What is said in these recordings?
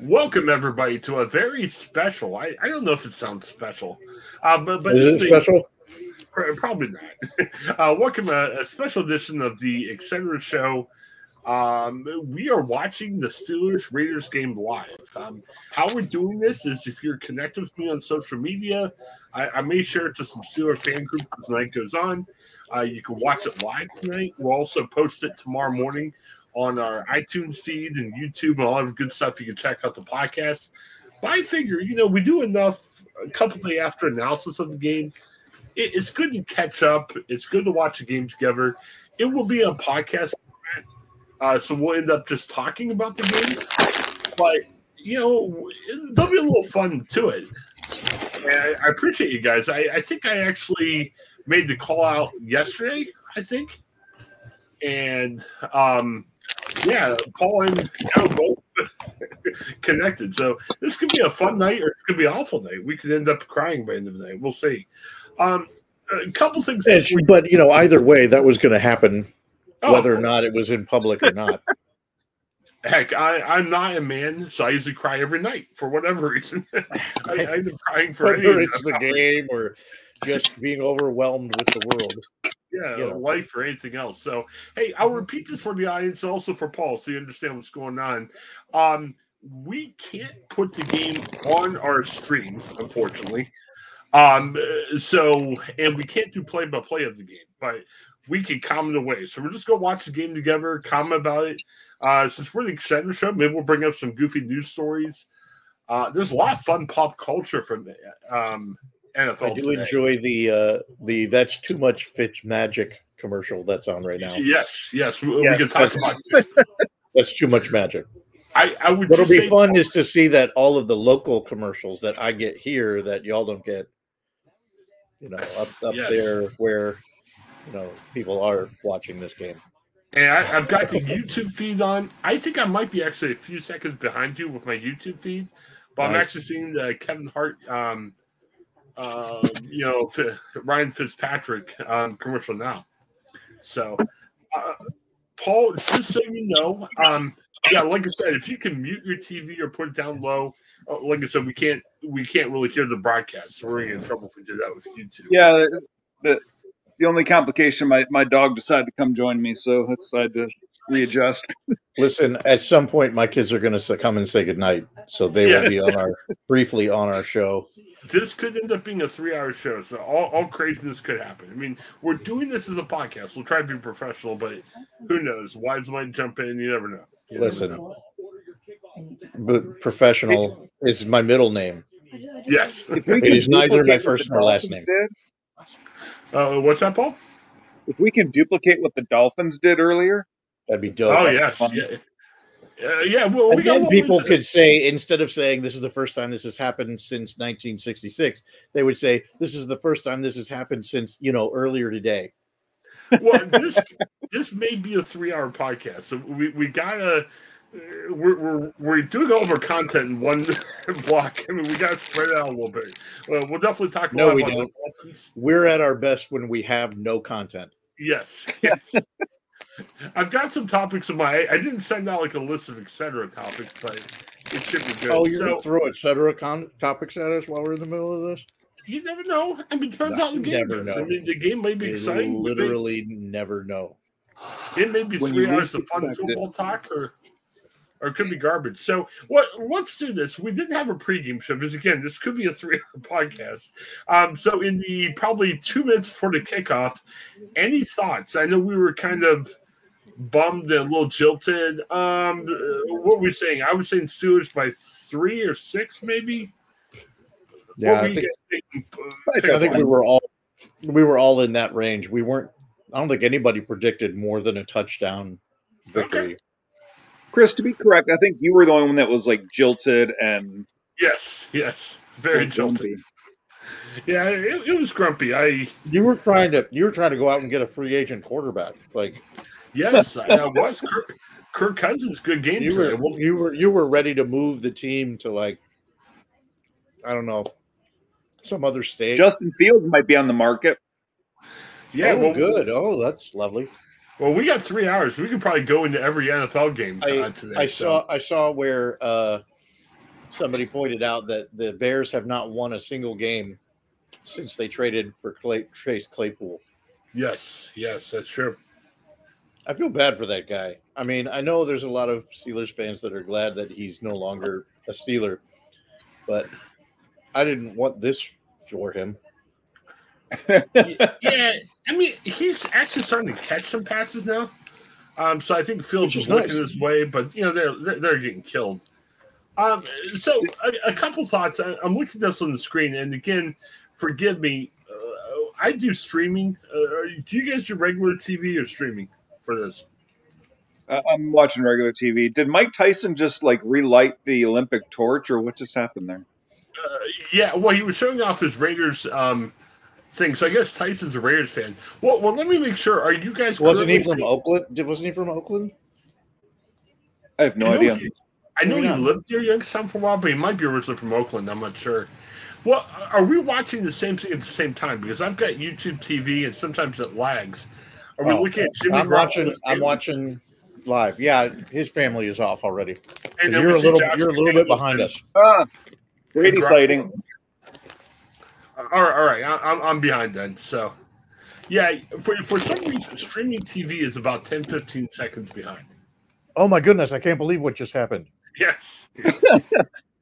Welcome everybody to a very special. I, I don't know if it sounds special, uh, but but Is it special? Probably not. Uh, welcome a, a special edition of the Etc. Show. Um, we are watching the Steelers Raiders game live. Um, how we're doing this is if you're connected with me on social media, I, I may share it to some Steeler fan groups as the night goes on. Uh, you can watch it live tonight. We'll also post it tomorrow morning on our iTunes feed and YouTube and all of good stuff. You can check out the podcast. But I figure, you know, we do enough a couple day after analysis of the game. It, it's good to catch up. It's good to watch the game together. It will be a podcast uh, so we'll end up just talking about the game. But you know, there'll be a little fun to it. And I, I appreciate you guys. I, I think I actually made the call out yesterday. I think, and um, yeah, Paul and Joe both connected. So this could be a fun night or it could be an awful night. We could end up crying by the end of the night. We'll see. Um, a couple things. It's, but you know, either way, that was going to happen, Oh, whether or not it was in public or not. Heck, I, I'm not a man, so I usually cry every night for whatever reason. I, I end crying for whether of it's the game or just being overwhelmed with the world. Yeah, you know. life or anything else. So, hey, I'll repeat this for the audience, also for Paul, so you understand what's going on. Um, we can't put the game on our stream, unfortunately. Um, so, and we can't do play by play of the game, but we can comment away. So we're just gonna watch the game together, comment about it. Uh, since we're the excited show, maybe we'll bring up some goofy news stories. Uh, there's a lot of fun pop culture from um, NFL. I do today. enjoy the uh the that's too much Fitzmagic commercial that's on right now. Yes, yes, we, we can talk about. That's too much magic. I, I would What'll be fun is to see that all of the local commercials that I get here that y'all don't get, you know, up, up Yes. there where you know people are watching this game. and I, I've got the YouTube feed on. I think I might be actually a few seconds behind you with my YouTube feed, but I'm actually seeing the Kevin Hart, um, uh, you know, Ryan Fitzpatrick um, commercial now. So, uh, Paul, just so you know, um, yeah, like I said, if you can mute your TV or put it down low, uh, like I said, we can't we can't really hear the broadcast. So we're in trouble if we do that with YouTube. Yeah, the, the the only complication my my dog decided to come join me, so I decided to readjust. Listen, at some point, my kids are going to come and say goodnight, so they Yeah. will be on our briefly on our show. this could end up being a three-hour show, so all, all craziness could happen. I mean, we're doing this as a podcast. We'll try to be professional, but who knows? Wives might jump in. You never know. You never Listen, know. but professional is my middle name. Yes. If we It can is neither my first the nor last name. Did, Uh, what's that, Paul? if we can duplicate what the Dolphins did earlier, That'd be dope. Oh yes, fun. yeah, uh, yeah. Well, we And got then what people could say, instead of saying this is the first time this has happened since 1966, they would say this is the first time this has happened since you know earlier today. well, this this may be a three-hour podcast, so we we gotta. uh, We're, we're we're doing all of our content in one block. I mean, we got to spread it out a little bit. Uh, we'll definitely talk a No, we about don't. We're at our best when we have no content. Yes, yes. I've got some topics in my. I didn't send out like a list of etc. topics, but it should be good. Oh, you're so gonna throw etc. Con- topics at us while we're in the middle of this? you never know. I mean, depends No, how the game never goes. I mean, the game may be You exciting. but may- literally never know. It may be When three you hours least of fun expect it. football talk, or or it could be garbage. So what? Let's do this. We didn't have a pregame show because again, this could be a three-hour podcast. Um, so in the probably two minutes before the kickoff, any thoughts? I know we were kind of bummed and a little jilted. Um, what were we saying? I was saying Steelers by three or six, maybe. Yeah, I you think. I think we were all we were all in that range. We weren't. I don't think anybody predicted more than a touchdown victory. Chris, to be correct, I think you were the only one that was like jilted and Yes, yes, very and jilted. grumpy. Yeah, it, it was grumpy. I You were trying to you were trying to go out and get a free agent quarterback. Like yes, I, I was. Kirk, Kirk Cousins, good game you today. were Well, you were you were ready to move the team to like I don't know some other state. Justin Fields might be on the market. yeah, oh, well, good. Oh, that's lovely. Well, we got three hours. We could probably go into every NFL game I, today. I so- saw I saw where uh, somebody pointed out that the Bears have not won a single game since they traded for Clay, Chase Claypool. Yes, yes, that's true. I feel bad for that guy. I mean, I know there's a lot of Steelers fans that are glad that he's no longer a Steeler, but I didn't want this for him. yeah, I mean, he's actually starting to catch some passes now. Um, so I think Fields is is looking nice. his way, but you know they're they're, they're getting killed. Um, so a, a couple thoughts. I, I'm looking at this on the screen, and again, forgive me. Uh, I do streaming. Uh, do you guys do regular TV or streaming for this? I- I'm watching regular TV. Did Mike Tyson just like relight the Olympic torch, or what just happened there? Uh, yeah, well, he was showing off his Raiders um, thing. So I guess Tyson's a Raiders fan. Well, well, let me make sure. Are you guys Wasn't he currently from Oakland? Did- Wasn't he from Oakland? I have no I idea. he- I know Maybe he not. lived there Youngstown for a while, but he might be originally from Oakland. I'm not sure. Well, are we watching the same thing at the same time? Because I've got YouTube TV, and sometimes it lags. Are we Oh, looking at Jimmy? I'm watching. I'm watching live. Yeah, his family is off already. And then you're a little. Josh You're a little bit behind us. Ah, Brady sighting. All right, all right. I, I'm, I'm behind then. So, yeah, for, for some reason, streaming TV is about 10, 15 seconds behind. Oh my goodness! I can't believe what just happened. Yes.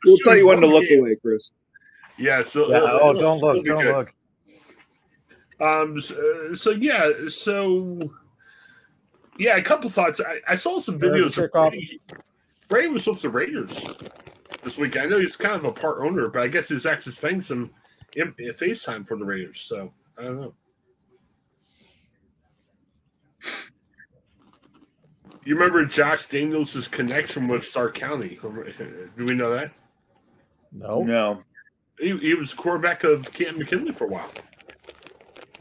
We'll tell you when to look away, Chris. Yeah. So. Yeah, uh, oh, don't look! Don't good. look! Um. So, so yeah. So yeah, a couple thoughts. I, I saw some videos. a Of kickoff. Brady. Brady was with the Raiders this week. I know he's kind of a part owner, but I guess he's actually spending some in, in FaceTime for the Raiders. So I don't know. You remember Josh McDaniels' connection with Stark County? Do we know that? No, No, He, he was quarterback of Canton McKinley for a while.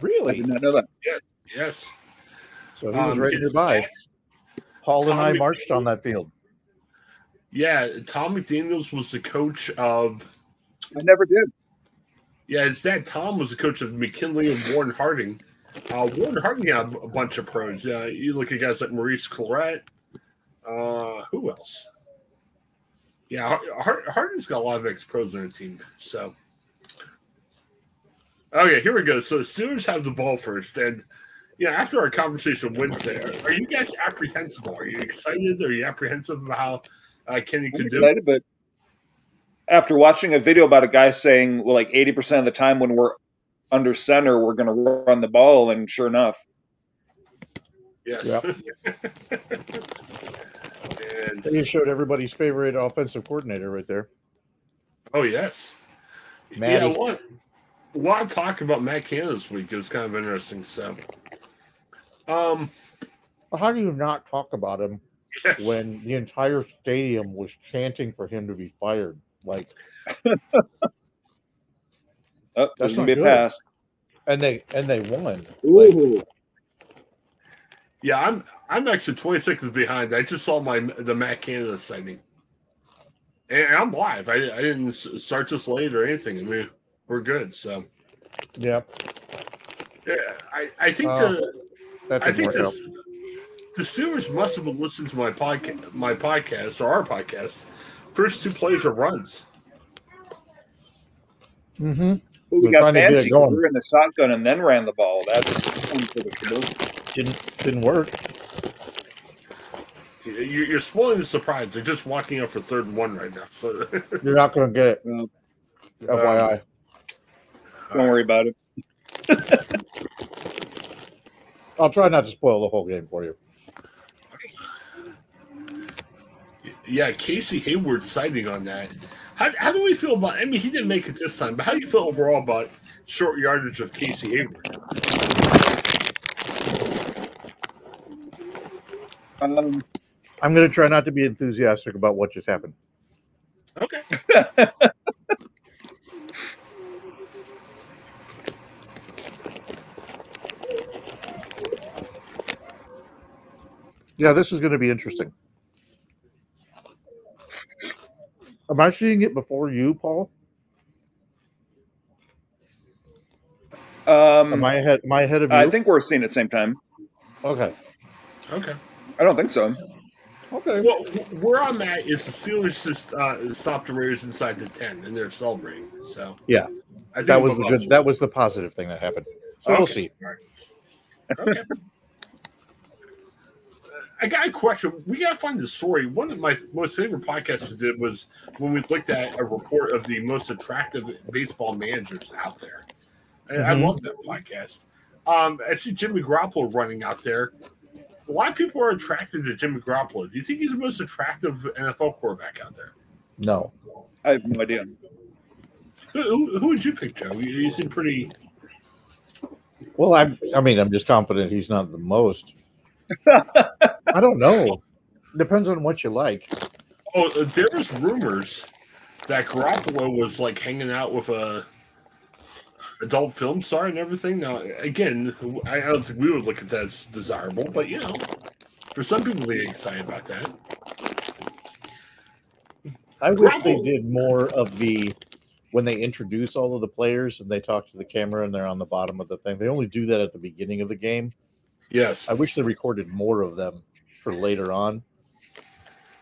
I really. did not know that. Yes. Yes. So he was Um, right nearby. dad- Paul and I Tommy- marched on that field. Yeah, Tom McDaniels was the coach of. I never did. Yeah, his dad Tom was the coach of McKinley and Warren Harding. Uh, Warren Harding had a bunch of pros. Uh, you look at guys like Maurice Clarett. Uh, who else? Yeah, Har- Har- Harding's got a lot of ex pros on their team. So, okay, here we go. So the Steelers have the ball first, and yeah, after our conversation Wednesday, are, are you guys apprehensive? Are you excited? Are you apprehensive about how uh, Kenny I'm could do? it? excited, but after watching a video about a guy saying, well, like 80% of the time when we're under center, we're going to run the ball, and sure enough, Yes. and They just showed everybody's favorite offensive coordinator right there. oh yes, Matty. yeah. A lot, a lot of talk about Matt Canada this week. It was kind of interesting. So, um, Well, How do you not talk about him yes, when the entire stadium was chanting for him to be fired? Like, oh, That's going not to be a good. and they and they won. Ooh. yeah. I'm I'm actually 20 seconds behind. I just saw my the Matt Canada sighting, and I'm live. I, I didn't start this late or anything. I mean, we're good. So, Yep, yeah, I I think Oh, the that I think work this, the Steelers must have listened to my podcast, my podcast or our podcast. First two plays are runs. Mm-hmm. Well, we got trying to get it fancy 'cause going. we were in the shotgun and then ran the ball. That was. Didn't didn't work. You- You're spoiling the surprise. They're just walking up for third and one right now. So, You're not going to get it. Well, FYI. Don't worry about it. I'll try not to spoil the whole game for you. yeah, Casey Hayward sighting on that. How, how do we feel about? I mean, he didn't make it this time, but how do you feel overall about short yardage of Casey Hayward? Um, I'm going to try not to be enthusiastic about what just happened. Okay. Yeah, this is going to be interesting. Am I seeing it before you, Paul? um, Am I ahead? Am I ahead of you? I think we're seeing it at the same time. Okay. Okay. I don't think so. Okay. Well, where I'm at is the Steelers just uh, stopped the Raiders inside the ten, and they're celebrating. So Yeah. I think that was we'll the good. That was the positive thing that happened. So we'll Okay. see. Okay. I got a question. We gotta find the story. One of my most favorite podcasts we did was when we looked at a report of the most attractive baseball managers out there. And I love that podcast. Um, I see Jimmy Garoppolo running out there. A lot of people are attracted to Jimmy Garoppolo. Do you think he's the most attractive NFL quarterback out there? No. I have no idea. Who, who, who would you pick, Joe? You, you seem pretty. Well, I. I mean, I'm just confident he's not the most. I don't know. Depends on what you like. Oh, uh, there was rumors that Garoppolo was like hanging out with a adult film star and everything. Now, again, I I don't think we would look at that as desirable, but you know, for some people, they get excited about that. I wish they did more of the when they introduce all of the players and they talk to the camera and they're on the bottom of the thing. They only do that at the beginning of the game. Yes. I wish they recorded more of them for later on.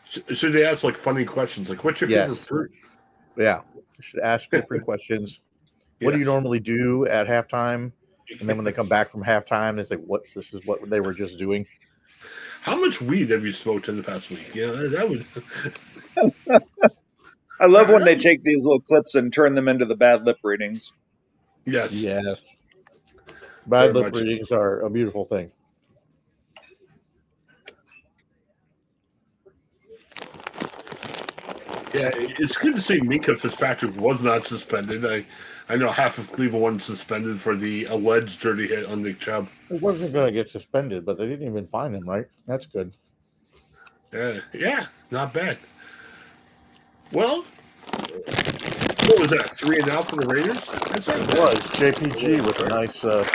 Sh- Should they ask like funny questions, like "What's your Yes. favorite fruit?" Yeah, you should ask different questions. What do you normally do at halftime? And then when they come back from halftime, it's like, what? This is what they were just doing. How much weed have you smoked in the past week? Yeah, that would. I love when they take these little clips and turn them into the bad lip readings. yes. Yes. Bad lip much. readings are a beautiful thing. Yeah, it's good to see Minkah Fitzpatrick was not suspended. I, I know half of Cleveland was suspended for the alleged dirty hit on Nick Chubb. He wasn't going to get suspended, but they didn't even find him, right? That's good. Yeah, yeah, not bad. Well, what was that? Three and out for the Raiders. That's It was JPG with a nice uh,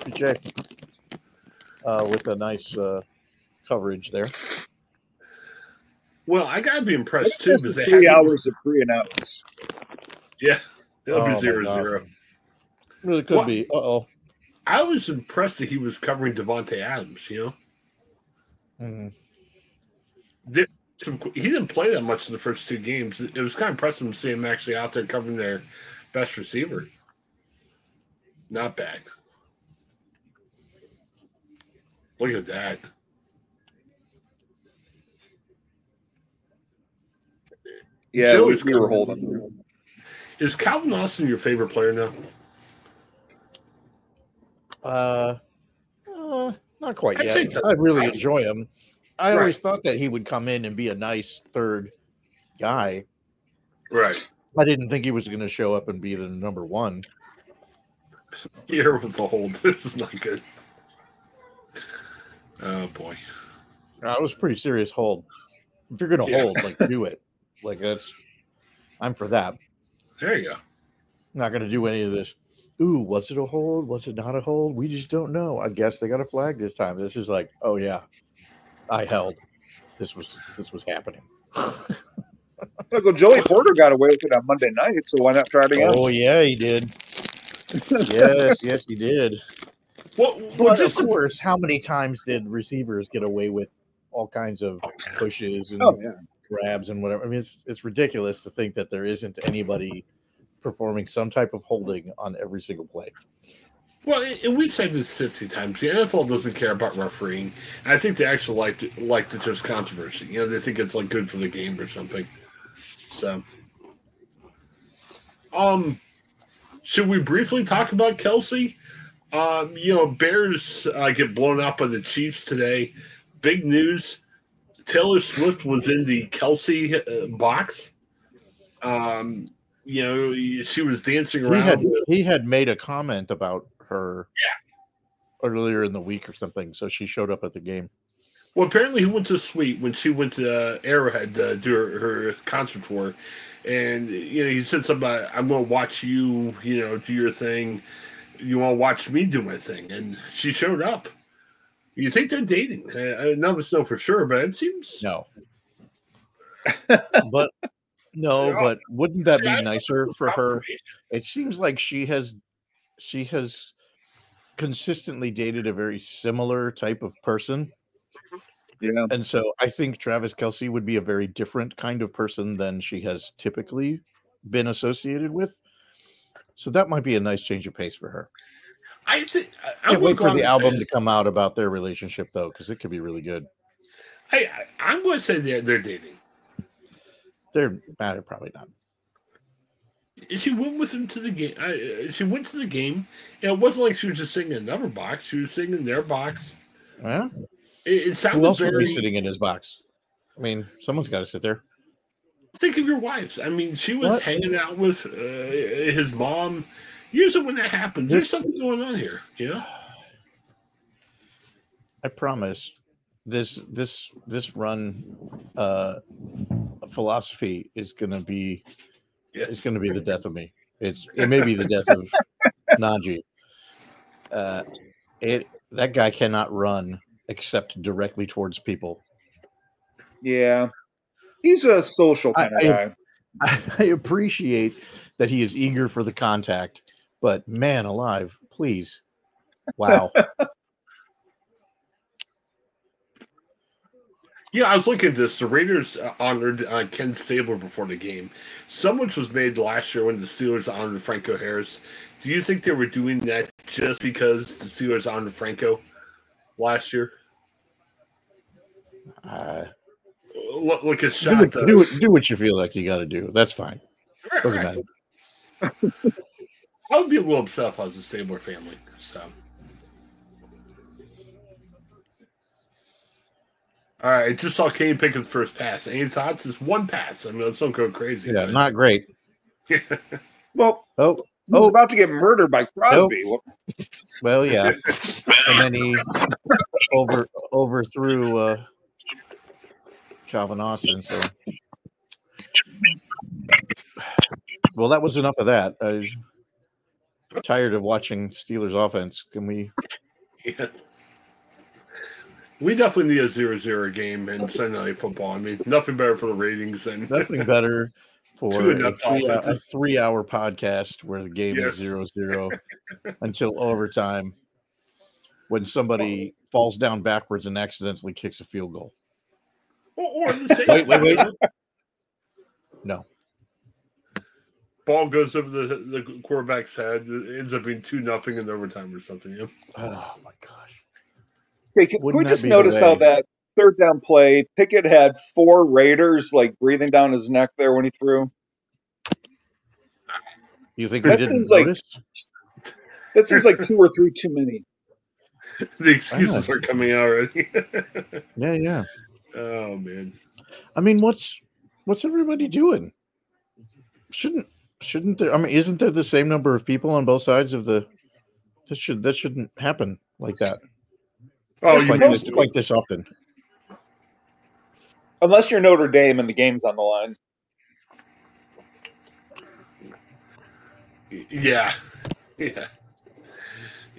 JPJ uh, with a nice uh, coverage there. Well, I gotta be impressed too This is they three hours of pre and. Yeah, it'll Oh, be zero zero. Really could What? be. Uh oh. I was impressed that he was covering Davante Adams. You know, Mm-hmm. he didn't play that much in the first two games. It was kind of impressive to see him actually out there covering their best receiver. Not bad. Look at that. Yeah, Joe we, is we were holding. Is Calvin Austin your favorite player now? Uh, uh, not quite I'd say yet. I really I'd- enjoy him. I Right. always thought that he would come in and be a nice third guy. Right. I didn't think he was going to show up and be the number one. Here was the hold. This is not good. Oh boy. that was a pretty serious hold. If you're going to Yeah. hold, like do it. Like that's, I'm for that. There you go. not going to do any of this. Ooh, was it a hold? Was it not a hold? We just don't know. I guess they got a flag this time. This is like, oh yeah, I held. This was this was happening. Look, well, Joey Porter got away with it on Monday night, so why not try it again? Oh yeah, he did. yes, yes, he did. Well, well But just of to- course, how many times did receivers get away with all kinds of Oh, pushes and Oh, yeah. grabs and whatever? I mean, it's it's ridiculous to think that there isn't anybody performing some type of holding on every single play. Well, and we've said this fifty times. The NFL doesn't care about refereeing. I think they actually like to, like the just controversy. You know, they think it's like good for the game or something. So, um, should we briefly talk about Kelce? Um, you know, Bears uh, get blown out by the Chiefs today. Big news: Taylor Swift was in the Kelce uh, box. Um, you know, she was dancing He around. had with- he had made a comment about her earlier in the week or something, so she showed up at the game. Well, apparently he went to Sweet when she went to uh, Arrowhead to do her, her concert tour, and you know he said something about I'm going to watch you, you know, do your thing. You want to watch me do my thing, and she showed up. You think they're dating? Uh, none of us know for sure, but it seems. No. but no, Yeah. but wouldn't that See, be thought nicer for her? It seems like she has she has consistently dated a very similar type of person. Yeah. And so I think Travis Kelce would be a very different kind of person than she has typically been associated with. So that might be a nice change of pace for her. I think I Can't wait for the album to come out about their relationship though, because it could be really good. Hey, I, I'm going to say they're, they're dating. They're they're probably not. She went with him to the game. Uh, she went to the game, and it wasn't like she was just sitting in another box. She was sitting in their box. Yeah. It, it sounded who else would be sitting in his box? I mean, someone's got to sit there. Think of your wives. I mean, she was What? hanging out with uh, his mom. Usually, when that happens, there's something going on here. You know. I promise this this this run uh philosophy is gonna be it's Yes. gonna be the death of me. It's it may be the death of Najee. Uh it that guy cannot run except directly towards people. Yeah. He's a social I- kind of guy. I appreciate that he is eager for the contact, but man alive, please. Wow. Yeah, I was looking at this. The Raiders uh, honored uh, Ken Stabler before the game. Some which was made last year when the Steelers honored Franco Harris. Do you think they were doing that just because the Steelers honored Franco last year? Uh, Look, look at do, shot. what, do, what- do what you feel like you got to do. That's fine. Doesn't matter. I would be a little upset if I was a Stabler family. So, all right, just saw Kane pick his first pass. Any thoughts? It's one pass. I mean, let's don't go crazy. Yeah, but- not great. Well, Oh, he's Oh. about to get murdered by Crosby. What- Well, yeah, and then he over overthrew uh, Calvin Austin. So, well, that was enough of that. I'm tired of watching Steelers offense. Can we? We definitely need a zero-zero game in Sunday Night Football. I mean, nothing better for the ratings than Nothing better for a three, a three-hour podcast where the game Yes. is zero zero until overtime, when somebody falls down backwards and accidentally kicks a field goal. Or, or the same. Wait, wait, wait. No. Ball goes over the the quarterback's head. It ends up being two nothing in overtime or something. Yeah. Oh my gosh. Okay, can, can we just be notice how that third down play, Pickett had four Raiders like breathing down his neck there when he threw? You think That didn't seems like- That seems like two or three too many. The excuses are coming out already. Yeah, yeah. Oh man. I mean, what's what's everybody doing? Shouldn't shouldn't there? I mean, isn't there the same number of people on both sides of the? That should that shouldn't happen like that. Oh, It's you like this, like this often. Unless you're Notre Dame and the game's on the line. Yeah, yeah,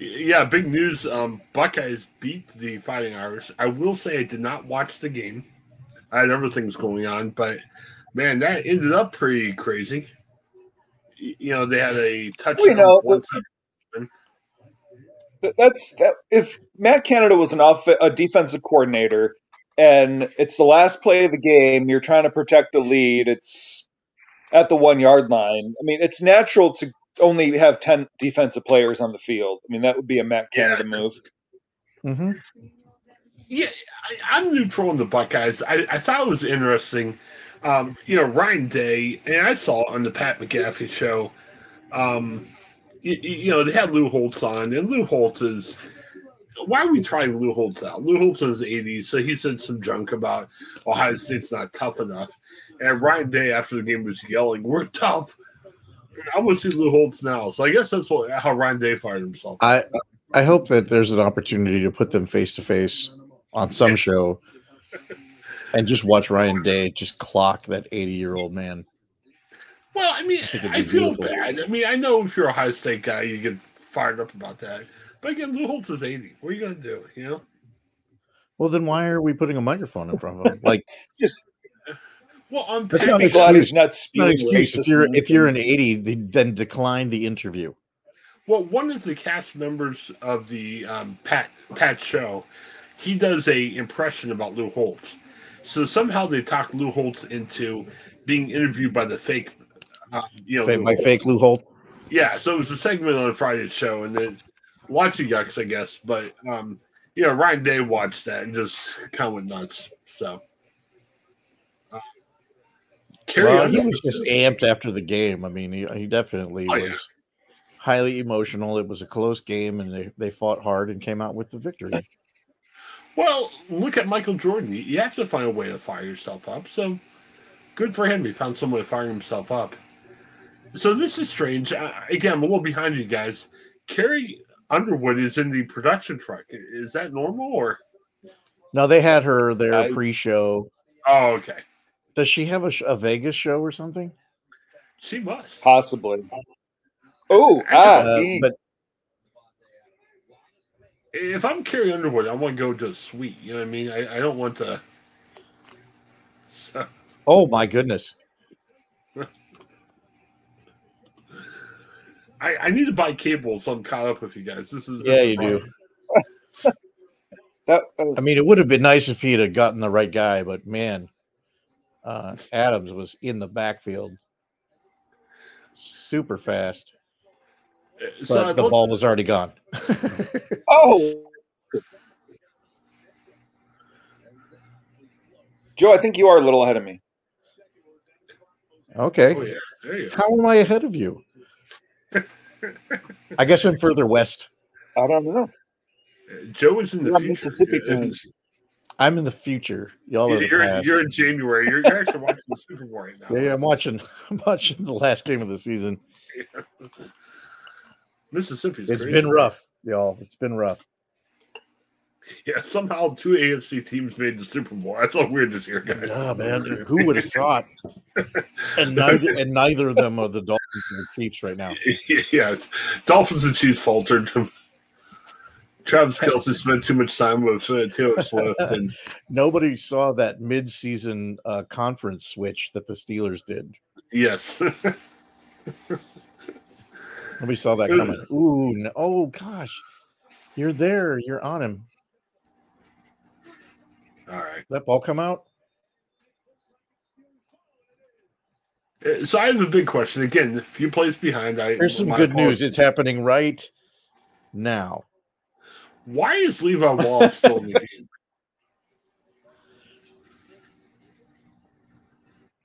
yeah. Big news. Um, Buckeyes beat the Fighting Irish. I will say I did not watch the game. I had other things going on, but man, that ended up pretty crazy. You know, they had a touchdown. know, one sub- That's that, if Matt Canada was an off a defensive coordinator, and it's the last play of the game. You're trying to protect a lead. It's at the one yard line. I mean, it's natural to only have ten defensive players on the field. I mean, that would be a Matt Canada move. Mm-hmm. Yeah, I, I'm neutral on the Buckeyes. I, I thought it was interesting. Um, you know, Ryan Day, and I saw it on the Pat McAfee show. Um, you, you know, they had Lou Holtz on, and Lou Holtz is. Why are we trying Lou Holtz out? Lou Holtz in his 80s, so he said some junk about Ohio State's not tough enough. And Ryan Day, after the game, was yelling, We're tough. I want to see Lou Holtz now. So I guess that's what, how Ryan Day fired himself. I I hope that there's an opportunity to put them face to face on some show, and just watch Ryan Day just clock that 80 year old man. Well, I mean, think it'd I feel beautiful. bad. I mean, I know if you're a high State guy, you get fired up about that. But again, Lou Holtz is 80. What are you going to do? You know? Well, then why are we putting a microphone in front of him? Like, Just Well, on That's not an glad excuse. he's not not excuse. If you're if you're an 80, then- then decline the interview. well, one of the cast members of the um, Pat Pat show, he does a impression about Lou Holtz. So somehow they talked Lou Holtz into being interviewed by the fake, uh, you know, Fake- Lou my Holtz. fake Lou Holt. Yeah, so it was a segment on Friday's show, and then lots of yucks, I guess. But um, you know, Ryan Day watched that and just kind of went nuts. So, Carrie Well, he was just amped after the game. I mean, he, he definitely Oh, was yeah. highly emotional. It was a close game, and they, they fought hard and came out with the victory. Well, look at Michael Jordan. You- You have to find a way to fire yourself up. So good for him. He found some way to fire himself up. So this is strange. Uh, again, I'm a little behind you guys. Carrie Underwood is in the production truck. Is that normal or? No, they had her there I- pre-show. Oh, okay. Does she have a, sh- a Vegas show or something? She must. Possibly. Oh, ah, Uh, but If I'm Carrie Underwood, I want to go to a suite. You know what I mean? I, I don't want to. So, oh my goodness, I, I need to buy cable so I'm caught up with you guys. This is this yeah, is you wrong. do. that, uh, I mean, it would have been nice if he'd have gotten the right guy, but man, uh, Adams was in the backfield, super fast, Uh, So but the ball was already gone. oh, Joe, I think you are a little ahead of me. okay, Oh yeah, there you how am I ahead of you? I guess I'm further west. I don't know. Uh, Joe is in the You're future. Mississippi time. I'm in the future. Y'all are You're, you're in January. You're, you're actually watching the Super Bowl right now. Yeah, yeah, I'm watching. I'm watching the last game of the season. Mississippi's It's crazy. been rough, y'all. It's been rough. Yeah, somehow two AFC teams made the Super Bowl. That's all weird this year, guys. Yeah, man. Who would have thought? And neither and neither of them are the Dolphins and the Chiefs right now. yeah, Dolphins and Chiefs faltered. Travis Kelce spent too much time with uh, Taylor Swift, and Nobody saw that mid-season uh, conference switch that the Steelers did. yes, Nobody saw that coming. Ooh, no, oh gosh, you're there. You're on him. all right. That ball come out? Uh, So I have a big question. Again, a few plays behind. I Here's some good news. It's happening right now. Why is Levi Wallace still in the game?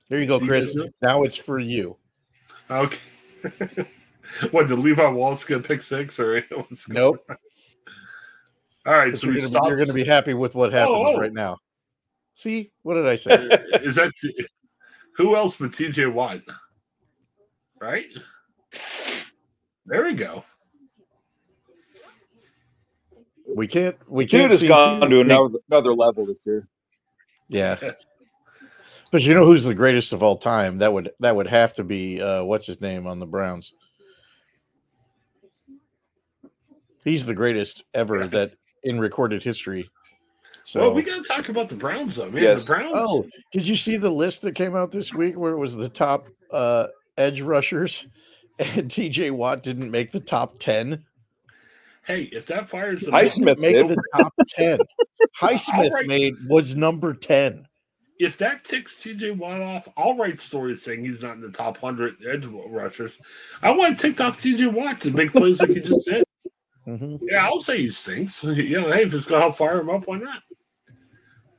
There you go, Chris. Now it's for you. Okay. what did Levi Wallace get pick six or what's going Nope. on? All right, But so you're we gonna, stopped. you're gonna be happy with what oh, happens Oh, oh. right now. See, what did I say? Uh, is that who else but TJ Watt? Right? There we go. We can't. We Dude can't has see gone to they- another another level this year. Yeah, but you know who's the greatest of all time? That would that would have to be uh, what's his name on the Browns. He's the greatest ever that in recorded history. So, well, we got to talk about the Browns, though, man. Yes. The Browns. oh, did you see the list that came out this week where it was the top uh, edge rushers, and T.J. Watt didn't make the top ten? Hey, if that fires them, Highsmith Make did. the top ten. Highsmith Alright. made was number ten. if that ticks TJ Watt off, I'll write stories saying he's not in the top hundred edge rushers. I want to tick off TJ Watt to make plays like he just did. Mhm. Yeah, I'll say he stinks. You know, hey, if it's gonna help fire him up, why not?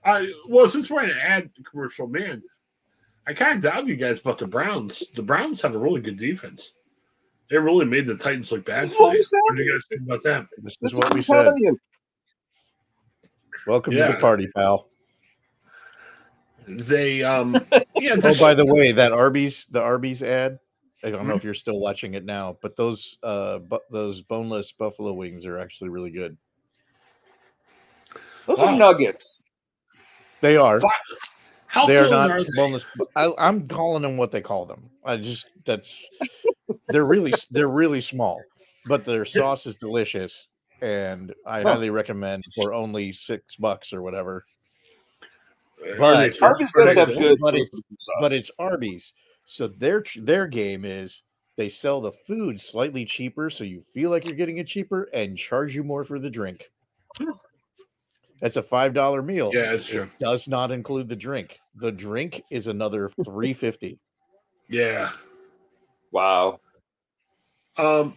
I well, since we're in an ad commercial, man, I kind of doubt you guys about the Browns. The Browns have a really good defense. They really made the Titans look bad This is what today. we said. What do you guys think about that? This is That's what what we said. you. Welcome to the party, pal. They, um, yeah. Oh, by the way, that Arby's, the Arby's ad. I don't know Mhm. if you're still watching it now, but those uh bu- those boneless buffalo wings are actually really good. Those Wow. are nuggets. They are. how They are not are they? boneless. I, I'm calling them what they call them. I just that's they're really they're really small, but their sauce is delicious, and I Huh. highly recommend for only six bucks or whatever. But- they Arby's does have good? good but it's- barbecue sauce. but it's Arby's. So their their game is they sell the food slightly cheaper, so you feel like you're getting it cheaper and charge you more for the drink. That's a five dollar meal. Yeah, it's It true. does not include the drink. The drink is another three fifty. Yeah. Wow. Um,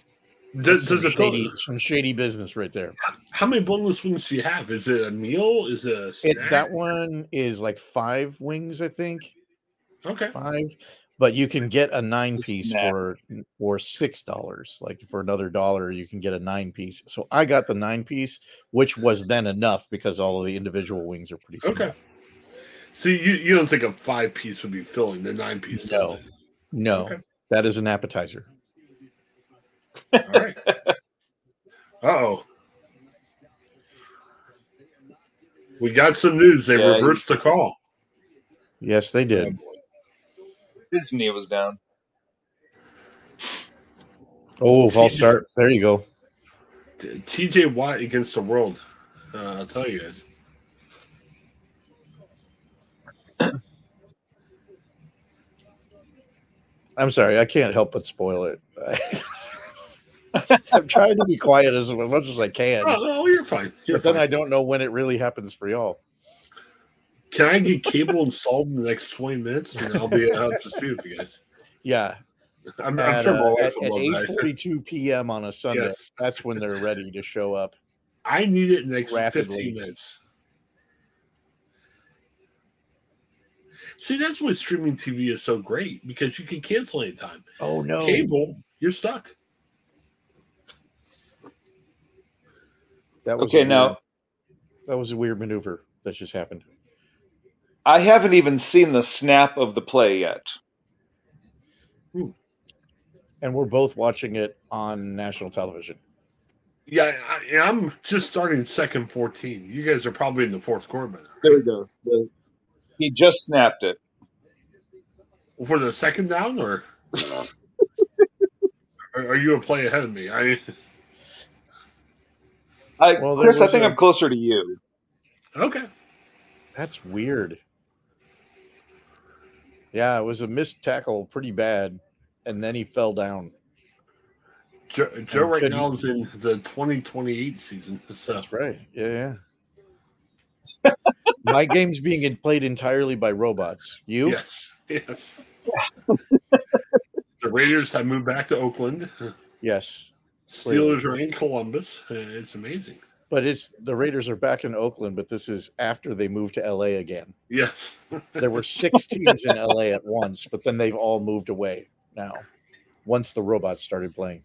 does, some does it shady, go, some shady business right there. how many boneless wings do you have? Is it a meal? Is it a It, that one is like five wings, I think. Okay. Five, but you can get a nine It's a piece snack. for for six dollars. Like for another dollar, you can get a nine piece. So I got the nine piece, which was then enough because all of the individual wings are pretty. Small. Okay. So you, you don't think a five piece would be filling the nine piece? No. does it? No, Okay. that is an appetizer. All right. oh. We got some news. They Yeah, reversed the call. Yes, they did. Disney was down. Oh, false TJ start. There you go. TJ Watt against the world. Uh, I'll tell you guys. I'm sorry, I can't help but spoil it. I'm trying to be quiet as much as I can, Oh, no, you're fine. You're but then fine. I don't know when it really happens for y'all. Can I get cable installed in the next 20 minutes and I'll be up to speed with you guys? Yeah, I'm, I'm at, sure my uh, at, at love that. 8:42 p.m. on a Sunday. Yes. That's when they're ready to show up. I need it in the next Rapidly. 15 minutes. See, that's why streaming TV is so great because you can cancel anytime. Oh no! Cable, you're stuck. That was Okay, a now- weird- that was a weird maneuver that just happened. I haven't even seen the snap of the play yet. Hmm. And we're both watching it on national television. Yeah, I, I'm just starting second 14. You guys are probably in the fourth quarter. There we go. The- he just snapped it. For the second down, or are are you a play ahead of me? I I, Well, Chris, I think a- I'm closer to you. okay. That's weird. Yeah, it was a missed tackle, pretty bad, and then he fell down. Joe, Joe right couldn't- now is in the 2028 season. So That's right. Yeah, yeah. My game's being played entirely by robots. You? yes, yes. the Raiders have moved back to Oakland. Yes. Steelers are in Columbus. Uh, It's amazing. But it's the Raiders are back in Oakland, but this is after they moved to LA again. Yes. There were six teams in LA at once, but then they've all moved away now. Once the robots started playing.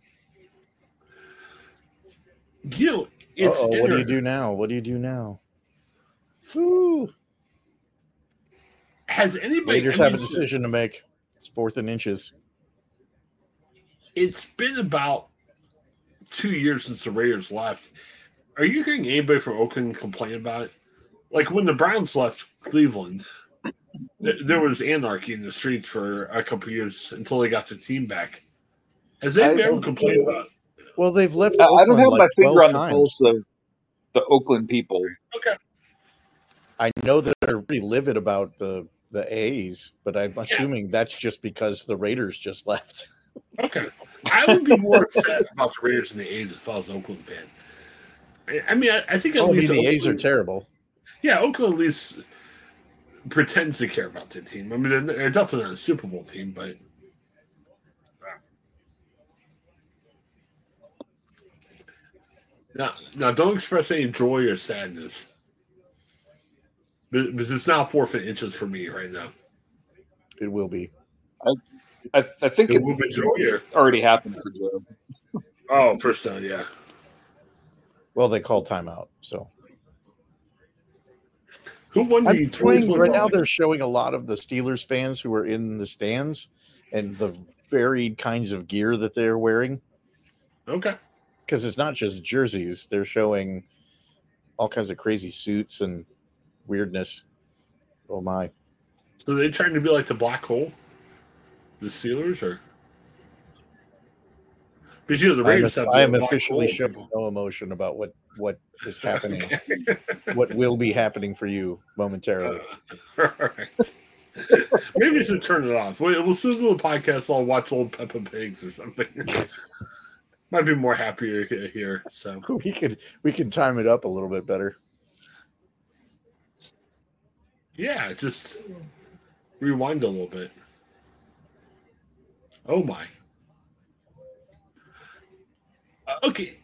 You it's what do you do now? What do you do now? Ooh. Has anybody? Raiders have a decision to make. It's fourth and inches. It's been about two years since the Raiders left. Are you hearing anybody from Oakland complain about it? Like when the Browns left Cleveland, th- there was anarchy in the streets for a couple years until they got the team back. Has anybody ever complained about it? Well, they've left. I, I don't have like my finger 12 on the pulse of the Oakland people. Okay. I know that they're pretty livid about the the A's, but I'm assuming that's just because the Raiders just left. Okay. I would be more upset about the Raiders than the A's if I was an Oakland fan. I- I mean, I, I think at Oh, I mean, least the A's are terrible. Yeah, Oakland at least pretends to care about their team. I mean, they're, they're definitely not a Super Bowl team, but now, now don't express any joy or sadness. But, but it's now forfeit inches for me right now. It will be. I, I think It it, will be it's already happened for Joe. Oh, first down, yeah. Well, they called timeout. So Who won the I'm playing, 2021 right now. They're showing a lot of the Steelers fans who are in the stands and the varied kinds of gear that they're wearing. Okay. Because it's not just jerseys; they're showing all kinds of crazy suits and weirdness. Oh my! So they trying to be like the black hole, the Steelers, or because you know the I am, Raiders have. I am officially showing no emotion about what what is happening, Okay. what will be happening for you momentarily. All right. Maybe we should turn it off. We'll, we'll still do a podcast. I'll watch old Peppa Pigs or something. Might be more happier here. So we could we can time it up a little bit better. Yeah, just rewind a little bit. Oh my. Uh, okay.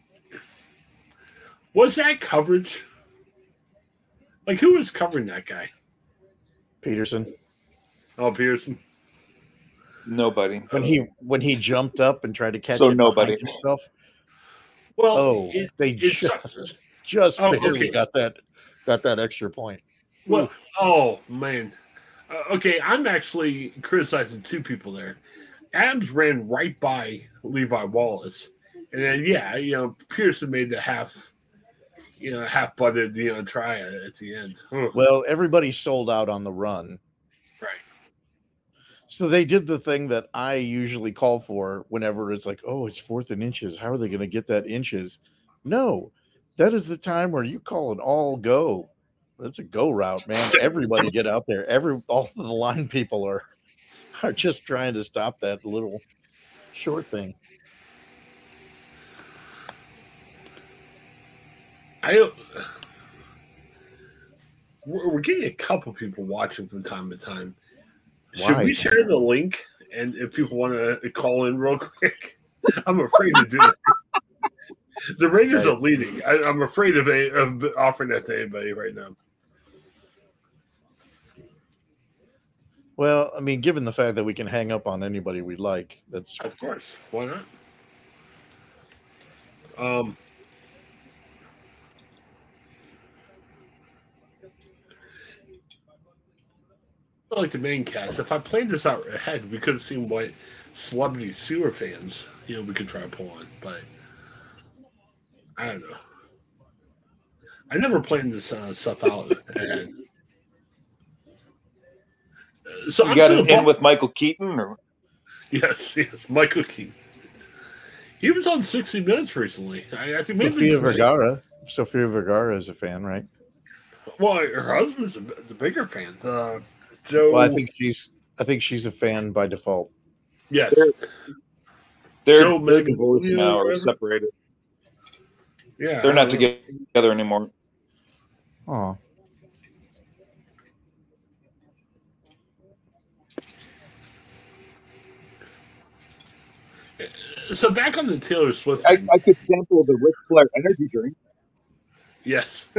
Was that coverage? Like who was covering that guy? Peterson. Oh, Pearson. Nobody. When he when he jumped up and tried to catch So it nobody. behind himself. Well, Oh, it- they it's- just just Oh, barely okay. got that got that extra point. Well, oh man. Uh, okay, I'm actually criticizing two people there. Adams ran right by Levi Wallace, and then yeah, you know Pearson made the half, you know, half butted you know try at, at the end. Huh. Well, everybody sold out on the run. Right. So they did the thing that I usually call for whenever it's like, oh, it's fourth and inches. How are they going to get that inches? No, that is the time where you call it all go. That's a go route, man. Everybody get out there. Every all of the line people are are just trying to stop that little short thing. I we're, getting a couple people watching from time to time. Should Why? we share the link? And if people want to call in real quick, I'm afraid to do it. The Raiders are leading. I, I'm afraid of, a, of offering that to anybody right now. Well, I mean, given the fact that we can hang up on anybody we like, that's Of course, why not? Um, like the main cast. If I played this out ahead, we could have seen what celebrity sewer fans, you know, we could try to pull on. But I don't know. I never planned this uh, stuff out ahead. Uh, So You I'm got to the an in with Michael Keaton, or Yes, yes, Michael Keaton. He was on 60 Minutes recently. I, I think maybe Sofia tonight. Vergara. Sofia Vergara is a fan, right? Well, her husband's a, the bigger fan. Uh, Joe. Well, I think she's I think she's a fan by default. yes. they're, Joe they're Magnolia divorced now or or whatever? separated. Yeah, They're not together anymore. Oh, So back on the Taylor Swift. I, thing. I could sample the Ric Flair energy drink. Yes.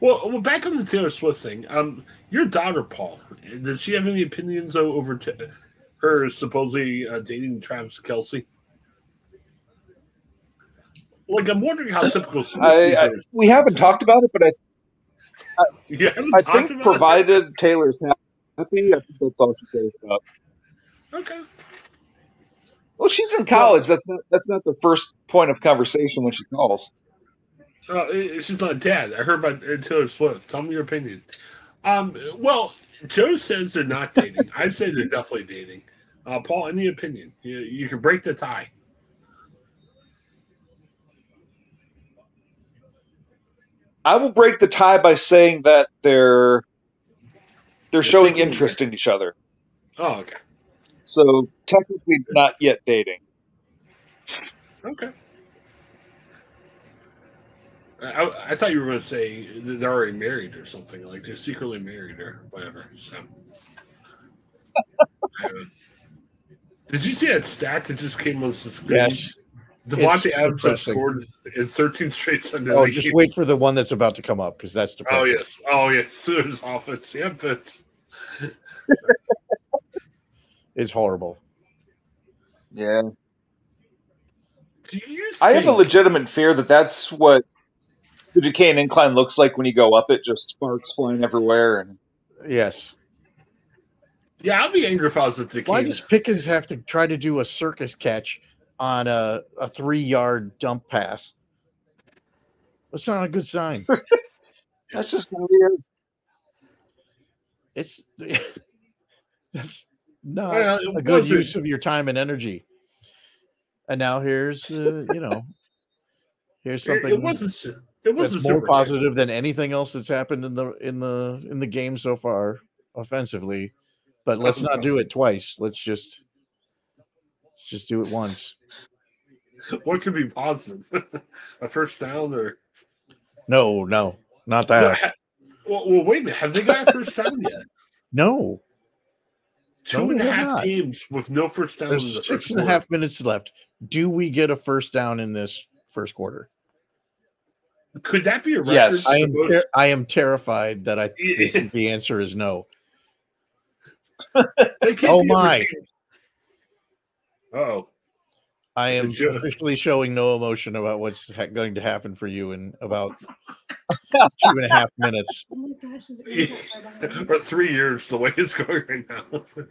well, well, back on the Taylor Swift thing. Um, your daughter, Paul, does she have any opinions over t- her supposedly uh, dating Travis Kelce? Like, I'm wondering how typical I, I, we haven't talked about it, but I, You haven't I think about it? provided Taylor's happy, I think that's all she cares about. Okay. Well, she's in college. That's not that's not the first point of conversation when she calls. Uh, she's not dead. I heard about Taylor Swift. Tell me your opinion. Um, well, Joe says they're not dating. I say they're definitely dating. Uh, Paul, any opinion? You, you can break the tie. I will break the tie by saying that they're they're showing secretly interest in each other. Oh, okay. So technically not yet dating. Okay. I, I, I thought you were going to say they're already married or something. Like they're secretly married or whatever. So. Um, Did you see that stat that just came on the screen? yes. Davante Adams has depressing. scored in 13 straight Sunday Oh, just games. wait for the one that's about to come up because that's the. Oh yes, oh yes, Steelers offense. Yep, it's It's horrible. Yeah. Do you? I have a legitimate fear that that's what the Duquesne Incline looks like when you go up it, just sparks flying everywhere. And Yes. Yeah, I'll be angry if I was at the Why King. does Pickens have to try to do a circus catch on a, a three yard dump pass? That's not a good sign. that's just how he. It's that's not Well, it a good wasn't- use of your time and energy. And now here's uh, you know here's something it wasn't. It wasn't more positive than anything else that's happened in the in the in the game so far offensively. But let's not do it twice. Let's just let's just do it once. What could be positive? a first down or No, no, not that. Well, well, wait a minute. Have they got a first down yet? No, Two No, and a half not. games with no first down. in the there's and a half minutes left. Do we get a first down in this first quarter? Could that be a record? Yes. I am most- ter- I am terrified that I think the answer is no. Oh my. Oh, I am Good officially showing no emotion about what's ha- going to happen for you in about two and a half minutes. Oh my gosh, there's a green car behind me. for three years, the way it's going right now.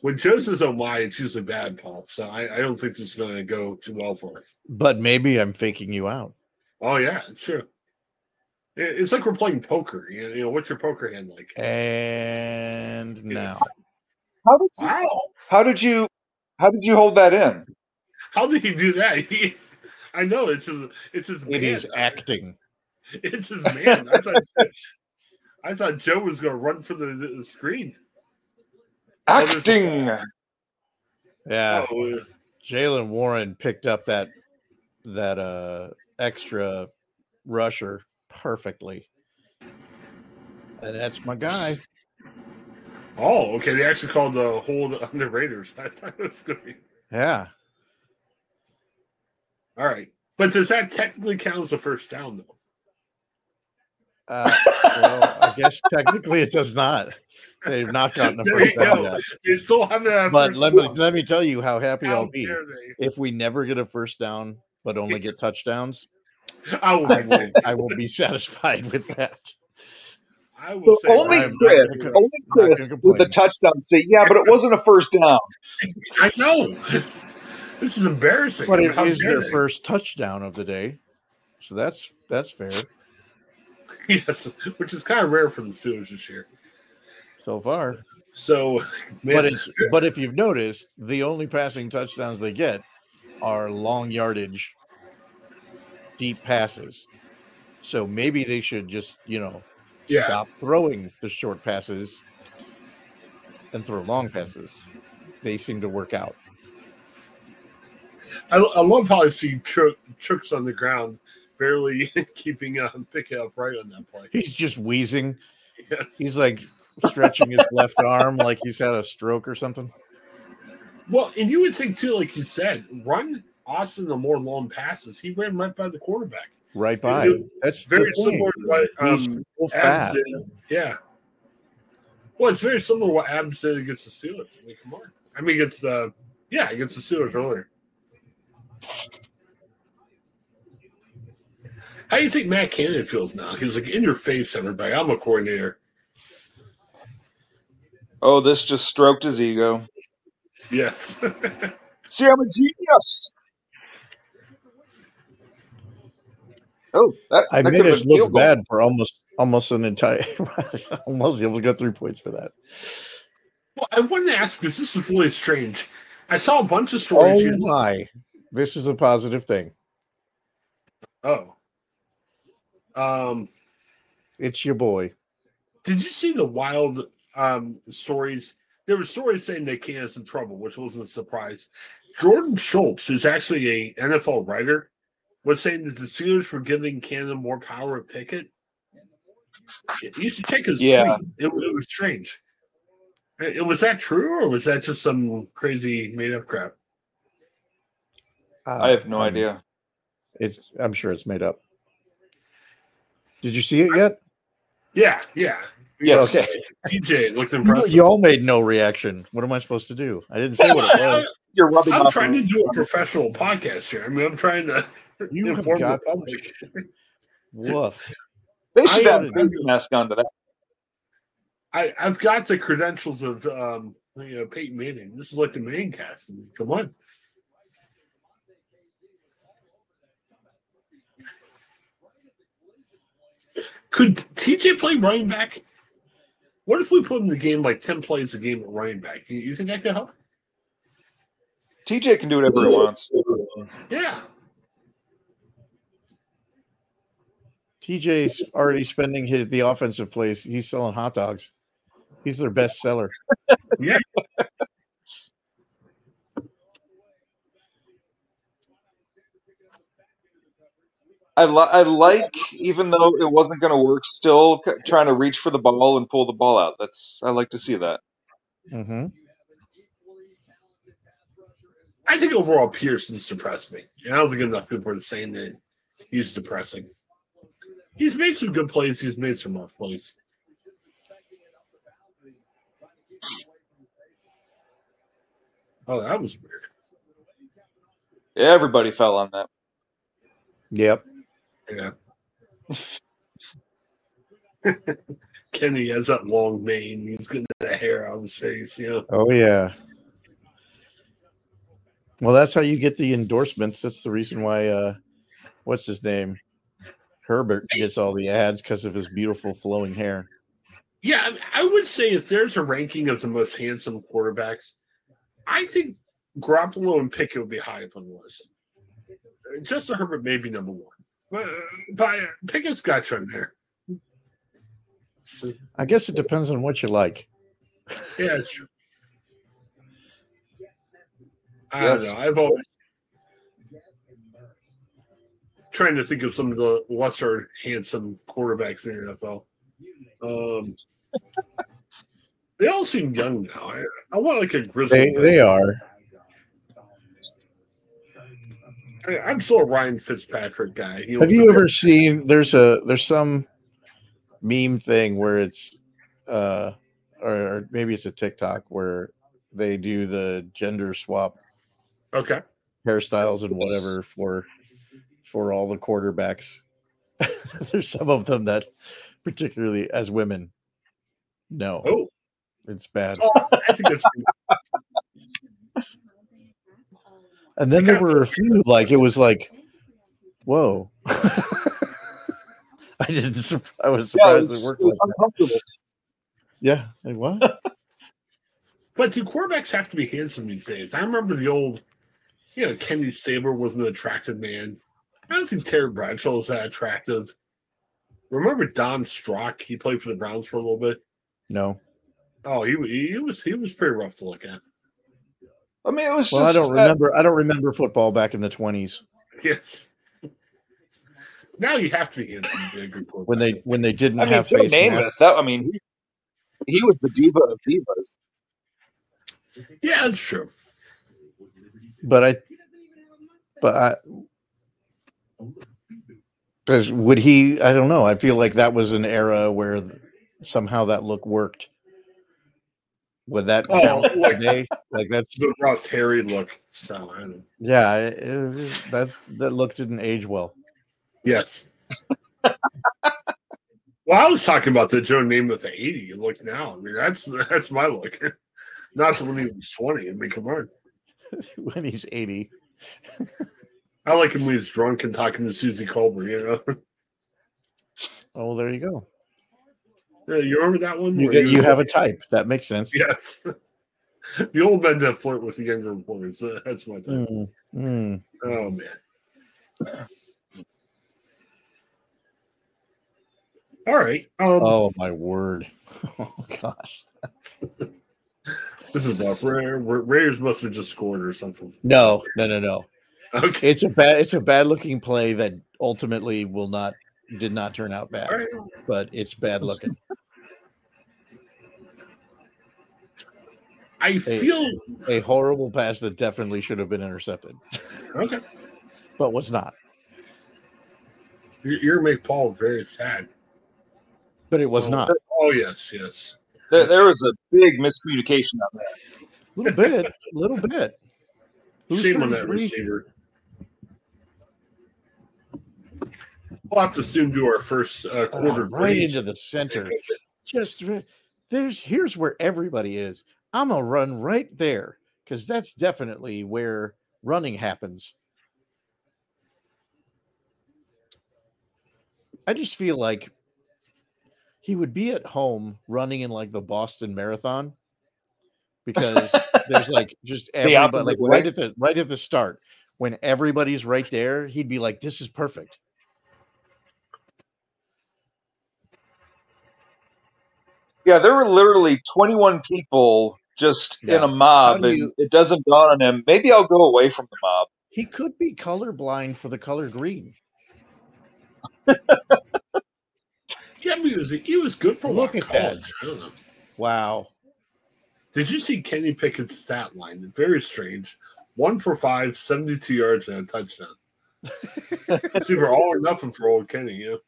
when Joe says "oh my," it's usually bad, Paul. So I, I don't think this is going to go too well for us. But maybe I'm faking you out. Oh yeah, it's true. It- It's like we're playing poker. You know, you know what's your poker hand like? And now, How did you, Wow, how did you how did you hold that in? how did he do that? He, I know it's his. It's his. it man. is acting. It's his man. I thought. I thought Joe was going to run for the, the screen. There's a Acting. Yeah, Oh, Jaylen Warren picked up that that uh extra rusher perfectly, and that's my guy. oh, okay. They actually called the hold on the Raiders. I thought it was going to be. Yeah, All right. But does that technically count as a first down, though? uh, well, I guess technically it does not. They've not gotten a first down yet. They still haven't had But first let me down. let me tell you how happy How I'll be if we never get a first down, but only get touchdowns. I will, I will, I will be satisfied with that. I will So say only I'm Chris, gonna- only not gonna Chris with the touchdown say, yeah, but it wasn't a first down. I know. This is embarrassing. But I mean, it how is dare their they? first touchdown of the day, so that's that's fair Yes, which is kind of rare for the Steelers this year. So far. So, man, But it's but if you've noticed, the only passing touchdowns they get are long yardage, deep passes. So maybe they should just you know Yeah. stop throwing the short passes and throw long passes. They seem to work out. I, I love how I see Chook, Chuks on the ground, barely keeping um, picking up right on that play. He's just wheezing. Yes. He's like stretching his left arm like he's had a stroke or something. Well, and you would think too, like you said, run Austin the more long passes. He ran right by the quarterback. Right by. That's Very similar to what um, Abs did. Yeah. Well, it's very similar to what Abs did against the Steelers. I mean, come on. I mean, against the yeah, against the Steelers earlier. How do you think Matt Canada feels now? He's like in your face, everybody. I'm a coordinator. Oh, this just stroked his ego. Yes. See, I'm a genius. Oh, that, I that made could us look goal. bad for almost almost an entire almost able to get three points for that. well, I wanted to ask because this is really strange. I saw a bunch of stories. Oh my. This is a positive thing. oh. Um. It's your boy. Did you see the wild um, stories? There were stories saying that Canada's in trouble, which wasn't a surprise. Jordan Schultz, who's actually a NFL writer, was saying that the Steelers were giving Canada more power at Pickett. You should check his Yeah. tweet. It, it was strange. It, it- was that true, or was that just some crazy made up crap? Uh, I have no um, idea. It's I'm sure it's made up. Did you see it yet? Yeah, yeah. Yes. Okay. TJ looked You, impressive. y'all made no reaction. What am I supposed to do? I didn't say what it was. You're rubbing I'm off trying to do a professional podcast here. I mean, I'm trying to You have inform the public. woof. They should I have a face mask onto that. I, I've got the credentials of um, you know Peyton Manning. This is like the main cast. I mean, come on. Could TJ play running back? What if we put him in the game like ten plays a game at running back? You, you think that could help? TJ can do whatever he wants. Yeah. TJ's already spending his the offensive plays. He's selling hot dogs. He's their best seller. Yeah. I, li- I like, even though it wasn't going to work, still c- trying to reach for the ball and pull the ball out. That's I like to see that. hmm I think overall Pearson's depressed me. I don't think enough people are saying that he's depressing. He's made some good plays. He's made some rough plays. Oh, that was weird. Everybody fell on that. Yep. Yeah. Kenny has that long mane. He's getting the hair out of his face. You know. Oh yeah. Well, that's how you get the endorsements. That's the reason why. uh What's his name? Herbert gets all the ads because of his beautiful flowing hair. Yeah, I- I would say if there's a ranking of the most handsome quarterbacks, I think Garoppolo and Pickett would be high up on the list. Justin Herbert may be number one, but, but Pickett's got you there. I guess it depends on what you like. yeah, it's true. I Yes. don't know. I've always trying to think of some of the lesser handsome quarterbacks in the NFL. Um, they all seem young now. I, I want like a grizzly. They they are. I, I'm still a Ryan Fitzpatrick guy. He Have you ever seen? There's a there's some meme thing where it's uh or, or maybe it's a TikTok where they do the gender swap Okay. hairstyles and whatever for for all the quarterbacks. There's some of them that particularly as women. No, Oh, it's bad. oh I think that's And then there were a few like it was like, whoa. I didn't. sup- I was Yeah, it surprised was, it worked. it was like that. uncomfortable. Yeah. Like, what? But do quarterbacks have to be handsome these days? I remember the old, you know, Kenny Stabler was an attractive man. I don't think Terry Bradshaw was that attractive. Remember Don Strock? He played for the Browns for a little bit. No. Oh, he he was he was pretty rough to look at. I mean, it was Well, I don't uh, remember. I don't remember football back in the twenties Yes. Now you have to be handsome to be a when they when they didn't I mean, have Joe face Namath. That I mean, he, he was the diva of divas. yeah, that's true. But I, but I, because would he? I don't know. I feel like that was an era where somehow that look worked. Would that Oh, count like- today? Like that's The rough, hairy look. So yeah. It, it- that's that look didn't age well. Yes. well, I was talking about the Joe Namath at 80 look now. I mean, that's that's my look. Not the when he was 20. I mean, come on. when he's eighty. I like him when he's drunk and talking to Suzy Kolber, you know. Oh, there you go. Yeah, you remember that one? You get you have a type. That makes sense. Yes. the old men that flirt with the younger. Uh, That's my thing. Mm, mm. Oh, man. All right. Um, Oh my word! Oh gosh. This is rough. Rare. Ra- Raiders must have just scored or something. No, no, no, no. Okay. It's a bad. It's a bad looking play that ultimately will not did not turn out bad, right. but it's bad looking. I feel A horrible pass that definitely should have been intercepted, okay. but was not. You're, you're make Paul very sad. But it was Oh, not. Oh yes, yes. There, there was a big miscommunication on that. A little bit, a little bit. Who's Shame on that 33? receiver. We'll have to soon do our first uh, Oh, quarter right into the center. Just ri- there's here's where everybody is. I'm gonna run right there because that's definitely where running happens. I just feel like he would be at home running in like the Boston Marathon because there's like just everybody like way. right at the right at the start when everybody's right there, he'd be like, "This is perfect." Yeah, there were literally 21 people just in a mob, and you- it doesn't dawn on him. Maybe I'll go away from the mob. He could be colorblind for the color green. Yeah, I he was he was good for a Look while in at that. I don't know. Wow. Did you see Kenny Pickett's stat line? Very strange. One for five, 72 yards and a touchdown. it's either all or nothing for old Kenny, you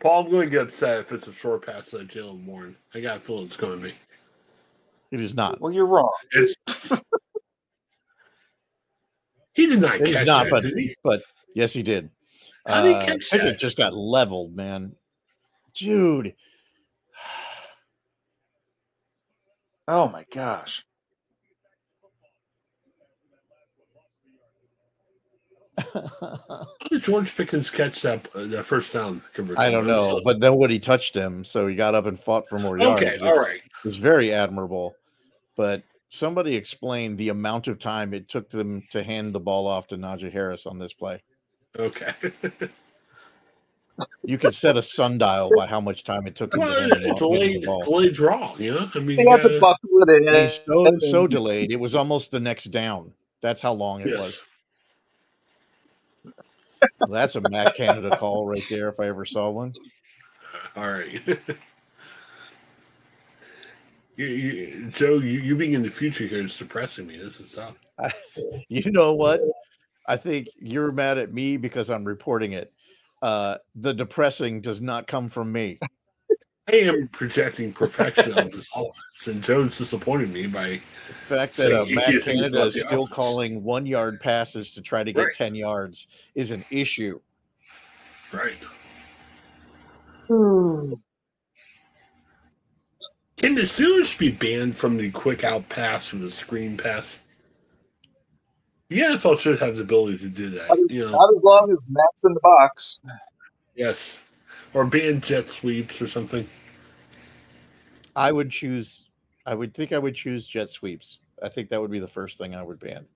Paul, I'm going to get upset if it's a short pass to Jaylen Warren. I got a feeling it's going to be. It is not. Well, you're wrong. It's he did not It is catch not, that, but did he? but yes, he did. How did he Uh, catch Pickett that? just got leveled, man. Dude. Oh my gosh. How did George Pickens catch that uh, that first down conversion? I don't know, but nobody touched him, so he got up and fought for more yards. okay, which all right. was very admirable. But somebody explained the amount of time it took them to hand the ball off to Najee Harris on this play. Okay. You could set a sundial by how much time it took him to well, hand the ball. delayed, hand the ball. delayed draw, you know? I mean, They had uh, to buckle it in. So so delayed. It was almost the next down. That's how long it yes. was. Well, that's a Matt Canada call right there, if I ever saw one. All right. you, you, Joe, you, you being in the future here is depressing me. This is tough. You know what? I think you're mad at me because I'm reporting it. Uh, the depressing does not come from me. I am projecting perfection on this offense, and Jones disappointed me by The fact that uh, Matt Canada is still offense. calling one yard passes to try to get Right. 10 yards is an issue. right. Can the Steelers be banned from the quick out pass or the screen pass? The NFL should have the ability to do that. Not as, You know, not as long as Matt's in the box. yes, or ban jet sweeps or something. I would choose, I would think I would choose jet sweeps. I think that would be the first thing I would ban.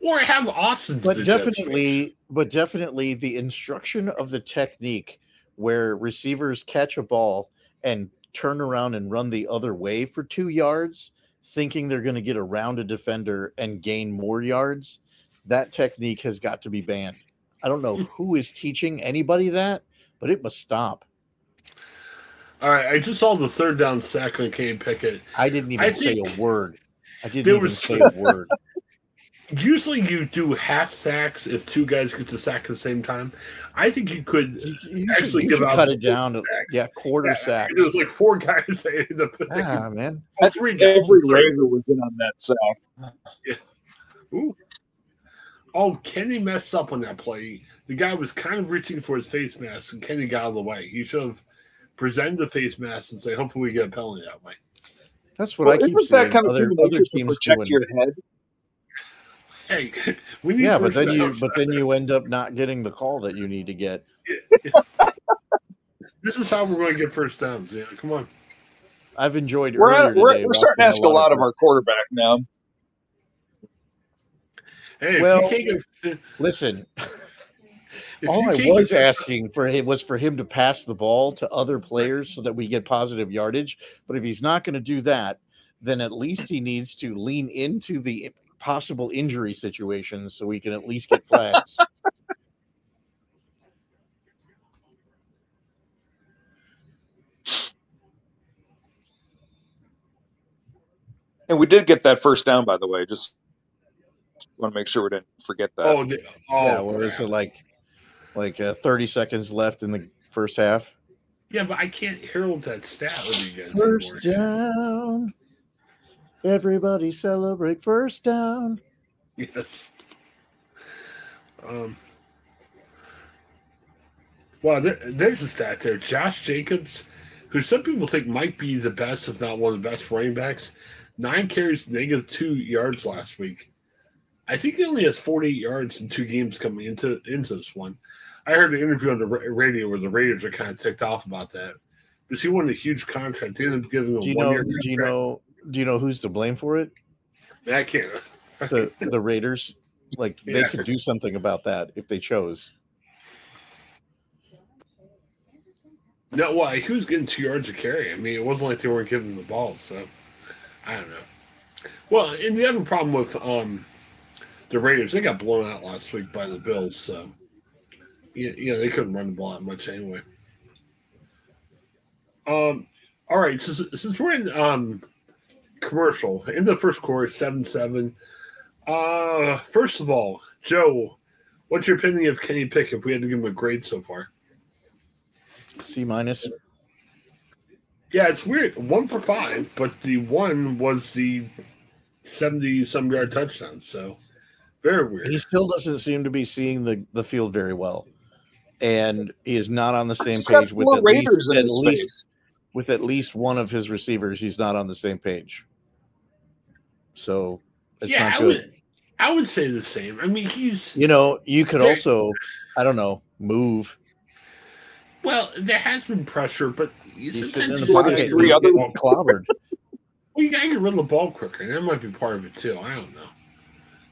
Or have Austin. But definitely, but definitely the instruction of the technique where receivers catch a ball and turn around and run the other way for two yards, thinking they're going to get around a defender and gain more yards. That technique has got to be banned. I don't know hmm. who is teaching anybody that, but it must stop. All right, I just saw the third down sack on Kenny Pickett. I didn't even I say a word. I didn't even was- say a word. Usually, you do half sacks if two guys get the sack at the same time. I think you could You, you actually should, you give out cut it down. To, sacks. yeah, quarter Yeah, sacks. It was like four guys that ended up Ah, man. all I three guys. every straight. Raider was in on that sack. Ooh. Oh, Kenny messed up on that play. The guy was kind of reaching for his face mask, and Kenny got out of the way. He should have presented the face mask and say, "Hopefully, we get a penalty that way." That's what Well, I keep isn't saying. that kind of other, other nature to teams protect doing. your head? Hey, we need yeah, but then you but then you end up not getting the call that you need to get. this is how we're going to get first downs. Yeah, come on. I've enjoyed. We're, at, we're, today we're starting to ask a lot of first- our quarterback now. Hey, if Well, you can't get, Listen, if all I was get asking for him was for him to pass the ball to other players so that we get positive yardage. But if he's not going to do that, then at least he needs to lean into the possible injury situations so we can at least get flags. And we did get that first down, by the way. Just want to make sure we didn't forget that. Oh, the- oh yeah, what was crap. it like? Like uh, 30 seconds left in the first half. yeah, but I can't herald that stat with you guys. First anymore. down. Everybody celebrate first down. Yes. Um. Well, there, there's a stat there. Josh Jacobs, who some people think might be the best, if not one of the best running backs, nine carries, negative two yards last week. I think he only has 48 yards in two games coming into into this one. I heard an interview on the radio where the Raiders are kind of ticked off about that because he won a huge contract. They ended up giving him a one year Do you know? Do you know who's to blame for it? I can't. The the Raiders. Like they could do something about that if they chose. No, why? He was getting two yards of carry. I mean, it wasn't like they weren't giving the ball. So, I don't know. Well, and the other problem with um the Raiders, they got blown out last week by the Bills, so you know they couldn't run the ball that much anyway. Um, all right, since since we're in um commercial in the first quarter, seven seven. Uh, first of all, Joe, what's your opinion of Kenny Pick if we had to give him a grade so far? C minus. Yeah, it's weird. One for five, but the one was the seventy some yard touchdown. So very weird. He still doesn't seem to be seeing the, the field very well, and he is not on the same page with at Raiders least, at least with at least one of his receivers. He's not on the same page. So it's yeah, not I would, I would say the same. I mean, he's You know, you could also, I don't know, move. well. There has been pressure, but He's sitting in the you Well, pocket. three get other- rid of the ball- clobbered. Well, you gotta get rid of the ball quicker. That might be part of it too. I don't know.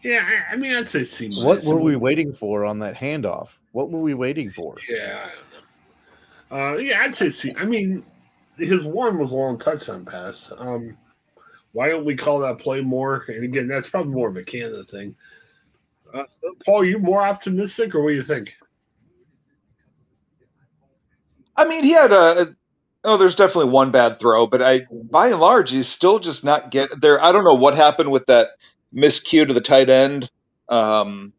Yeah, I, I mean, I'd say C. What were we waiting for on that handoff? What were we waiting for? Yeah, I don't know. Uh, yeah, I'd say C. I mean, his one was a long touchdown pass. Um, why don't we call that play more? And again, that's probably more of a Canada thing. Uh, Paul, you more optimistic, or what do you think? I mean, he had a. Oh, there's definitely one bad throw, but I, by and large, he's still just not get there. I don't know what happened with that miscue to the tight end, um,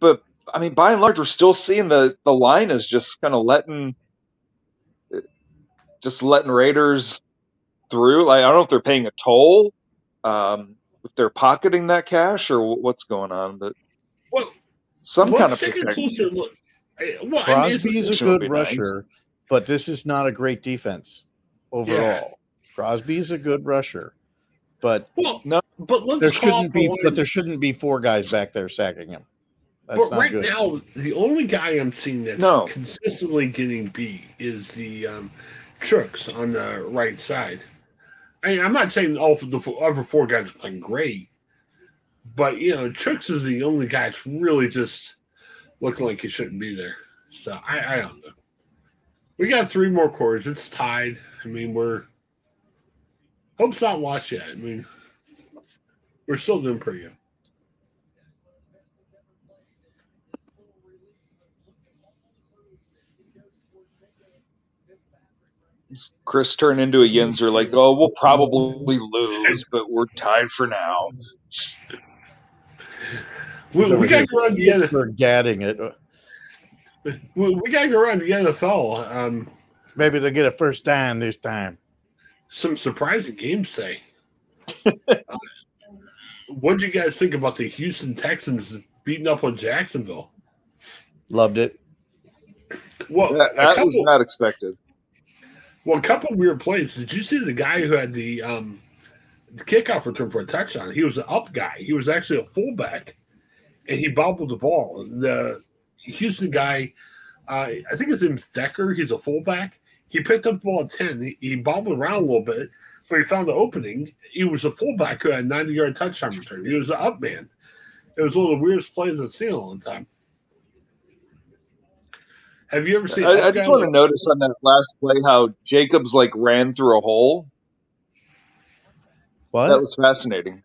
but I mean, by and large, we're still seeing the the line is just kind of letting, just letting Raiders through. Like I don't know if they're paying a toll, um, if they're pocketing that cash or what's going on, but Well, some let's kind of take a protection. closer look. Well, I mean, Crosby is a good be nice. rusher, but this is not a great defense overall. Crosby is a good rusher, but well, No. but let's there shouldn't be. But there shouldn't be four guys back there sacking him. That's but right good. now, the only guy I'm seeing that's No. consistently getting beat is the um, Chuks on the right side. I mean, I'm not saying all of the other four guys are playing great, but you know, Chuks is the only guy that's really just looking like he shouldn't be there. So I, I don't know. We got three more quarters. It's tied. I mean, we're hope's not lost yet. I mean, we're still doing pretty good. Chris turned into a Yinzer, like, oh, we'll probably lose, but we're tied for now. We, He's over we got to go around the N- Pittsburgh gadding it. we, we got to go around the NFL. Um, Maybe they'll get a first down this time. Some surprising games today. uh, what did you guys think about the Houston Texans beating up on Jacksonville? Loved it. Well, That, that couple, was not expected. well, a couple weird plays. Did you see the guy who had the um, the kickoff return for a touchdown? He was an up guy. He was actually a fullback, and he bobbled the ball. The Houston guy, uh, I think his name's Decker. He's a fullback. He picked up the ball at ten. He, he bobbled around a little bit, but he found the opening. He was a fullback who had a ninety yard touchdown return. He was an up man. It was one of the weirdest plays I've seen in a long time. Have you ever seen? I, I just want to like- notice on that last play how Jacobs like ran through a hole. What? That was fascinating.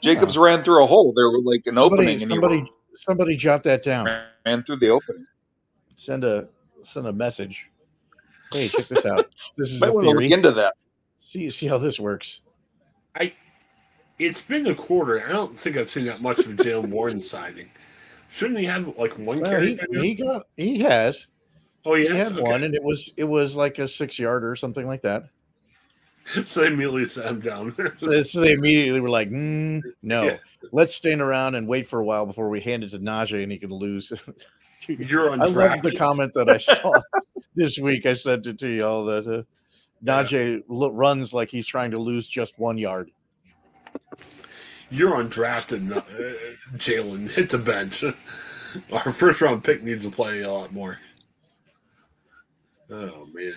Jacobs ran through a hole. There was like an opening, somebody, and somebody, somebody jot that down. he ran through the opening. Send a send a message. Hey, check this out. This is Might a want to theory. look into that. See see how this works. I. It's been a quarter. I don't think I've seen that much of a Jaylen Warren signing. Shouldn't he have like one Well, carry? he, he got he has oh yeah, he yeah, had one, and it was it was like a six yarder or something like that. so they immediately sat him down. So, so they immediately were like, mm, "No, Yeah. let's stand around and wait for a while before we hand it to Najee and he can lose." You're I love the comment that I saw this week. I sent it to y'all that uh, Najee lo- runs like he's trying to lose just one yard. You're undrafted, uh, Jaylen. Hit the bench. Our first round pick needs to play a lot more. Oh man.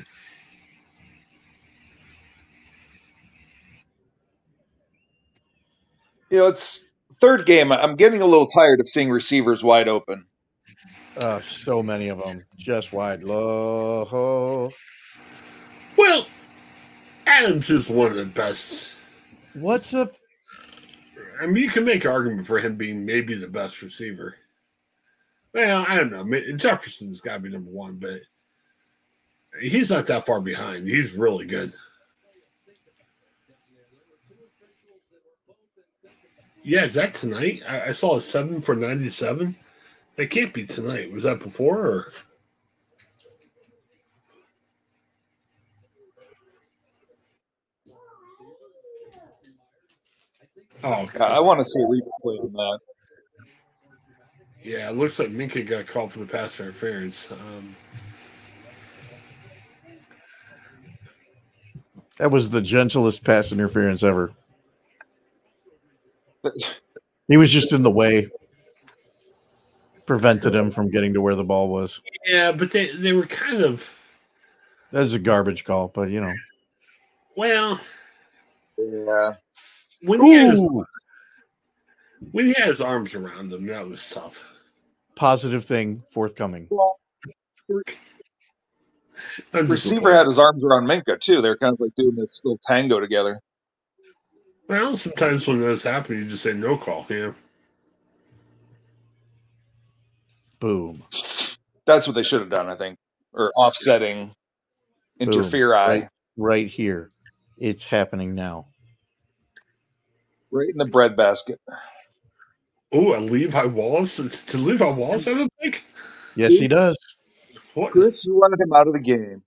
You know, it's third game. I'm getting a little tired of seeing receivers wide open. Uh, so many of them just wide low. Well, Adams is one of the best What's a I mean, you can make an argument for him being maybe the best receiver. Well, I don't know. I mean, Jefferson's got to be number one, but he's not that far behind. He's really good. Yeah, is that tonight? I, I saw a seven for ninety-seven. That can't be tonight. Was that before or? Oh, God, I want to see a replay on that. Yeah, it looks like Minkah got called for the pass interference. Um, that was the gentlest pass interference ever. He was just in the way. Prevented him from getting to where the ball was. yeah, but they, they were kind of That's a garbage call, but you know. well Yeah. when he has Ooh, when he had his arms around him, that was tough. positive thing forthcoming. Well, receiver had his arms around Minkah too. They're kind of like doing this little tango together. Well, sometimes when those happen, you just say no call. Yeah. Boom. That's what they should have done, I think, or offsetting interfere Right, right here. It's happening now. right in the breadbasket. Oh, and Levi Wallace. Does Levi Wallace have a pick? Yes, he does. What? Chris, you wanted him out of the game.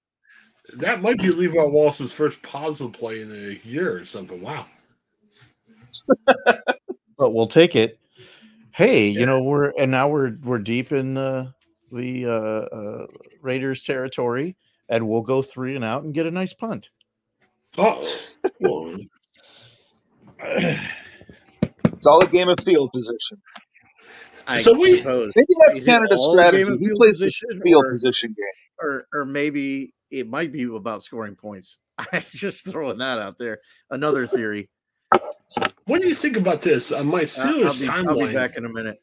That might be Levi Wallace's first positive play in a year or something. Wow. But we'll take it. Hey, you know, we're and now we're we're deep in the the uh, uh Raiders territory, and we'll go three and out and get a nice punt. Oh, It's all a game of field position. I So we- suppose. Maybe that's Is Canada's all a game strategy. He field plays the field or- position game. or or maybe it might be about scoring points. I'm just throwing that out there. Another theory. What do you think about this? On my Uh, Steelers I'll, be, I'll be back in a minute.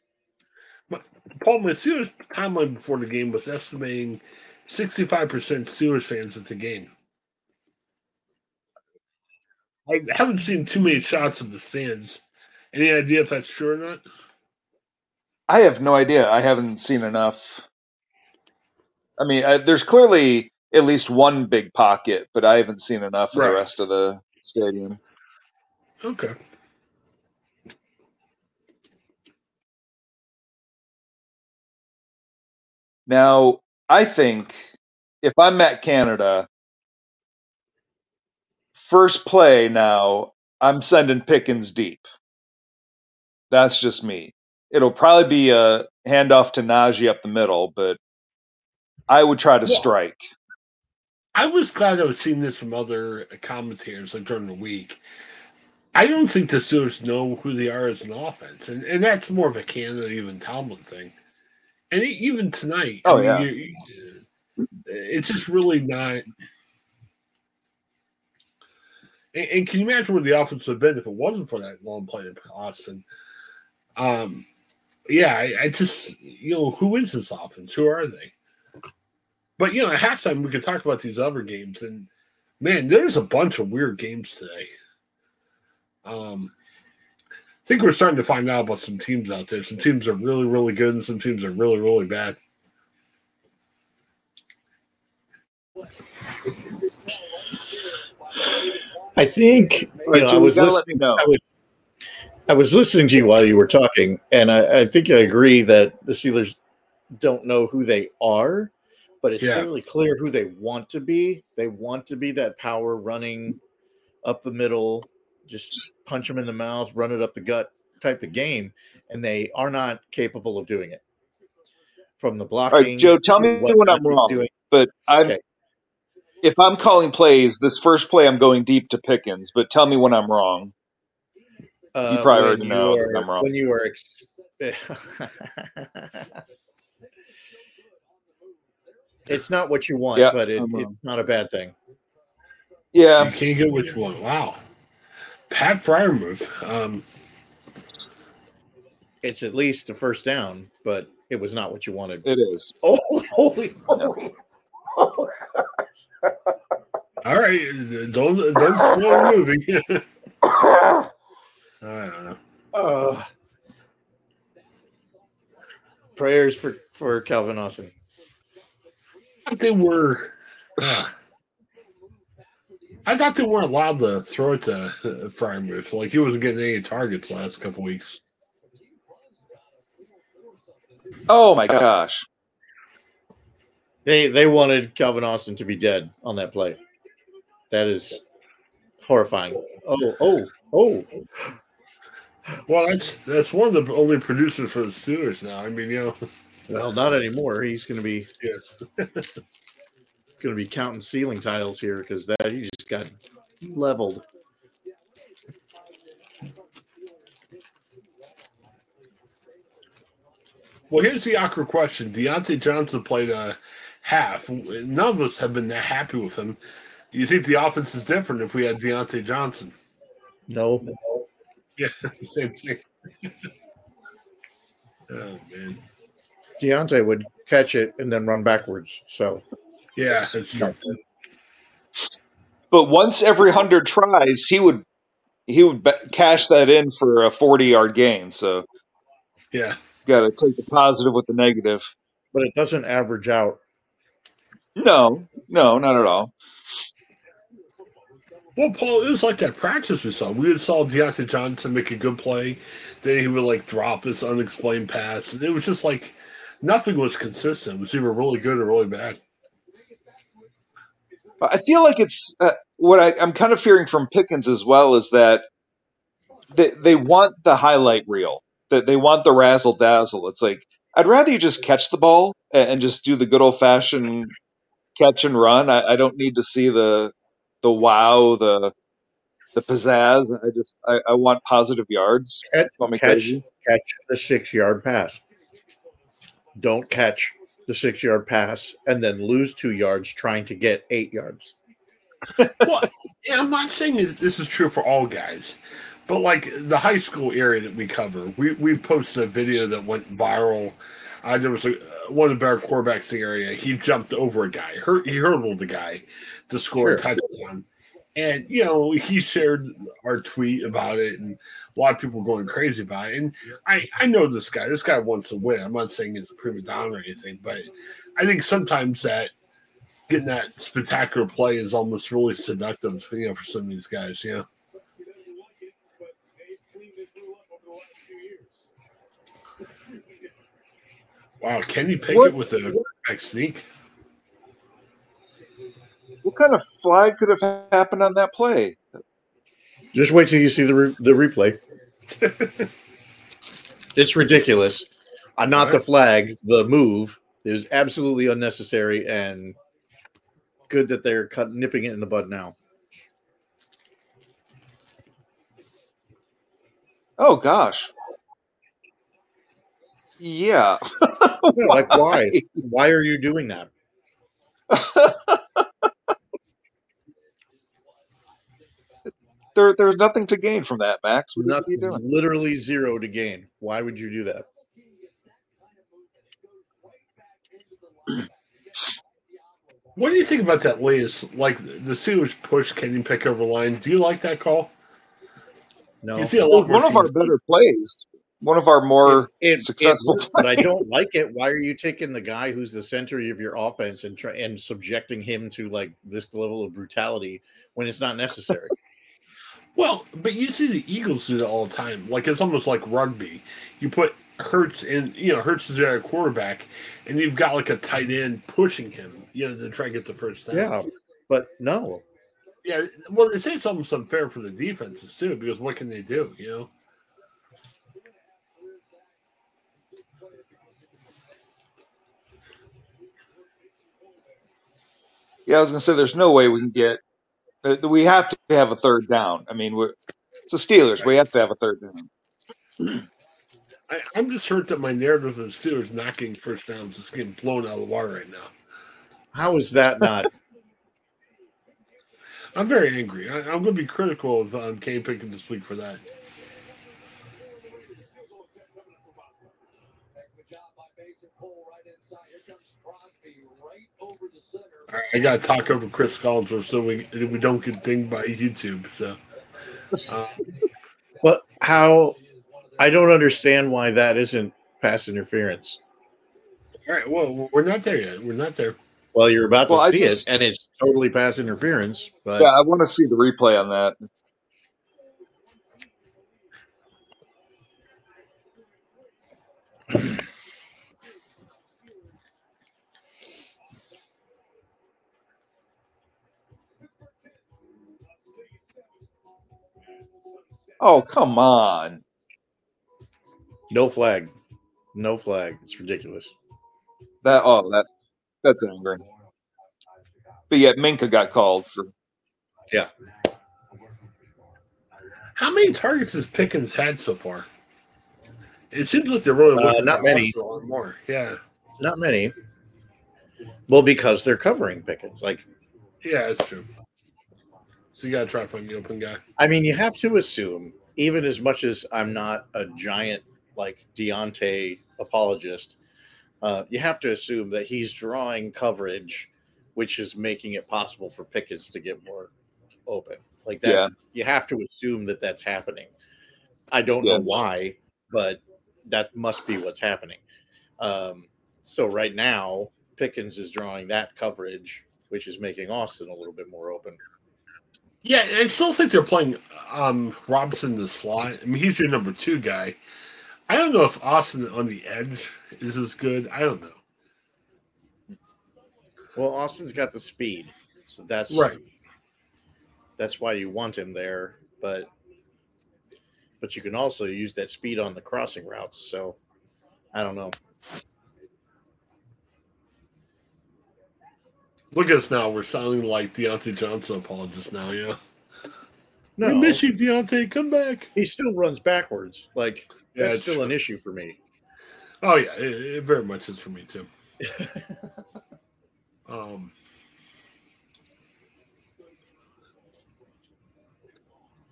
Paul, my Steelers timeline before the game was estimating 65% Steelers fans at the game. I haven't seen too many shots of the stands. Any idea if that's true or not? I have no idea. I haven't seen enough. I mean, I, there's clearly at least one big pocket, but I haven't seen enough for Right. the rest of the stadium. Okay. Now, I think if I'm at Canada, first play now, I'm sending Pickens deep. That's just me. It'll probably be a handoff to Najee up the middle, but I would try to Well, strike. I was glad I was seeing this from other commentators like during the week. I don't think the Steelers know who they are as an offense, and, and that's more of a Canada even Tomlin thing. And even tonight, Oh, I mean, yeah. you- you- it's just really not. And, and can you imagine where the offense would have been if it wasn't for that long play in Austin? Um, yeah, I, I just you know who is this offense? Who are they? But you know, at halftime we could talk about these other games, and man, there's a bunch of weird games today. Um, I think we're starting to find out about some teams out there. Some teams are really, really good, and some teams are really, really bad. I think you Right, know, I was listening, know. I was I was listening to you while you were talking, and I, I think I agree that the Steelers don't know who they are, but it's Yeah. fairly clear who they want to be. They want to be that power running up the middle, just punch them in the mouth, run it up the gut type of game, and they are not capable of doing it. From the blocking, Joe, tell me to what when I'm wrong. Doing. But I'm Okay. if I'm calling plays, this first play I'm going deep to Pickens, but tell me when I'm wrong. Uh, probably when already know you if are- I'm wrong. When you are, ex- it's not what you want, Yeah, but it, it's not a bad thing. Yeah, You can't get what you want. Wow, Pat Freiermuth. Um, It's at least a first down, but it was not what you wanted. it is. Oh, holy, holy. all right, don't don't spoil the movie. I don't know. Uh, prayers for for Calvin Austin. I thought they were. Uh, I thought they weren't allowed to throw it to Freiermuth. Like he wasn't getting any targets last couple weeks. Oh my gosh. They they wanted Calvin Austin to be dead on that play. That is horrifying. Oh oh oh! Well, that's that's one of the only producers for the Steelers now. I mean, you know, Well, not anymore. He's going to be yes. going to be counting ceiling tiles here because that he just got leveled. Well, here's the awkward question: Diontae Johnson played a half. None of us have been that happy with him. Do you think the offense is different if we had Diontae Johnson? No, Yeah, same thing. oh man, Diontae would catch it and then run backwards. So yeah. But once every hundred tries, he would he would be- cash that in for a forty yard gain. So yeah. got to take the positive with the negative. but it doesn't average out. No, no, not at all. Well, Paul, it was like that practice we saw. We saw Diontae Johnson make a good play, then he would like drop this unexplained pass. and It was just like nothing was consistent. It was either really good or really bad. I feel like it's uh, what I, I'm kind of fearing from Pickens as well is that they they want the highlight reel, that they want the razzle dazzle. It's like I'd rather you just catch the ball and, and just do the good old fashioned catch and run. I, I don't need to see the the wow, the the pizzazz. I just I, I want positive yards. Catch, catch, catch the six yard pass. Don't catch the six yard pass and then lose two yards trying to get eight yards. well, yeah, I'm not saying that this is true for all guys, but like the high school area that we cover, we, we posted a video that went viral. Uh, there was a, one of the better quarterbacks in the area. He jumped over a guy, hurt, he hurdled the guy to score a Sure. touchdown. And you know, he shared our tweet about it, and a lot of people going crazy about it. And I, I know this guy. This guy wants to win. I'm not saying he's a prima donna or anything, but I think sometimes that getting that spectacular play is almost really seductive, you know, for some of these guys, you know. Wow, Kenny Pickett What- with a back sneak. What kind of flag could have happened on that play? Just wait till you see the re- the replay. it's ridiculous. Uh, not the flag, the move is absolutely unnecessary and good that they're cut nipping it in the bud now. Oh gosh. Yeah. Yeah, like why? Why are you doing that? there, there's nothing to gain from that, Max. What are you Nothing, doing? literally zero to gain. Why would you do that? What do you think about that latest? Like the Steelers push Kenny Pickett over line. Do you like that call? No, You see a It lot was one of our better plays. One of our more It- it successful works, but I don't like it. Why are you taking the guy who's the center of your offense and try, and subjecting him to like this level of brutality when it's not necessary? Well, but you see the Eagles do that all the time. Like it's almost like rugby. You put Hurts in, you know, Hurts is their quarterback, and you've got like a tight end pushing him, you know, to try and get the first down. yeah, but no, Yeah, well, it's, it's almost unfair for the defenses too, because what can they do? You know, Yeah, I was gonna say there's no way we can get. Uh, We have to have a third down. I mean, we're, it's the Steelers. We have to have a third down. I, I'm just hurt that my narrative of the Steelers not getting first downs is getting blown out of the water right now. how is that not? I'm very angry. I, I'm going to be critical of um, Kenny Pickett this week for that. I got to talk over Chris Collinsworth so we we don't get dinged by YouTube. So uh, But how I don't understand why that isn't pass interference. All right, well, we're not there yet. We're not there. Well, you're about to Well, I see just- it, and it's totally pass interference. But Yeah, I want to see the replay on that. Oh, come on. no flag, no flag. It's ridiculous. That oh that that's angry. But yet Minkah got called for Yeah. How many targets has Pickens had so far? It seems like they're really Uh, not many. A lot more. Yeah, Not many. Well, because they're covering Pickens. Like, yeah, that's true. So you got to try to find the open guy. I mean, you have to assume, even as much as I'm not a giant like Diontae apologist, uh, you have to assume that he's drawing coverage, which is making it possible for Pickens to get more open. Like that, Yeah. you have to assume that that's happening. I don't Yeah. know why, but that must be what's happening. Um, so right now, Pickens is drawing that coverage, which is making Austin a little bit more open. Yeah, I still think they're playing um, Robinson in the slot. I mean, he's your number two guy. I don't know if Austin on the edge is as good. I don't know. Well, Austin's got the speed, so that's Right. That's why you want him there, but but you can also use that speed on the crossing routes. So I don't know. Look at us now. We're sounding like Diontae Johnson apologists now. Yeah, No, we miss you, Diontae. Come back. he still runs backwards. Like Yeah, that's it's still an issue for me. Oh yeah, it, it very much is for me too. Um,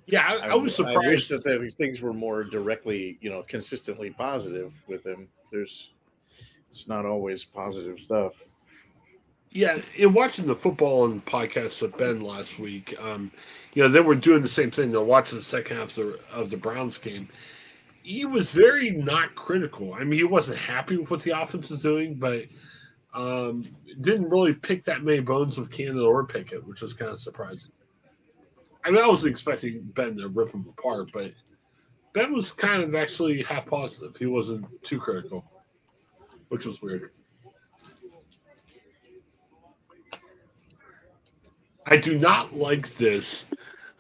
yeah, I, I was I wish surprised. that the- things were more directly, you know, consistently positive with him. There's, it's not always positive stuff. Yeah, in watching the football and podcasts of Ben last week, um, you know, they were doing the same thing. They're watching the second half of the, of the Browns game. He was very not critical. I mean, he wasn't happy with what the offense is doing, but um, didn't really pick that many bones with Canada or Pickett, which was kind of surprising. I mean, I wasn't expecting Ben to rip him apart, but Ben was kind of actually half positive. He wasn't too critical, which was weird. I do not like this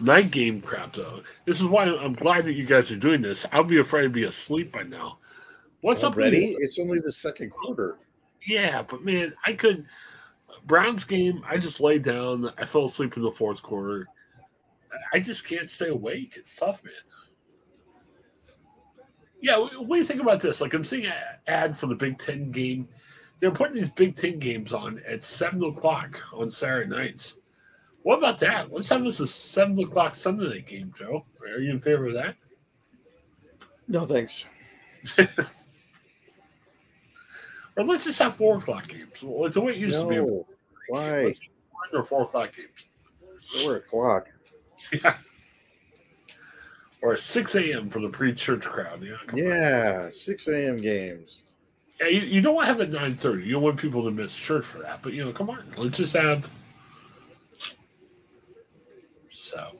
night game crap though. This is why I'm glad that you guys are doing this. I'll be afraid to be asleep by now. What's up with It's only the second quarter. Yeah, but man, I could Browns game, I just laid down. I fell asleep in the fourth quarter. I just can't stay awake. It's tough, man. Yeah, what what do you think about this? Like, I'm seeing an ad for the Big Ten game. They're putting these Big Ten games on at seven o'clock on Saturday nights. What about that? Let's have this a seven o'clock Sunday night game, Joe. Are you in favor of that? No, thanks. Or let's just have four o'clock games. Like the way it used to be. Why? Or four o'clock games. Four o'clock. Yeah. Or 6 a.m. for the pre-church crowd. Yeah. on. Yeah, 6 a.m. games. Yeah, you, you don't want to have it 9.30. You don't want people to miss church for that. But, you know, come on. Let's just have... So...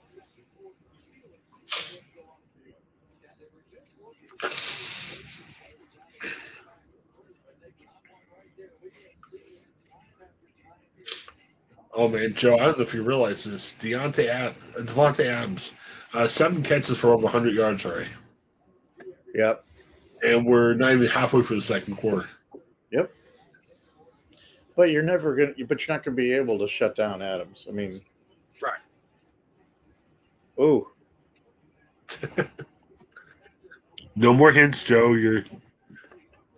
Oh man, Joe! I don't know if you realize this. Deontay Ad- Davante Adams, uh, seven catches for over 100 yards already, Yep. and we're not even halfway through the second quarter. Yep. But you're never gonna. But you're not gonna be able to shut down Adams. I mean. Oh, No more hints, Joe. You're.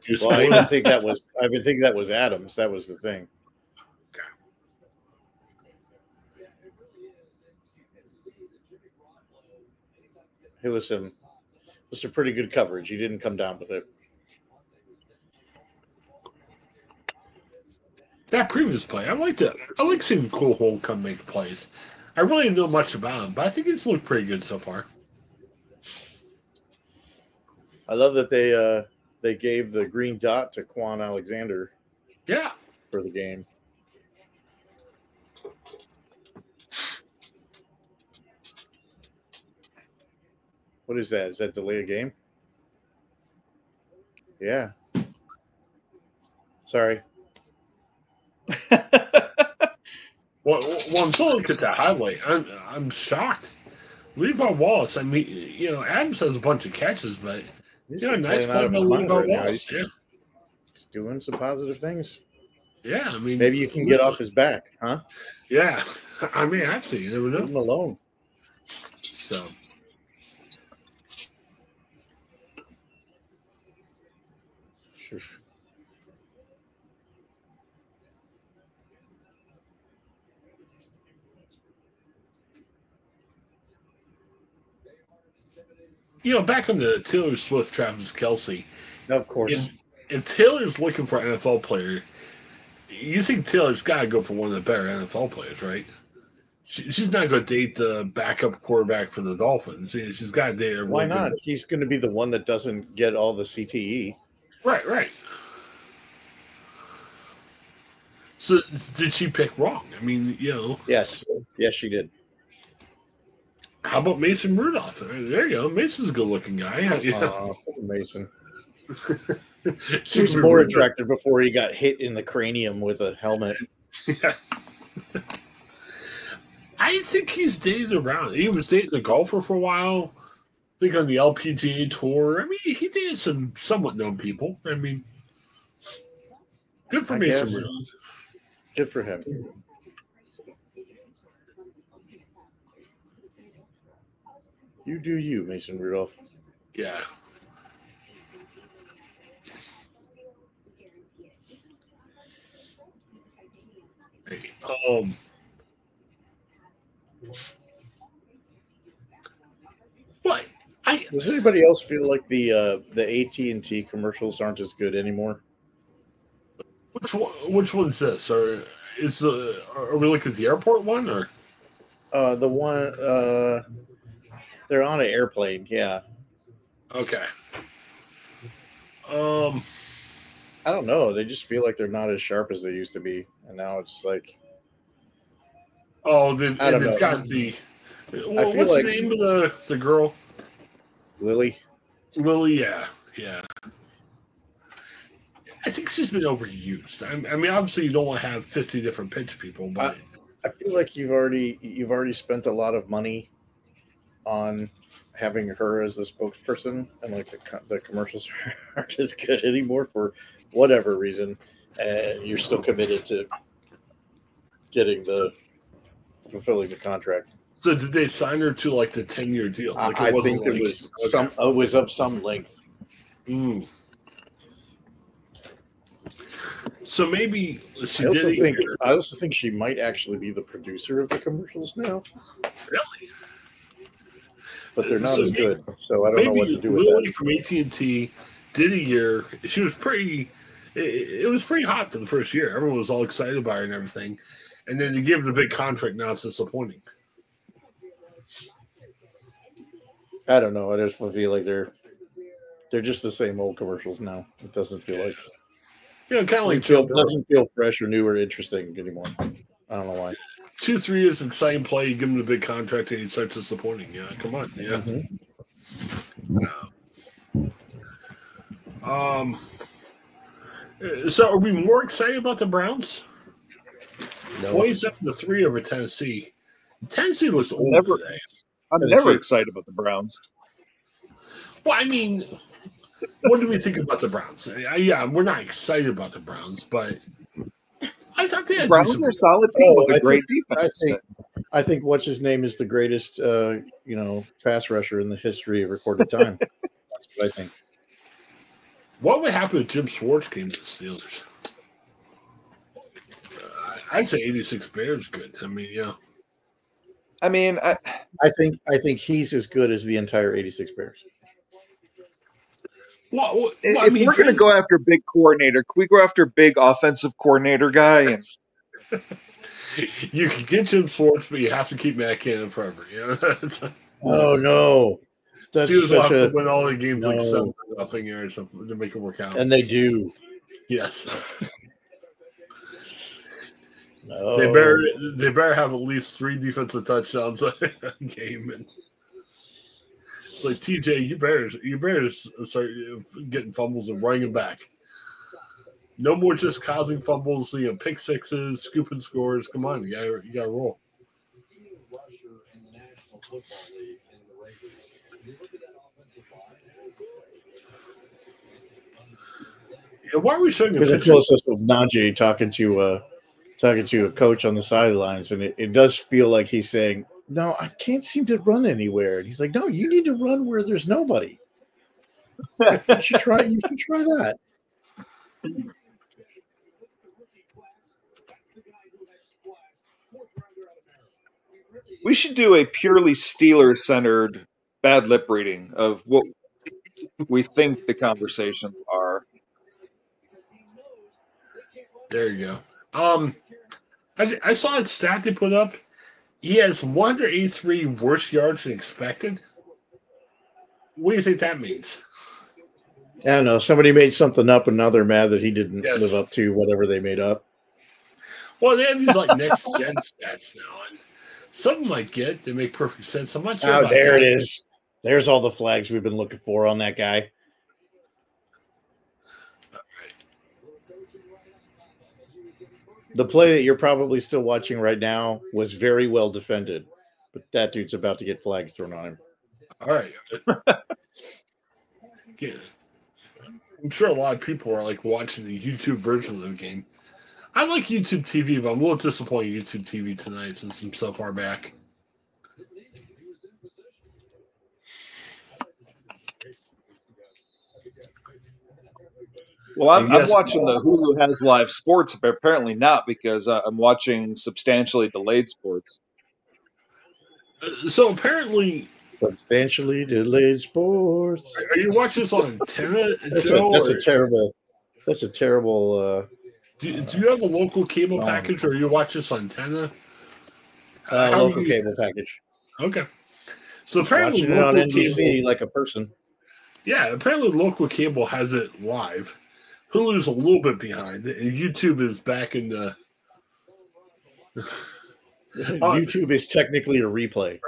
you're well, I spoiling- didn't think that was. I didn't think that was Adams. That was the thing. Hey, listen, this is a pretty good coverage. He didn't come down with it. that previous play, I like that. I like seeing Cole Holcomb make plays. I really didn't know much about him, but I think it's looked pretty good so far. I love that they uh they gave the green dot to Kwon Alexander Yeah. for the game. What is that? Is that delay a game? Yeah. Sorry. Well, well, I'm still looking at that highlight. I'm, I'm shocked. Levi Wallace. I mean, you know, Adams has a bunch of catches, but He's yeah, just nice out of Levi right. Wallace. He's, Yeah, he's doing some positive things. yeah. I mean, Maybe you can get off his back, huh? Yeah, I mean, actually, you never know. him alone. So, Shush. You know, back on the Taylor Swift, Travis Kelce. Of course. If, if Taylor's looking for an NFL player, you think Taylor's got to go for one of the better NFL players, right? She, she's not going to date the backup quarterback for the Dolphins. She's got to date. Why really good- not? He's going to be the one that doesn't get all the. CTE. Right, right. So did she pick wrong? I mean, you know, Yes. Yes, she did. How about Mason Rudolph? There you go. Mason's a good-looking guy. Yeah. Uh, Mason. She was more attractive before he got hit in the cranium with a helmet. Yeah. I think he's dated around. He was dating a golfer for a while. I think on the LPGA tour. I mean, he dated some somewhat known people. I mean, good for I Mason. Rudolph. Good for him. You do you, Mason Rudolph. Yeah. Um. What? I Does anybody else feel like the uh, the AT and T commercials aren't as good anymore? which one? Which one's this? Or is the? Are we looking at the airport one or? Uh, the one uh, they're on an airplane. Yeah, Okay. Um. I don't know. They just feel like they're not as sharp as they used to be, and now it's like Oh, they, I and don't they've know. got the. Well, feel what's like- the name of the the girl? Lily. Lily. Yeah, yeah. I think she's been overused. I, I mean, obviously, you don't want to have fifty different pitch people, but I feel like you've already you've already spent a lot of money on having her as the spokesperson, and like the co- the commercials aren't as good anymore for whatever reason, and you're still committed to getting the fulfilling the contract. so did they sign her to like the ten year deal? Like, I, think it like- was okay. some it was of some length. Mm. So maybe she I also did. think I also think she might actually be the producer of the commercials now, really. But they're not So as maybe- good. So I don't know what to do with Lily that. from AT and T did a year. She was pretty. It, it was pretty hot for the first year. Everyone was all excited about her and everything, and then to give her the big contract, now it's disappointing. I don't know. I just feel like they're they're just the same old commercials now. It doesn't feel like You know, kind of like it feel, doesn't feel fresh or new or interesting anymore. I don't know why. Two, three years exciting play. You give him the big contract, and he starts disappointing. Yeah, come on. Yeah. Um. uh, So, are we more excited about the Browns? No. Twenty-seven to three over Tennessee. Tennessee looks old Never- today. I'm Tennessee. never excited about the Browns. Well, I mean, what do we think about the Browns? Uh, Yeah, we're not excited about the Browns, but I thought they had Browns are a solid team Oh, with I a great I defense. think I think what's his name is the greatest uh, you know pass rusher in the history of recorded time. That's what I think. What would happen if Jim Schwartz came to the Steelers? Uh, I'd say 86 Bears good. I mean, yeah. I mean, I, I think I think he's as good as the entire '86 Bears. Well, well, if I mean, we're going to go after big coordinator, can we go after big offensive coordinator guy? And you can get Jim Schwartz, but you have to keep Matt Canada forever. Yeah. Oh no! That's Steelers will have a, to win all the games like No. seven nothing or something to make it work out. and they do. yes, No. they better they better have at least three defensive touchdowns a game. And it's like TJ, you better you better start getting fumbles and running them back. No more just causing fumbles, you know, pick sixes, scooping scores. Come on, you got you got to roll. And why are we showing the Because the picture? closest of Najee talking to uh talking to a coach on the sidelines, and it, it does feel like he's saying, "No, I can't seem to run anywhere." And he's like, "No, you need to run where there's nobody. You should try. You should try that." We should do a purely Steeler centered bad lip reading of what we think the conversations are. There you go. Um, I, I saw a stat they put up. He has 183 worse yards than expected. What do you think that means? I don't know. Somebody made something up, and now they're mad that he didn't Yes. live up to whatever they made up. Well, they have these like next gen stats now, and some of them I get. They make perfect sense. I'm not sure. Oh, there that. it is. There's all the flags we've been looking for on that guy. The play that you're probably still watching right now was very well defended, but that dude's about to get flags thrown on him. All right. Yeah. I'm sure a lot of people are like watching the YouTube version of the game. I like YouTube TV, but I'm a little disappointed in YouTube TV tonight since I'm so far back. Well, I'm, I'm watching the Hulu has live sports, but apparently not because uh, I'm watching substantially delayed sports. Uh, So apparently, Substantially delayed sports. are you watching this on antenna, That's a, that's a terrible. That's a terrible. Uh, do, do you have a local cable Um, package, or you watch this on antenna? uh, How local you- cable package. Okay. So apparently, Watching it on local NBC cable, like a person. yeah, apparently local cable has it live. Hulu's a little bit behind, and YouTube is back in the. Uh, YouTube is technically a replay.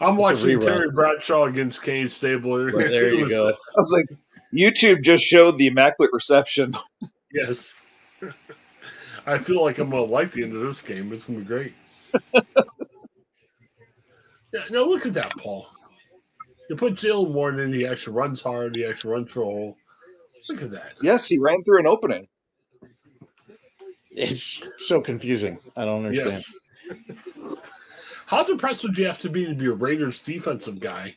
I'm a watching. Terry Bradshaw against Kenny Stabler. But there you was- go. I was like, YouTube just showed the immaculate reception. Yes. I feel like I'm gonna like the end of this game. It's gonna be great. yeah, now look at that, Paul. You put Jaylen Warren in, he actually runs hard, he actually runs for a hole. Look at that. Yes, he ran through an opening. It's so confusing. I don't understand. Yes. How depressed would you have to be to be a Raiders defensive guy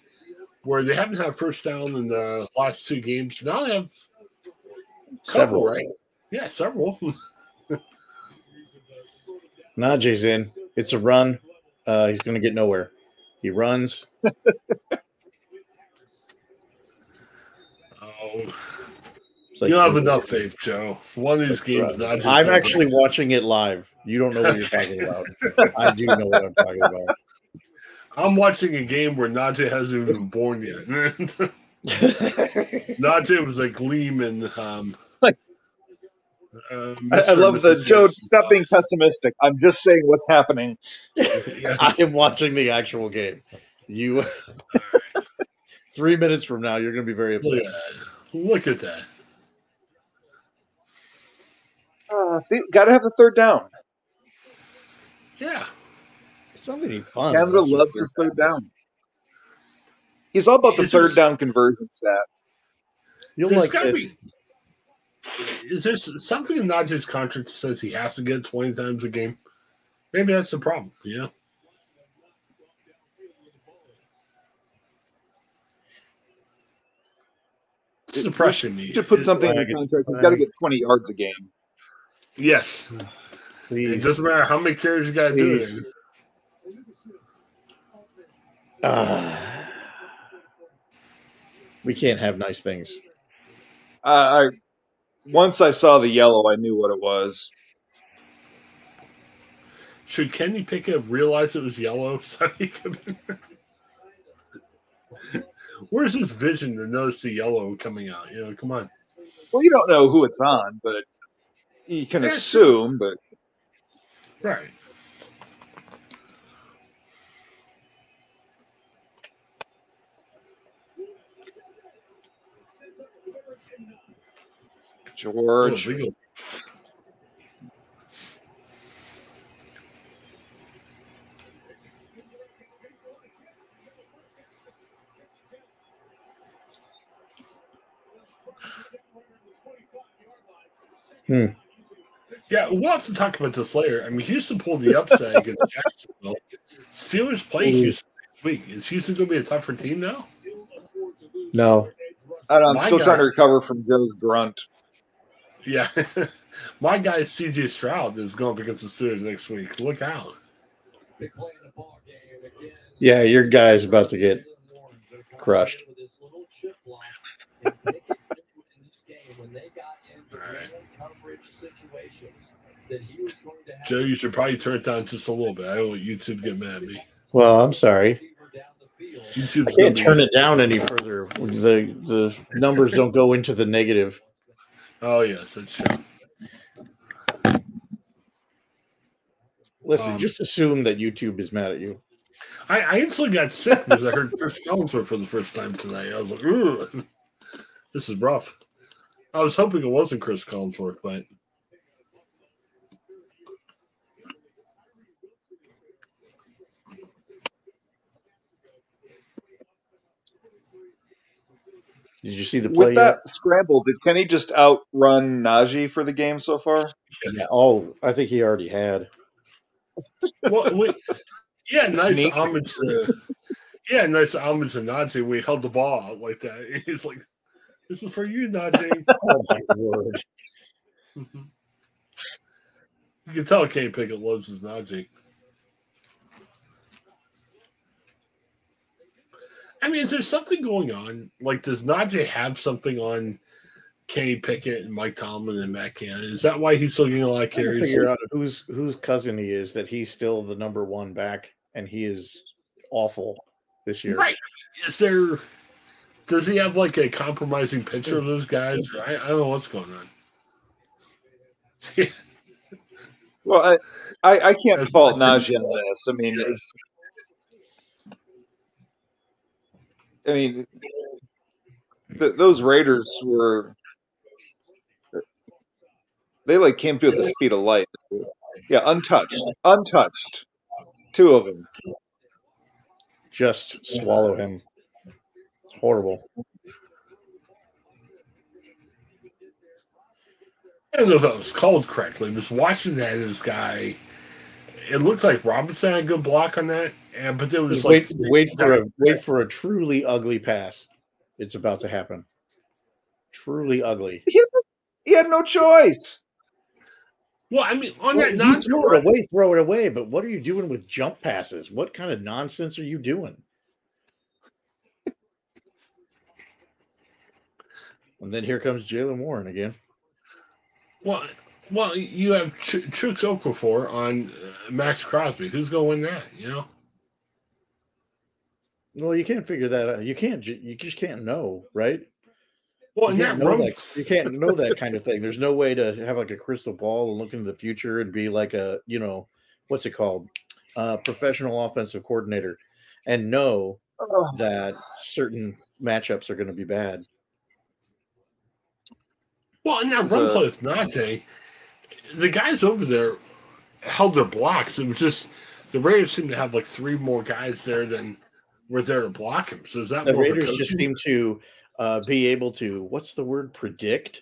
where they haven't had first down in the last two games? Now they have couple, Several. right? Yeah, several. Najee's in. It's a run. Uh, he's going to get nowhere. He runs. oh, It's like- you have enough faith, Joe. One of these games, not just I'm actually watching it live. You don't know what you're talking about. I do know what I'm talking about. I'm watching a game where Najee hasn't even been born yet. Najee was like Lehman. Um, uh, I, I love the Joe. Harrison Stop being pessimistic. I'm just saying what's happening. Yes. I am watching the actual game. You, three minutes from now, you're going to be very Look upset. at that. Look at that. Uh, see, got to have the third down. Yeah. It's not any fun. Canada loves his third down. He's all about the It's third just- down conversion stat. You'll like this. be. Is there something in Najee's contract that says he has to get 20 times a game? Maybe that's the problem. Yeah. It's depressing me. You should put something in the contract. He's flag got to get 20 yards a game. Yes. It doesn't matter how many carries you got to do. Please. it. Ah. we can't have nice things. Uh, I once I saw the yellow, I knew what it was. Should Kenny Pickett have realized it was yellow? So he could- where's his vision to notice the yellow coming out? You know, come on. Well, you don't know who it's on, but you can Yeah, assume. But Right. George, Oh, Hmm. Yeah, we'll have to talk about this later. I mean, Houston pulled the upset against Jacksonville. Steelers play Ooh. Houston next week. Is Houston going to be a tougher team now? No. I don't, I'm My still trying to recover from Joe's grunt. Yeah. My guy, CJ Stroud, is going up against the Steelers next week. Look out. Yeah, your guy's about to get crushed. Joe, you should probably turn it down just a little bit. I don't want YouTube to get mad at me. Well, I'm sorry. YouTube I can't turn it down any further. The the numbers don't go into the negative. Oh, yes, that's true. Listen, Um, just assume that YouTube is mad at you. I, I instantly got sick because I heard Chris Collinsworth for the first time tonight. I was like, Ugh, this is rough. I was hoping it wasn't Chris Collinsworth, but Did you see the play With yet? that scramble, did Kenny just outrun Najee for the game so far? yes. Yeah, oh, I think he already had. well, we, yeah, nice Sneak. homage to yeah, nice homage to Najee. We held the ball out like that. He's like, "This is for you, Najee." Oh my word! you can tell Kenny Pickett loves his Najee. I mean, is there something going on? Like, does Najee have something on Kenny Pickett and Mike Tomlin and Matt Canada? Is that why he's still getting a lot of Trying to carries? figure out whose whose cousin he is. That he's still the number one back, and he is awful this year. Right. Is there does he have like a compromising picture of those guys? I, I don't know what's going on. Well, I, I, I can't That's fault Najee on this. I mean, Yeah. I mean, th- those Raiders were they like came through at the speed of light. Yeah, untouched, untouched. Two of them. Just swallow him. Horrible. I don't know if that was called correctly. Just watching that this guy, it looked like Robinson had a good block on that, and but there was like wait, wait for a wait for a truly ugly pass. It's about to happen. Truly ugly. He had no choice. Well, I mean, on Well, that you non throw it away, throw it away. But what are you doing with jump passes? What kind of nonsense are you doing? and then here comes Jaylen Warren again. well, well, you have Ch- Chuks Okorafor on uh, Maxx Crosby. Who's going to win that? You know. Well, you can't figure that out. You can't. You just can't know, right? Well, you, can't know that, you can't know that kind of thing. There's no way to have like a crystal ball and look into the future and be like a, you know, what's it called, uh, professional offensive coordinator, and know Ugh. that certain matchups are going to be bad. Well, in that run play with Najee, the guys over there held their blocks. It was just the Raiders seemed to have like three more guys there than were there to block him. So is that The more of a Raiders just seem to uh, be able to, what's the word, predict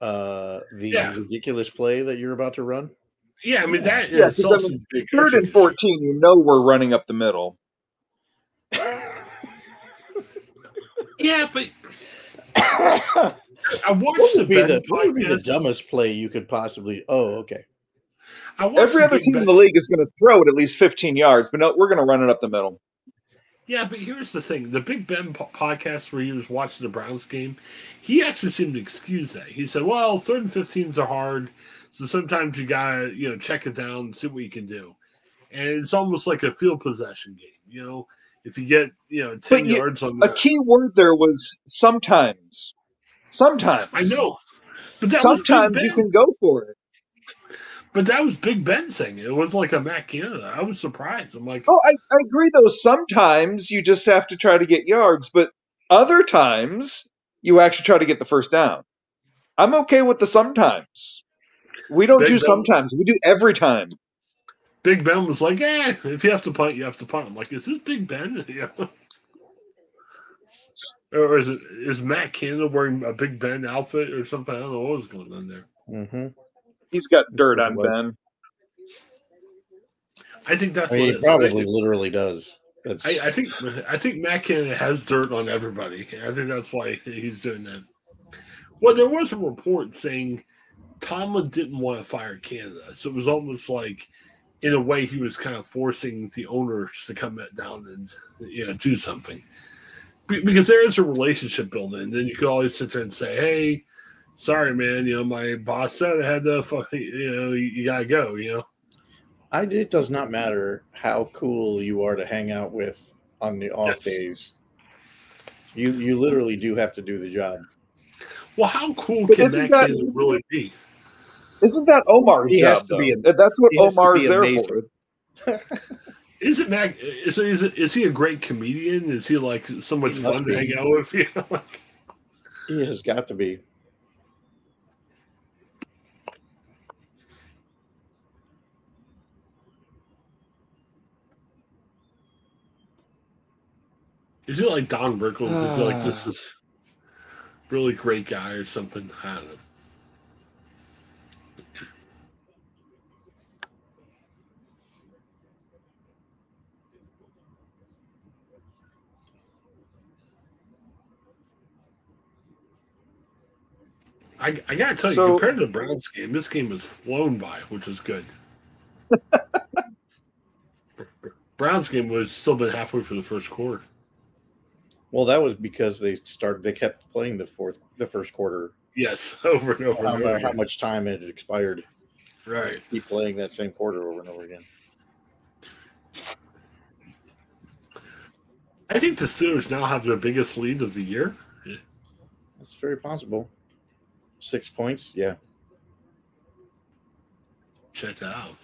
uh, the Yeah. ridiculous play that you're about to run. Yeah, I mean that Yeah, is 'cause I mean, big Third and fourteen, you know we're running up the middle. Yeah, but I watched What the be the, what would be the dumbest play you could possibly? Oh, okay. I Every other team Ben- in the league is going to throw it at least fifteen yards, but no, we're going to run it up the middle. Yeah, but here's the thing: the Big Ben po- podcast where he was watching the Browns game, he actually seemed to excuse that. He said, "Well, third and 15s are hard, so sometimes you gotta, you know, check it down, and see what you can do." And it's almost like a field possession game. You know, If you get you know ten But you- yards on A key word there was sometimes. Sometimes. I know, but Sometimes you can go for it. But that was Big Ben saying it. It was like a Matt Canada. I was surprised. I'm like, Oh, I, I agree though. Sometimes you just have to try to get yards, but other times you actually try to get the first down. I'm okay with the sometimes. We don't Big do Ben- sometimes. We do every time. Big Ben was like, eh, if you have to punt, you have to punt. I'm like, is this Big Ben? Yeah. Or is it is Matt Canada wearing a Big Ben outfit or something? I don't know what was going on there. Mm-hmm. He's got dirt on Ben. I think that's I mean, what he it is. probably literally does. I, I think I think Matt Canada has dirt on everybody. I think that's why he's doing that. Well, there was a report saying Tomlin didn't want to fire Canada, so it was almost like, in a way, he was kind of forcing the owners to come down and you know do something, because there is a relationship building. And then you could always sit there and say, "Hey, sorry, man, you know my boss said I had to, fuck, you know, you, you gotta go," you know. I, it does not matter how cool you are to hang out with on the off Yes. days. You you literally do have to do the job. Well, how cool But can isn't that- Canada really be? Isn't that Omar's He has job? to be though? That's what he has to Omar's be there amazing. for. Is it Mac? Is is it, is he a great comedian? Is he like so much He fun to be. hang out with? You know, like, He has got to be. Is it like Don Rickles? Is he like uh. this really great guy or something? I don't know. I, I gotta tell you, So- compared to the Browns game, this game has flown by, which is good. Browns game was still been halfway through the first quarter. Well, that was because they started. They kept playing the fourth, the first quarter. Yes, over and over How, and over. how much time it had expired. Right. Keep playing that same quarter over and over again. I think the Steelers now have their biggest lead of the year. That's very possible. Six points, yeah. Check that out.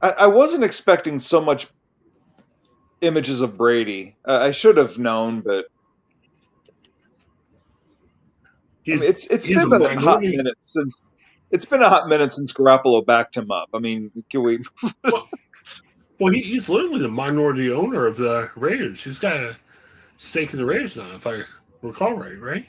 I, I wasn't expecting so much images of Brady. Uh, I should have known, but I He's, mean, it's it's he's been a a hot minute since it's been a hot minute since Garoppolo backed him up. I mean, can we? well, he, he's literally the minority owner of the Raiders. He's got a stake in the Raiders now, if I recall right. Right?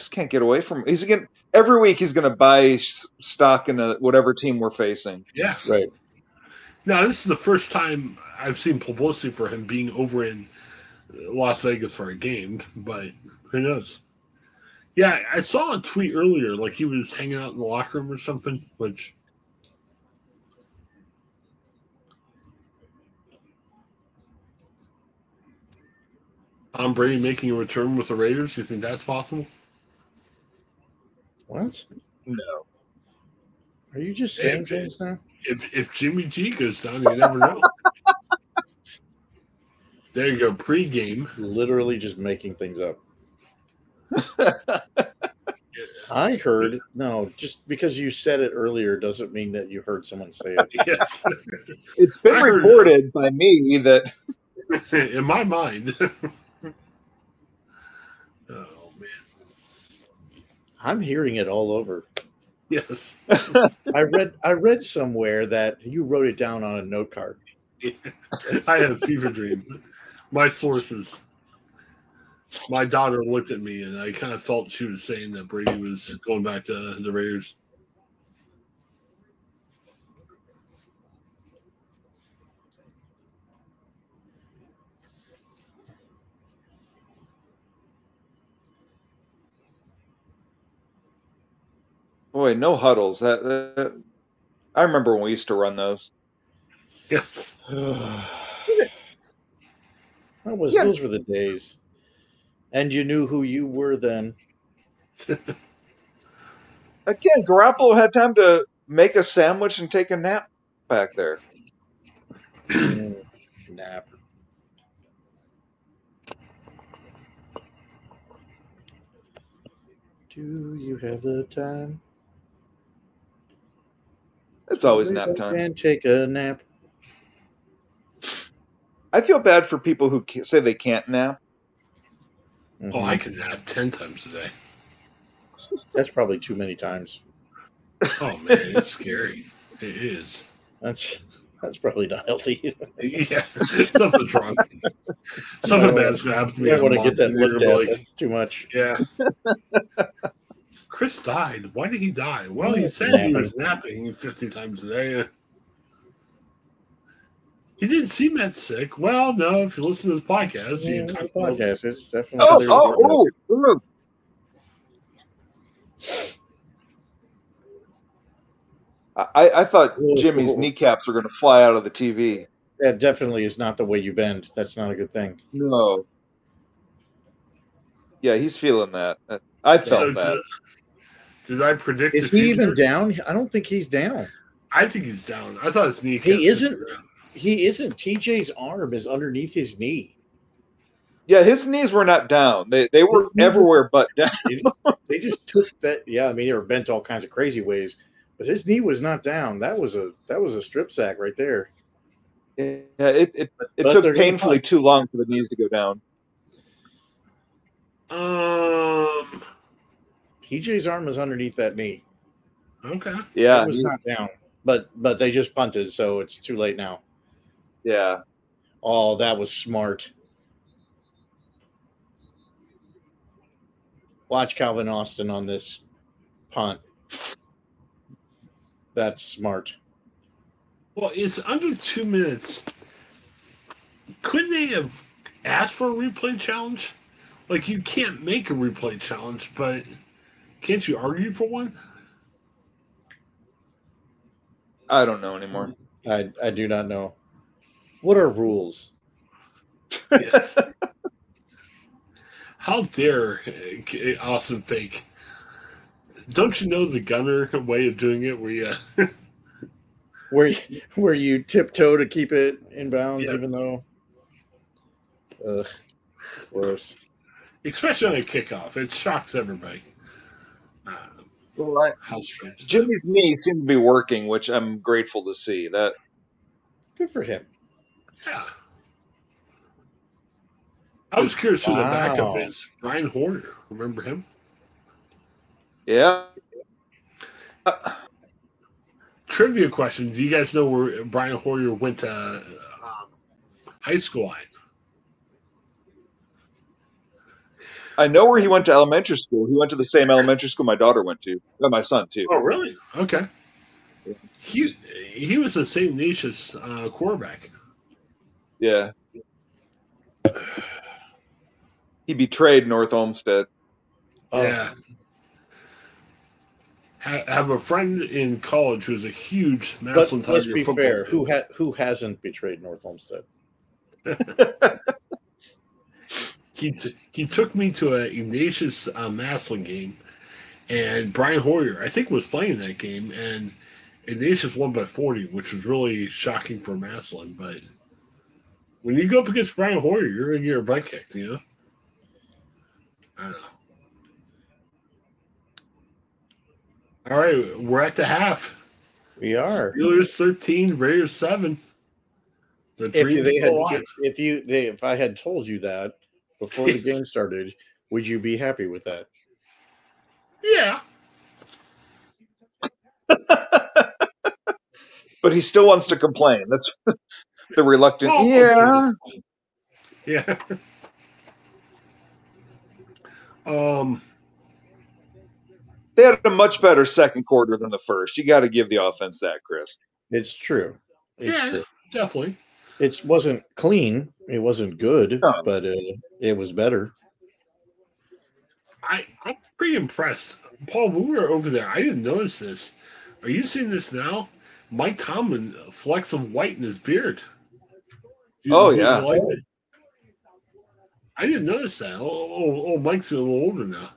just can't get away from. He's again every week. He's going to buy stock in a, whatever team we're facing. Yeah. Right. Now this is the first time I've seen publicity for him being over in Las Vegas for a game, but who knows? Yeah, I saw a tweet earlier, like he was hanging out in the locker room or something, which. Tom Brady making a return with the Raiders. You think that's possible? What? No, Are you just saying it's- things now? If if Jimmy G goes down, you never know. there you go, pregame. Literally just making things up. I heard no, just because you said it earlier doesn't mean that you heard someone say it. Yes, it's been I heard reported by me that in my mind. oh man, I'm hearing it all over. Yes. I read I read somewhere that you wrote it down on a note card. I had a fever dream. My sources. My daughter looked at me, and I kind of felt she was saying that Brady was going back to the Raiders. Boy, no huddles. That, that I remember when we used to run those. Yes. that was Yeah. those were the days. And you knew who you were then. Again, Garoppolo had time to make a sandwich and take a nap back there. Nap. Do you have the time? It's always Wake nap time. And take a nap. I feel bad for people who say they can't nap. Mm-hmm. Oh, I can nap ten times a day. That's probably too many times. Oh man, it's scary. It is. That's that's probably not healthy. Yeah, something's wrong. Something No, bad's gonna happen to me. I in a want to get that and you're looked at. Like, That's too much. yeah. Chris died. Why did he die? Well, he Yeah, said he napping. was napping 50 times a day. He didn't seem that sick. Well, no, if you listen to this podcast, Yeah, you it's talk about podcast. It's definitely. Oh, oh, oh, oh. I, I thought Whoa, Jimmy's whoa. kneecaps were going to fly out of the TV. That definitely is not the way you bend. That's not a good thing. No. Yeah, he's feeling that. I So felt that. Did, did I predict? Is the he even down? I don't think he's down. I think he's down. I thought his knee. He isn't? He isn't. TJ's arm is underneath his knee. Yeah, his knees were not down. They they were everywhere but down. They just, they just took that. Yeah, I mean they were bent all kinds of crazy ways, but his knee was not down. That was a that was a strip sack right there. Yeah, it it, it But took painfully too long for the knees to go down. Um. TJ's arm is underneath that knee. Okay. Yeah, it was he- not down, but but they just punted, so it's too late now. yeah. Oh, that was smart. Watch Calvin Austin on this punt. That's smart. Well, it's under two minutes. Couldn't they have asked for a replay challenge? Like you can't make a replay challenge, but can't you argue for one? I don't know anymore. I I do not know. What are rules? Yes. How dare uh, Austin fake? Don't you know the gunner way of doing it, where you Where you, where you tiptoe to keep it in bounds, Yes. even though. Ugh, gross. especially on a kickoff, it shocks everybody. Uh, Well, I, how strange! Jimmy's knee seemed to be working, which I'm grateful to see. That Good for him. Yeah. I was curious who the backup is. Brian Hoyer. Remember him? yeah. Uh, Trivia question. Do you guys know where Brian Hoyer went to um, high school at? I know where he went to elementary school. He went to the same elementary school my daughter went to. Uh, my son too. Oh, really? Okay. He he was a St. Ignatius uh, quarterback. Yeah. He betrayed North Olmsted. Oh, Yeah. Ha- have a friend in college who's a huge But Massillon let's Tiger be fair. fan. Who ha- who hasn't betrayed North Olmsted? he t- he took me to a Ignatius uh, Massillon game, and Brian Hoyer I think was playing that game, and Ignatius won by forty, which was really shocking for Massillon. But when you go up against Brian Hoyer, you're gonna get your butt kicked, you know. I don't know. All right, we're at the half. We are. Steelers thirteen, Raiders seven. The If they had, if, if you they, if I had told you that before the game started, would you be happy with that? Yeah. but he still wants to complain. That's the reluctant. Well, yeah. Yeah. um. They had a much better second quarter than the first. You got to give the offense that, Chris. It's true. It's Yeah. true. Definitely. It wasn't clean. It wasn't good, No. but uh, it was better. I I'm pretty impressed. Paul, when we were over there, I didn't notice this. Are you seeing this now? Mike Tomlin flecks of white in his beard. Do Oh, yeah. like? I didn't notice that. Oh, oh, oh, Mike's a little older now.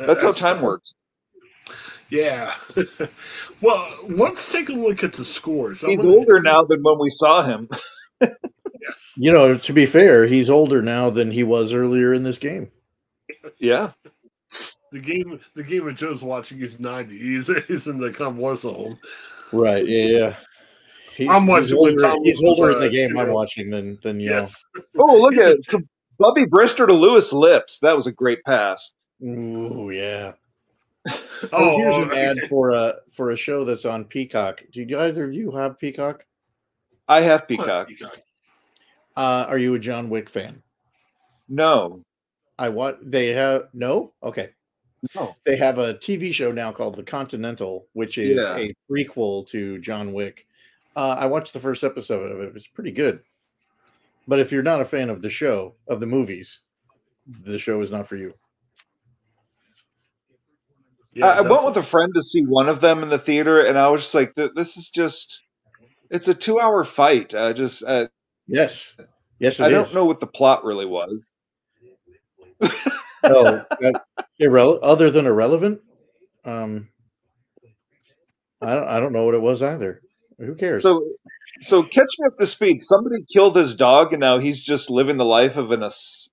Uh, That's how time works. Yeah. well, let's take a look at the scores. He's older now than when we saw him. Yes. You know, to be fair, he's older now than he was earlier in this game. Yeah. The game, the game that Joe's watching is ninety. He's, he's in the convalescent home. Right. Yeah. Yeah. He's, I'm he's watching when older, Tom he's was, older in the game you I'm watching than than you. Yes. Oh, look at a- Bubby Brister to Louis Lipps. That was a great pass. Ooh, yeah. Oh, Oh, here's an ad for a for a show that's on Peacock. Do you either of you have Peacock? I have Peacock. Peacock. Uh, are you a John Wick fan? No. I want they have no okay. No. They have a TV show now called The Continental, which is Yeah. a prequel to John Wick. Uh, I watched the first episode of it. It's pretty good. But if you're not a fan of the show, of the movies, the show is not for you. Yeah, I, I went with a friend to see one of them in the theater, and I was just like, "This is just." It's a two-hour fight. I just, uh, Yes. Yes, it I don't is. know what the plot really was. Oh, that- irrele- other than irrelevant. Um, I don't. I don't know what it was either. Who cares? So, so catch me up to speed. Somebody killed his dog, and now he's just living the life of an ass-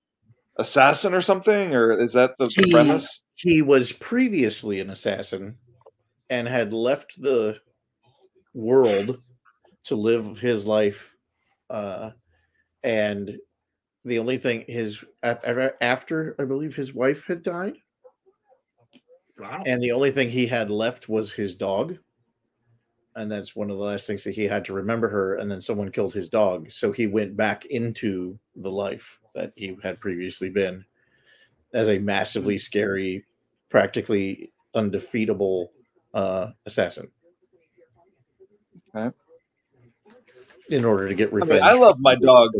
assassin or something, or is that the, the He- premise? he was previously an assassin and had left the world to live his life uh and the only thing his af- af- after i believe his wife had died Wow. and the only thing he had left was his dog and that's one of the last things that he had to remember her and then someone killed his dog so he went back into the life that he had previously been as a massively scary practically undefeatable uh assassin Okay. In order to get I mean, I love my dog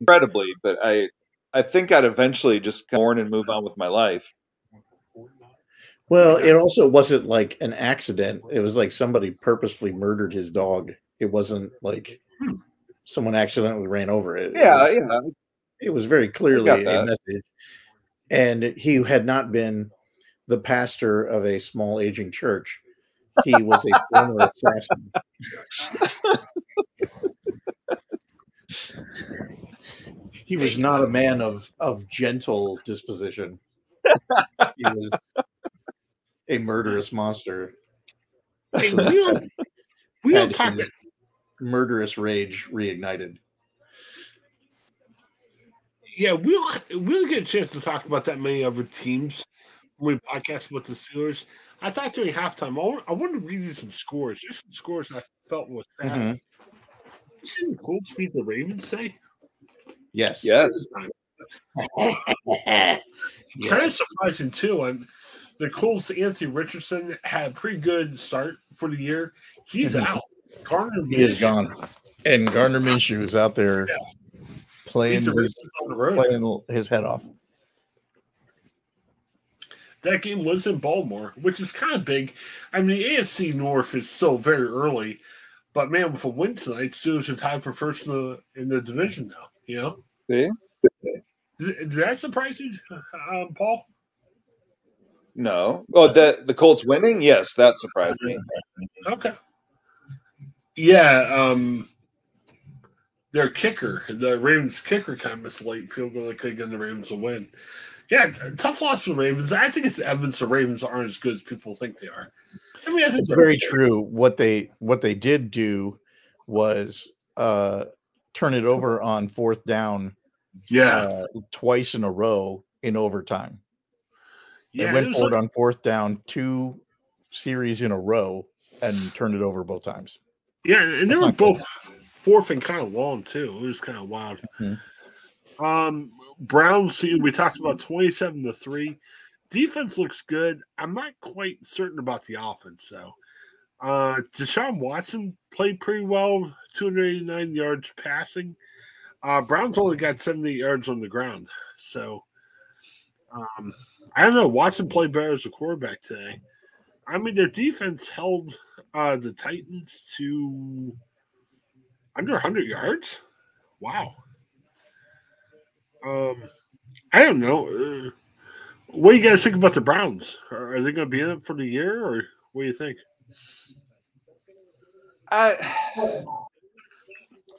incredibly, but I, I think I'd eventually just mourn and move on with my life. Well, it also wasn't like an accident. It was like somebody purposefully murdered his dog. It wasn't like hmm. someone accidentally ran over it. It Yeah, was, yeah. it was very clearly a message. And he had not been the pastor of a small aging church. He was a former assassin. he was not a man of of gentle disposition. He was a murderous monster. Hey, we don't, we don't talk. murderous rage reignited. Yeah, we don't. We don't get a chance to talk about that many other teams when we podcast with the Steelers. I thought during halftime, I, want, I wanted to read you some scores. just some scores I felt was fast. Mhm. You see the Colts beat the Ravens today? Yes. Yes. Kind of surprising too. And the Colts, Anthony Richardson had a pretty good start for the year. He's Mhm. out. Garner He is gone. And Gardner Minshew is out there Yeah. playing the his, the playing his head off. That game was in Baltimore, which is kind of big. I mean, the AFC North is still very early, but man, with a win tonight, Steelers are tied for first in the in the division now. You know, See? did, did that surprise you, um, Paul? No. Oh, the the Colts winning? Yes, that surprised me. Okay. Yeah, um, their kicker, the Ravens kicker, kind of missed late field goal that could give the Ravens a win. Yeah, tough loss for Ravens. I think it's evidence the Ravens aren't as good as people think they are. I mean, I think It's very okay. true. What they what they did do was uh turn it over on fourth down Yeah, uh, twice in a row in overtime. They yeah. went for it like- on fourth down two series in a row and turned it over both times. Yeah, and they were not good. both fourth and kind of long too. It was kind of wild. Mhm. Um, Browns. We talked about twenty-seven to three. Defense looks good. I'm not quite certain about the offense though. Uh, Deshaun Watson played pretty well, 289 yards passing. Uh, Browns only got 70 yards on the ground. So, um, I don't know. Watson played better as a quarterback today. I mean, their defense held uh, the Titans to under 100 yards. Wow. Um, I don't know. Uh, What do you guys think about the Browns? Are, they going to be in it for the year, or what do you think? I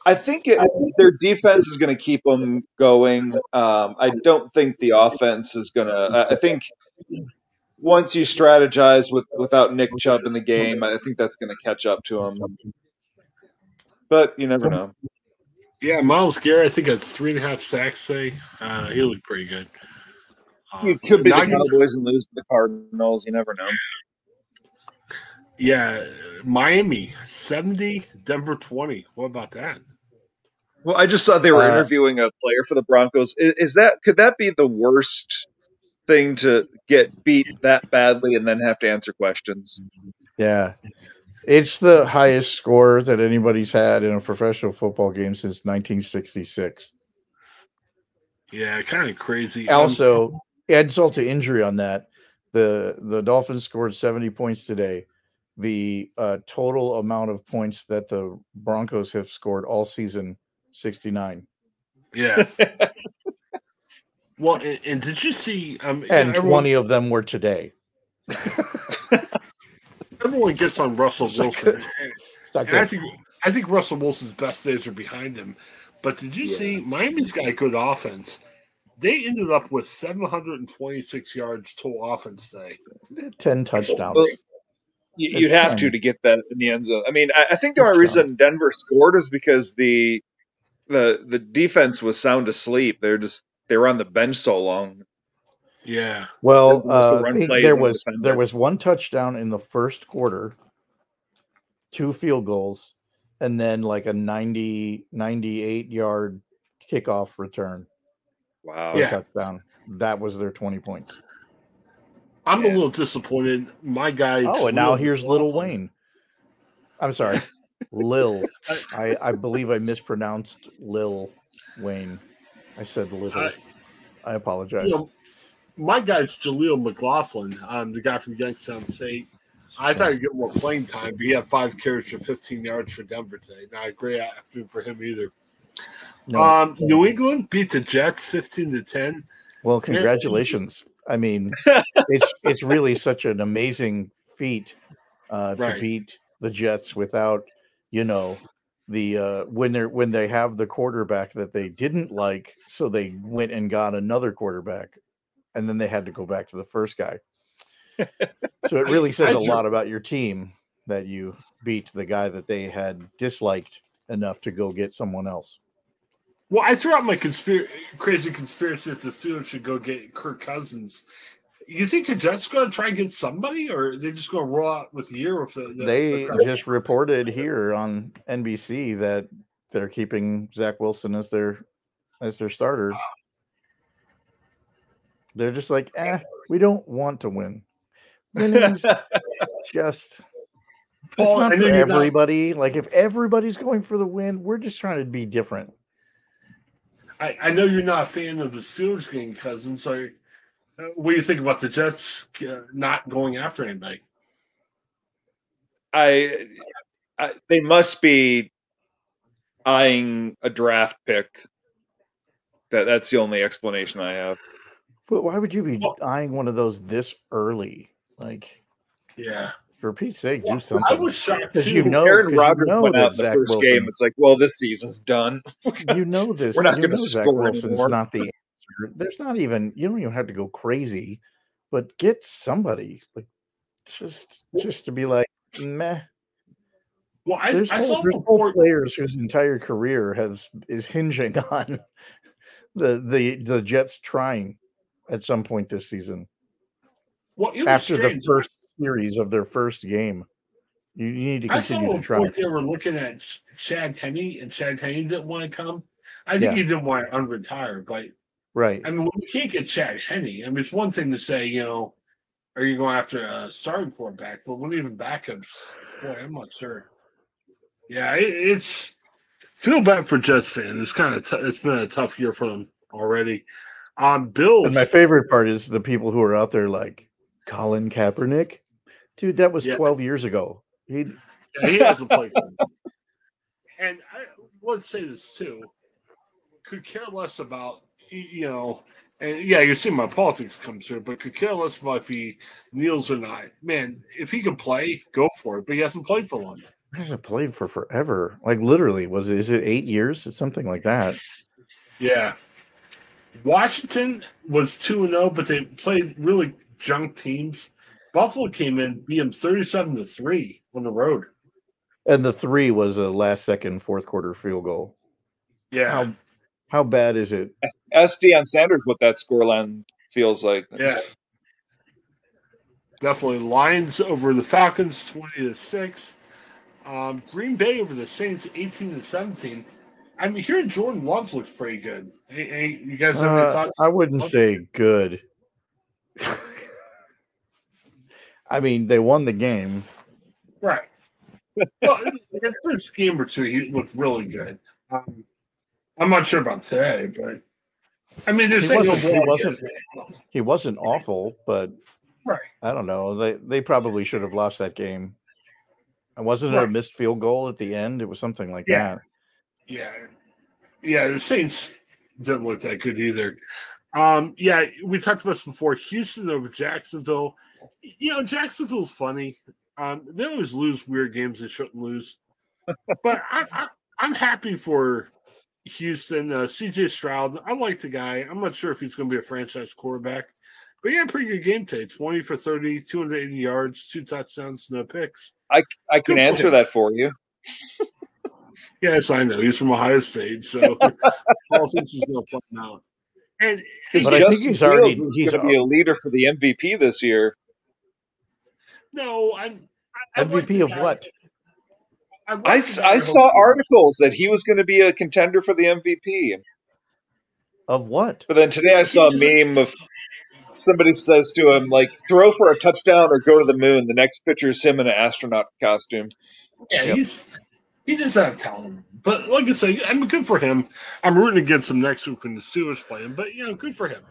I think it, their defense is going to keep them going. Um, I don't think the offense is going to. I think once you strategize with without Nick Chubb in the game, I think that's going to catch up to them. But you never know. Yeah, Myles Garrett, I think had three and a half sacks. Say uh, he looked pretty good. Uh, It could be the Cowboys and lose to the Cardinals. You never know. Yeah, Miami seventy, Denver twenty. What about that? Well, I just saw they were Uh, interviewing a player for the Broncos. Is, is that could that be the worst thing to get beat that badly and then have to answer questions? Yeah. It's the highest score that anybody's had in a professional football game since 1966. Yeah, kind of crazy. Also, Also, insult to injury on that. The the Dolphins scored 70 points today. The uh, total amount of points that the Broncos have scored all season 69. yeah. Well, and, and did you see? Um, And everyone, 20 of them were today. everyone gets on Russell It's Wilson, a- It's not I think I think Russell Wilson's best days are behind him. But did you see Miami's got a good offense? They ended up with 726 yards total offense today. 10 touchdowns. Well, You- You'd have to to get that in the end zone. I mean, I, I think the only reason Denver scored is because the the the defense was sound asleep. They're just they were on the bench so long. Yeah, Well, Denver was the uh, I run think there was defend there was one touchdown in the first quarter, two field goals, and then like a 90, 98 yard kickoff return Wow. Yeah. touchdown. That was their 20 points. I'm Yeah. a little disappointed. My guy. Oh, and now here's Little McLaughlin- Wayne. I'm sorry, Lil. I, I believe I mispronounced Lil Wayne. I said little. I- I apologize. You know, my guy's Jaleel McLaughlin, um, the guy from Youngstown State. I thought he'd get more playing time, but he had five carries for 15 yards for Denver today. Not a great afternoon for him either. No. Um, New England beat the Jets 15 to 10. Well, congratulations. I mean, it's it's really such an amazing feat uh, to Right. beat the Jets without, you know, the uh, when they're when they have the quarterback that they didn't like, so they went and got another quarterback, and then they had to go back to the first guy. so it really says I a sur- lot about your team that you beat the guy that they had disliked enough to go get someone else. Well, I threw out my conspir- crazy conspiracy that the Steelers should go get Kirk Cousins. You think the Jets going to try and get somebody, or are they just going to roll out with the year with the? the they the- just reported here on NBC that they're keeping Zach Wilson as their as their starter. Uh, They're just like, eh, we don't want to win. Winning's just it's not for you're not- everybody. Like if everybody's going for the win, we're just trying to be different. I, I know you're not a fan of the Steelers getting Cousins. So, uh, what do you think about the Jets uh, not going after anybody? I, I they must be eyeing a draft pick. That that's the only explanation I have. But why would you be Well- eyeing one of those this early? Like Yeah, for Pete's sake, do Well, I was shocked 'Cause too. you know- Aaron 'cause you know went that out the Zach first Wilson- game. It's like, well, this season's done. you know this. We're not gonna know Zach score Wilson's anymore. not the answer. There's not even you don't even have to go crazy, but get somebody like just just to be like meh. well, I, There's I whole, saw a there's whole report. players whose entire career has is hinging on the the the Jets trying at some point this season Well, after the first series of their first game. You, you need to I saw continue to try. they were looking at Chad Henne, and Chad Henne didn't want to come. I think Yeah. he didn't want to unretire, but Right. I mean, when you can't get Chad Henne, I mean, it's one thing to say, you know, are you going after a starting quarterback? But when even backups, boy, I'm not sure. Yeah, it, it's feel bad for Jets fans. It's kind of t- it's been a tough year for them already. Um, Bills, And my favorite part is the people who are out there like Colin Kaepernick. Dude, that was Yeah. 12 years ago. He Yeah, he hasn't played. and I, let's say this too: could care less about you know And yeah, you see my politics come through, but could care less about if he kneels or not. Man, if he can play, go for it. But he hasn't played for long. He hasn't played for forever. Like literally, was it? Is it eight years? It's something like that. Yeah. Washington was 2 0, but they played really junk teams. Buffalo came in, beat them 37 to 3 on the road. And the three was a last second fourth quarter field goal. Yeah. How how bad is it? Ask Deion Sanders what that scoreline feels like. Yeah. Definitely. Lions over the Falcons 20 to 6. Um, Green Bay over the Saints 18 to 17. I mean, here Jordan Love looks pretty good. Hey, hey, you guys have any Uh. I wouldn't say good. I mean, they won the game. Right. well, his first game or two, he looked really good. Um, I'm not sure about today, but I mean, they're He wasn't- he wasn't- He wasn't awful, but Right. I don't know. They they probably should have lost that game. And wasn't it a missed field goal at the end? It was something like Yeah. that. Yeah. Yeah, the Saints didn't look that good either. Um, yeah, we talked about this before. Houston over Jacksonville. You know, Jacksonville's funny. Um, they always lose weird games they shouldn't lose. but I, I'm happy for Houston. Uh, CJ Stroud, I like the guy. I'm not sure if he's going to be a franchise quarterback, but he had a pretty good game today 20 for 30, 280 yards, two touchdowns, no picks. I I can answer that for you. Yes, I know. He's from Ohio State, so politics is going to play him out. And Because But I think Justin he's already- Fields was he's going to be a leader for the MVP this year. no, I'm I, I MVP the of guy. what? I, I, the s- guy I saw articles that he was going to be a contender for the MVP. Of what? But then today I saw a meme of somebody says to him, like, throw for a touchdown or go to the moon. The next picture is him in an astronaut costume. Yeah, Yep. he's he does not have talent. But like I say, I mean, good for him. I'm rooting against him next week when the Steelers play him. But you know, good for him.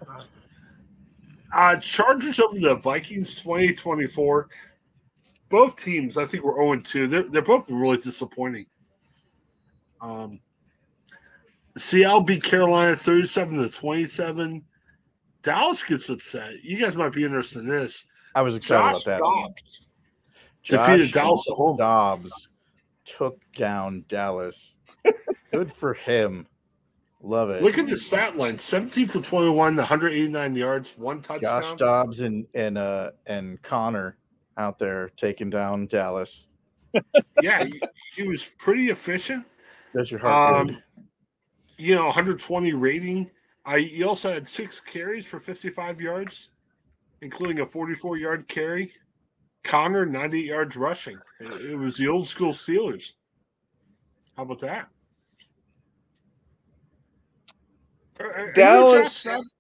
Uh, Chargers over the Vikings 2024. Both teams, I think, were 0 2. They're, they're both really disappointing. Um, Seattle beat Carolina 37 to 27. Dallas gets upset. You guys might be interested in this. I was excited Josh about that. Dobbs Josh defeated Dallas at home. Dobbs took down Dallas. Good for him. Love it. Look at the stat line: seventeen for twenty-one, 189 yards, one touchdown. Josh Dobbs and and uh and Connor out there taking down Dallas. Yeah, he, he was pretty efficient. Does your heart? Um, you know, 120 rating. I he also had six carries for 55 yards, including a 44 yard carry. Connor 98 yards rushing. It, it was the old school Steelers. How about that? A Dallas. Josh Dobbs-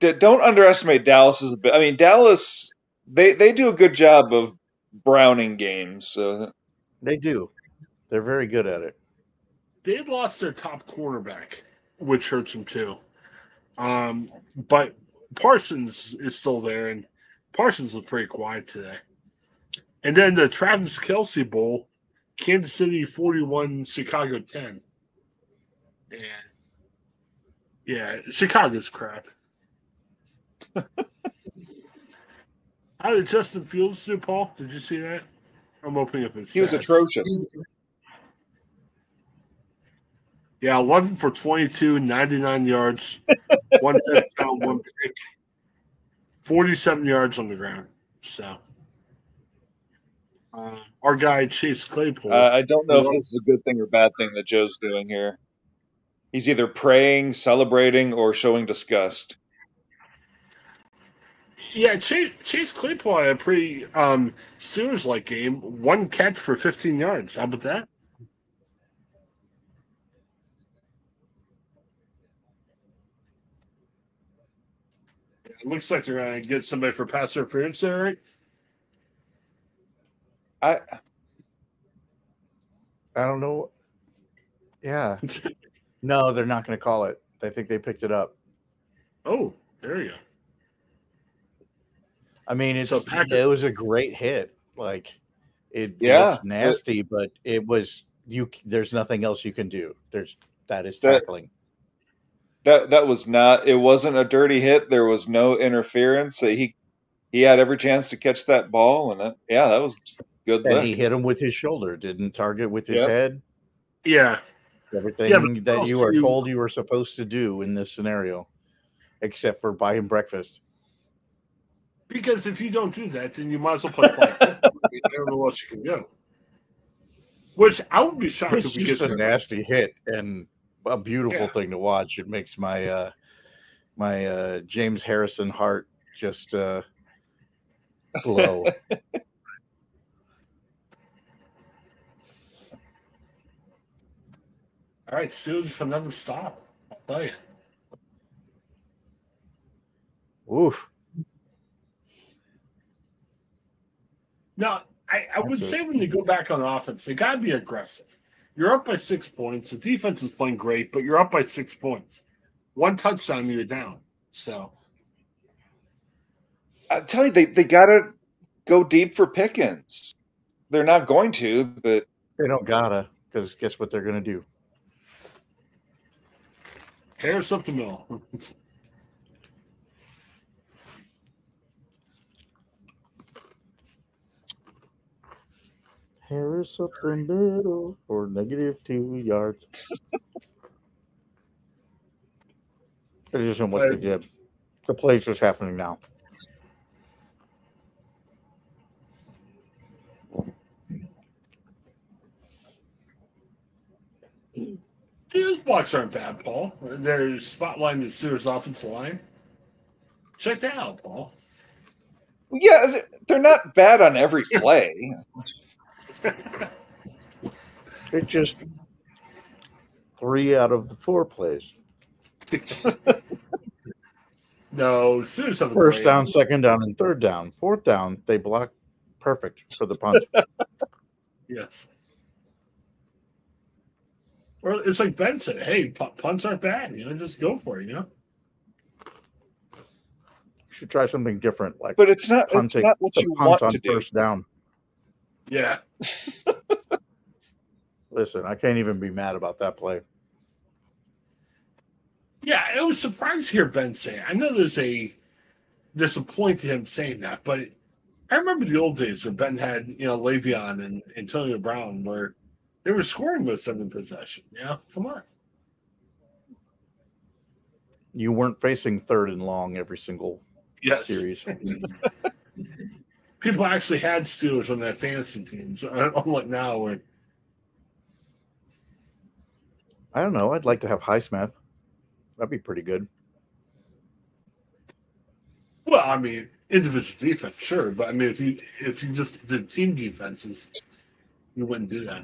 D- don't underestimate Dallas's. abi- I mean, Dallas they they do a good job of browning games. So They do. They're very good at it. They've lost their top cornerback, which hurts them too. Um, but Parsons is still there, and Parsons was pretty quiet today. And then the Travis Kelce Bowl, Kansas City 41, Chicago 10. And yeah, Chicago's crap. How did Justin Fields do, Paul? Did you see that? I'm opening up his he was atrocious. Yeah, 11 for 22, 99 yards, one touchdown, one pick, 47 yards on the ground. So, uh, our guy, Chase Claypool. Uh, I don't know if this is a good thing or bad thing that Joe's doing here. He's either praying, celebrating, or showing disgust. yeah, Chase, Chase Claypool had a pretty um, Steelers like game. One catch for 15 yards. How about that? It looks like they're going to get somebody for pass interference there, right? I I don't know. Yeah. No, they're not going to call it. I think they picked it up. Oh, there you go. I mean, it's So Patrick- it was a great hit. Like it, Yeah. nasty, but it was you. There's nothing else you can do. There's that is tackling. That that was not. It wasn't a dirty hit. There was no interference. He he had every chance to catch that ball, and that, yeah, that was good. And he hit him with his shoulder, didn't target with his Yep. head. Yeah. Everything Yeah, that you are told you were supposed to do in this scenario, except for buy him breakfast. Because if you don't do that, then you might as well play flag football. I don't know where else you can go. Which I would be shocked It's if we just get a nasty hit and a beautiful Yeah. thing to watch. It makes my uh my uh James Harrison heart just uh glow. All right, for another stop. I'll tell you. Oof. Now, I, I would say when you go back on offense, they got to be aggressive. You're up by six points. The defense is playing great, but you're up by six points. One touchdown, you're down. So, I tell you, they they gotta go deep for Pickens. They're not going to, but They don't gotta, because guess what they're gonna do? Harris up the middle. Harris up the middle for negative two yards. it isn't what they did. The play's just happening now. These blocks aren't bad, Paul. They're spotlighting the Steelers' offensive line. Check that out, Paul. yeah, they're not bad on every play. It's just three out of the four plays. No, Steelers have a First great- down, second down, and third down. Fourth down, they block perfect for the punt. Yes. Or it's like Ben said, hey, pu- punts aren't bad. You know, just go for it, you know? You should try something different, like But it's not. It's punting not what the you punt want on to do. first down. Yeah. Listen, I can't even be mad about that play. Yeah, it was surprised to hear Ben say. I know there's a there's a point to him saying that, but I remember the old days where Ben had you know Le'Veon and Antonio Brown where they were scoring with in possession. Yeah, come on. You weren't facing third and long every single Yes, series. people actually had Steelers on their fantasy teams, unlike now where I don't know. I'd like to have Highsmith. That'd be pretty good. well, I mean individual defense, sure, but I mean if you if you just did team defenses, you wouldn't do that.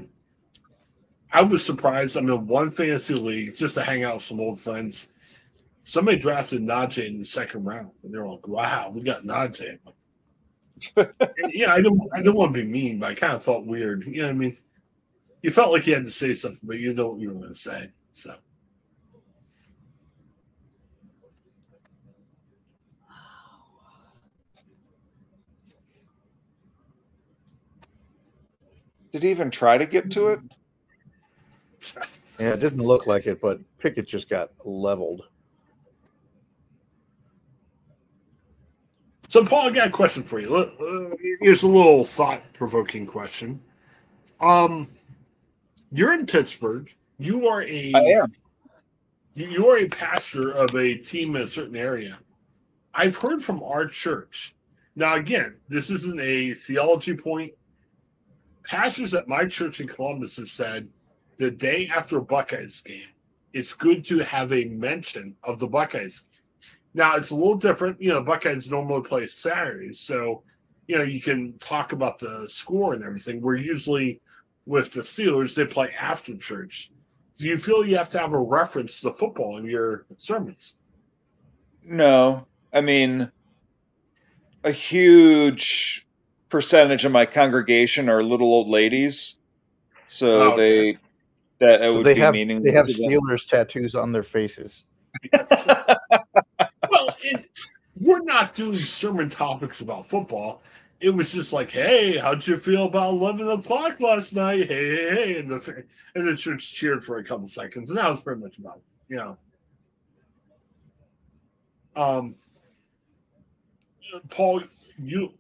I was surprised. I'm in one fantasy league just to hang out with some old friends. Somebody drafted Najee in the second round, and they're like, "Wow, we got Najee." And, yeah, I don't, I don't want to be mean, but I kind of felt weird. You know what I mean? You felt like you had to say something, but you know what you were going to say. So, Did he even try to get to it? Yeah, it didn't look like it, but Pickett just got leveled. So Paul, I got a question for you. Uh, Here's a little thought-provoking question. Um, you're in Pittsburgh. You are a I am. You, are a pastor of a team in a certain area. I've heard from our church. Now, again, this isn't a theology point. Pastors at my church in Columbus have said the day after a Buckeyes game, it's good to have a mention of the Buckeyes. Now, it's a little different. You know, Buckeyes normally play Saturdays. So, you know, you can talk about the score and everything. We're usually with the Steelers, they play after church do you feel you have to have a reference to the football in your sermons? No, I mean, a huge percentage of my congregation are little old ladies, so Oh, okay. they that it So would they be have meaningless. they have. Steelers tattoos on their faces. well, it, we're not doing sermon topics about football. It was just like, hey, how'd you feel about eleven o'clock last night? Hey, hey, hey, and the and the church cheered for a couple seconds, and that was pretty much about it. You know, Um, Paul, you,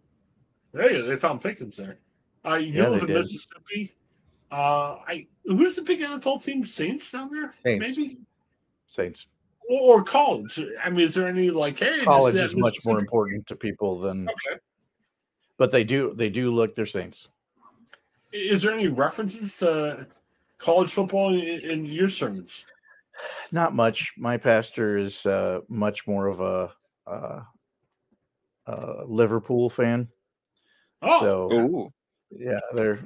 hey, they found Pickens there. Uh, you Yeah, live in did. Mississippi. Uh, I who's the big NFL team? Saints down there, Saints. maybe, Saints. Or, or college. I mean, is there any like, hey, this College that is much more important to people than, Okay. but they do they do look their Saints. Is there any references to college football in, in your sermons? Not much. My pastor is uh, much more of a uh, uh, Liverpool fan. Oh, so Ooh. yeah, they're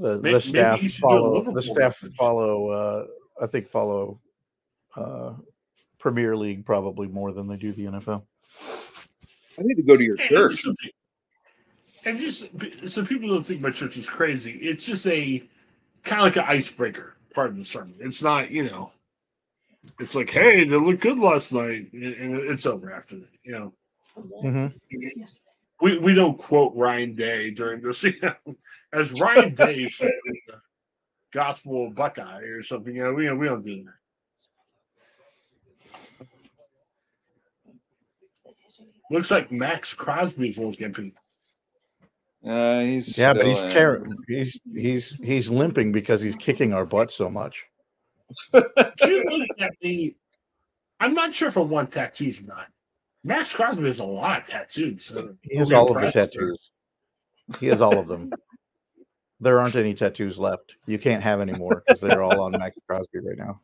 the May- the staff you should do a follow the staff reference. follow. Uh, I think follow uh, Premier League probably more than they do the NFL. I need to go to your And church. just- And just so people don't think my church is crazy, it's just a kind of like an icebreaker part of the sermon. It's not, you know, it's like, hey, they looked good last night, and and it's over after that. You know, Mm-hmm. we we don't quote Ryan Day during this, you know, as Ryan Day said in the Gospel of Buckeye or something. You know, we we don't do that. Looks like Maxx Crosby's a little gimpy. Uh, he's Yeah, but he's in. ter- he's he's he's limping because he's kicking our butt so much. You look at me? I'm not sure if I want tattoos or not. Maxx Crosby has a lot of tattoos. So He has all of the impressed. tattoos. He has all of them. There aren't any tattoos left. You can't have any more because they're all on Maxx Crosby right now.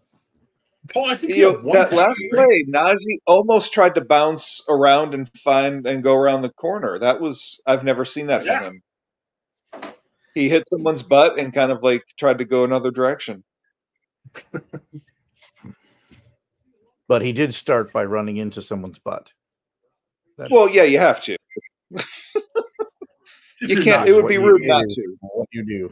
Paul, I think you Yo, have one that tattoo, last right? play, Najee almost tried to bounce around and find and go around the corner. That was I've never seen that Yeah. from him. He hit someone's butt and kind of like tried to go another direction. But he did start by running into someone's butt. That's- Well, yeah, you have to. You can't. It would be rude it not to. What you do.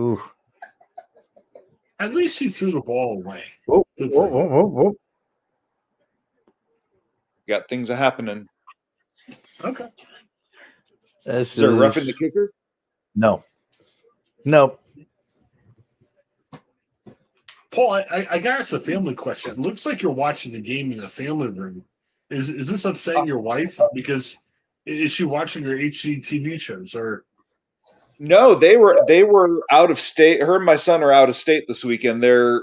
Ooh. At least he threw the ball away. Whoa, Good whoa, for whoa, whoa, whoa. Got things a happening. Okay. This Is there a rough in the kicker? No. No. Paul, I, I, I got us a family question. It looks like you're watching the game in the family room. Is is this upsetting uh, your wife? Because is she watching her HGTV shows or No, they were they were out of state. Her and my son are out of state this weekend. They're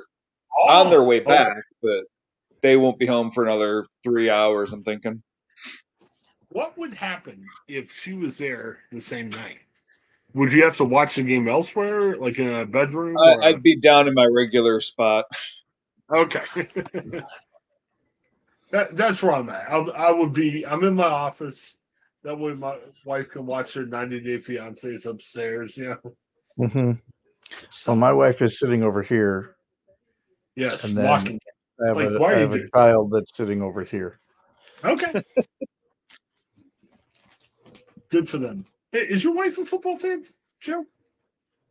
on their way Oh, back, but they won't be home for another three hours. I'm thinking. What would happen if she was there the same night? Would you have to watch the game elsewhere, like in a bedroom? I, or I'd be down in my regular spot. Okay. that, that's where I'm at. I, I would be. I'm in my office. That way, my wife can watch her 90 Day Fiancés upstairs. You know. hmm So my wife is sitting over here. Yes, And then- walking. I have, Like, a, why are I you have a child that's sitting over here. Okay. Good for them. Is your wife a football fan, Joe?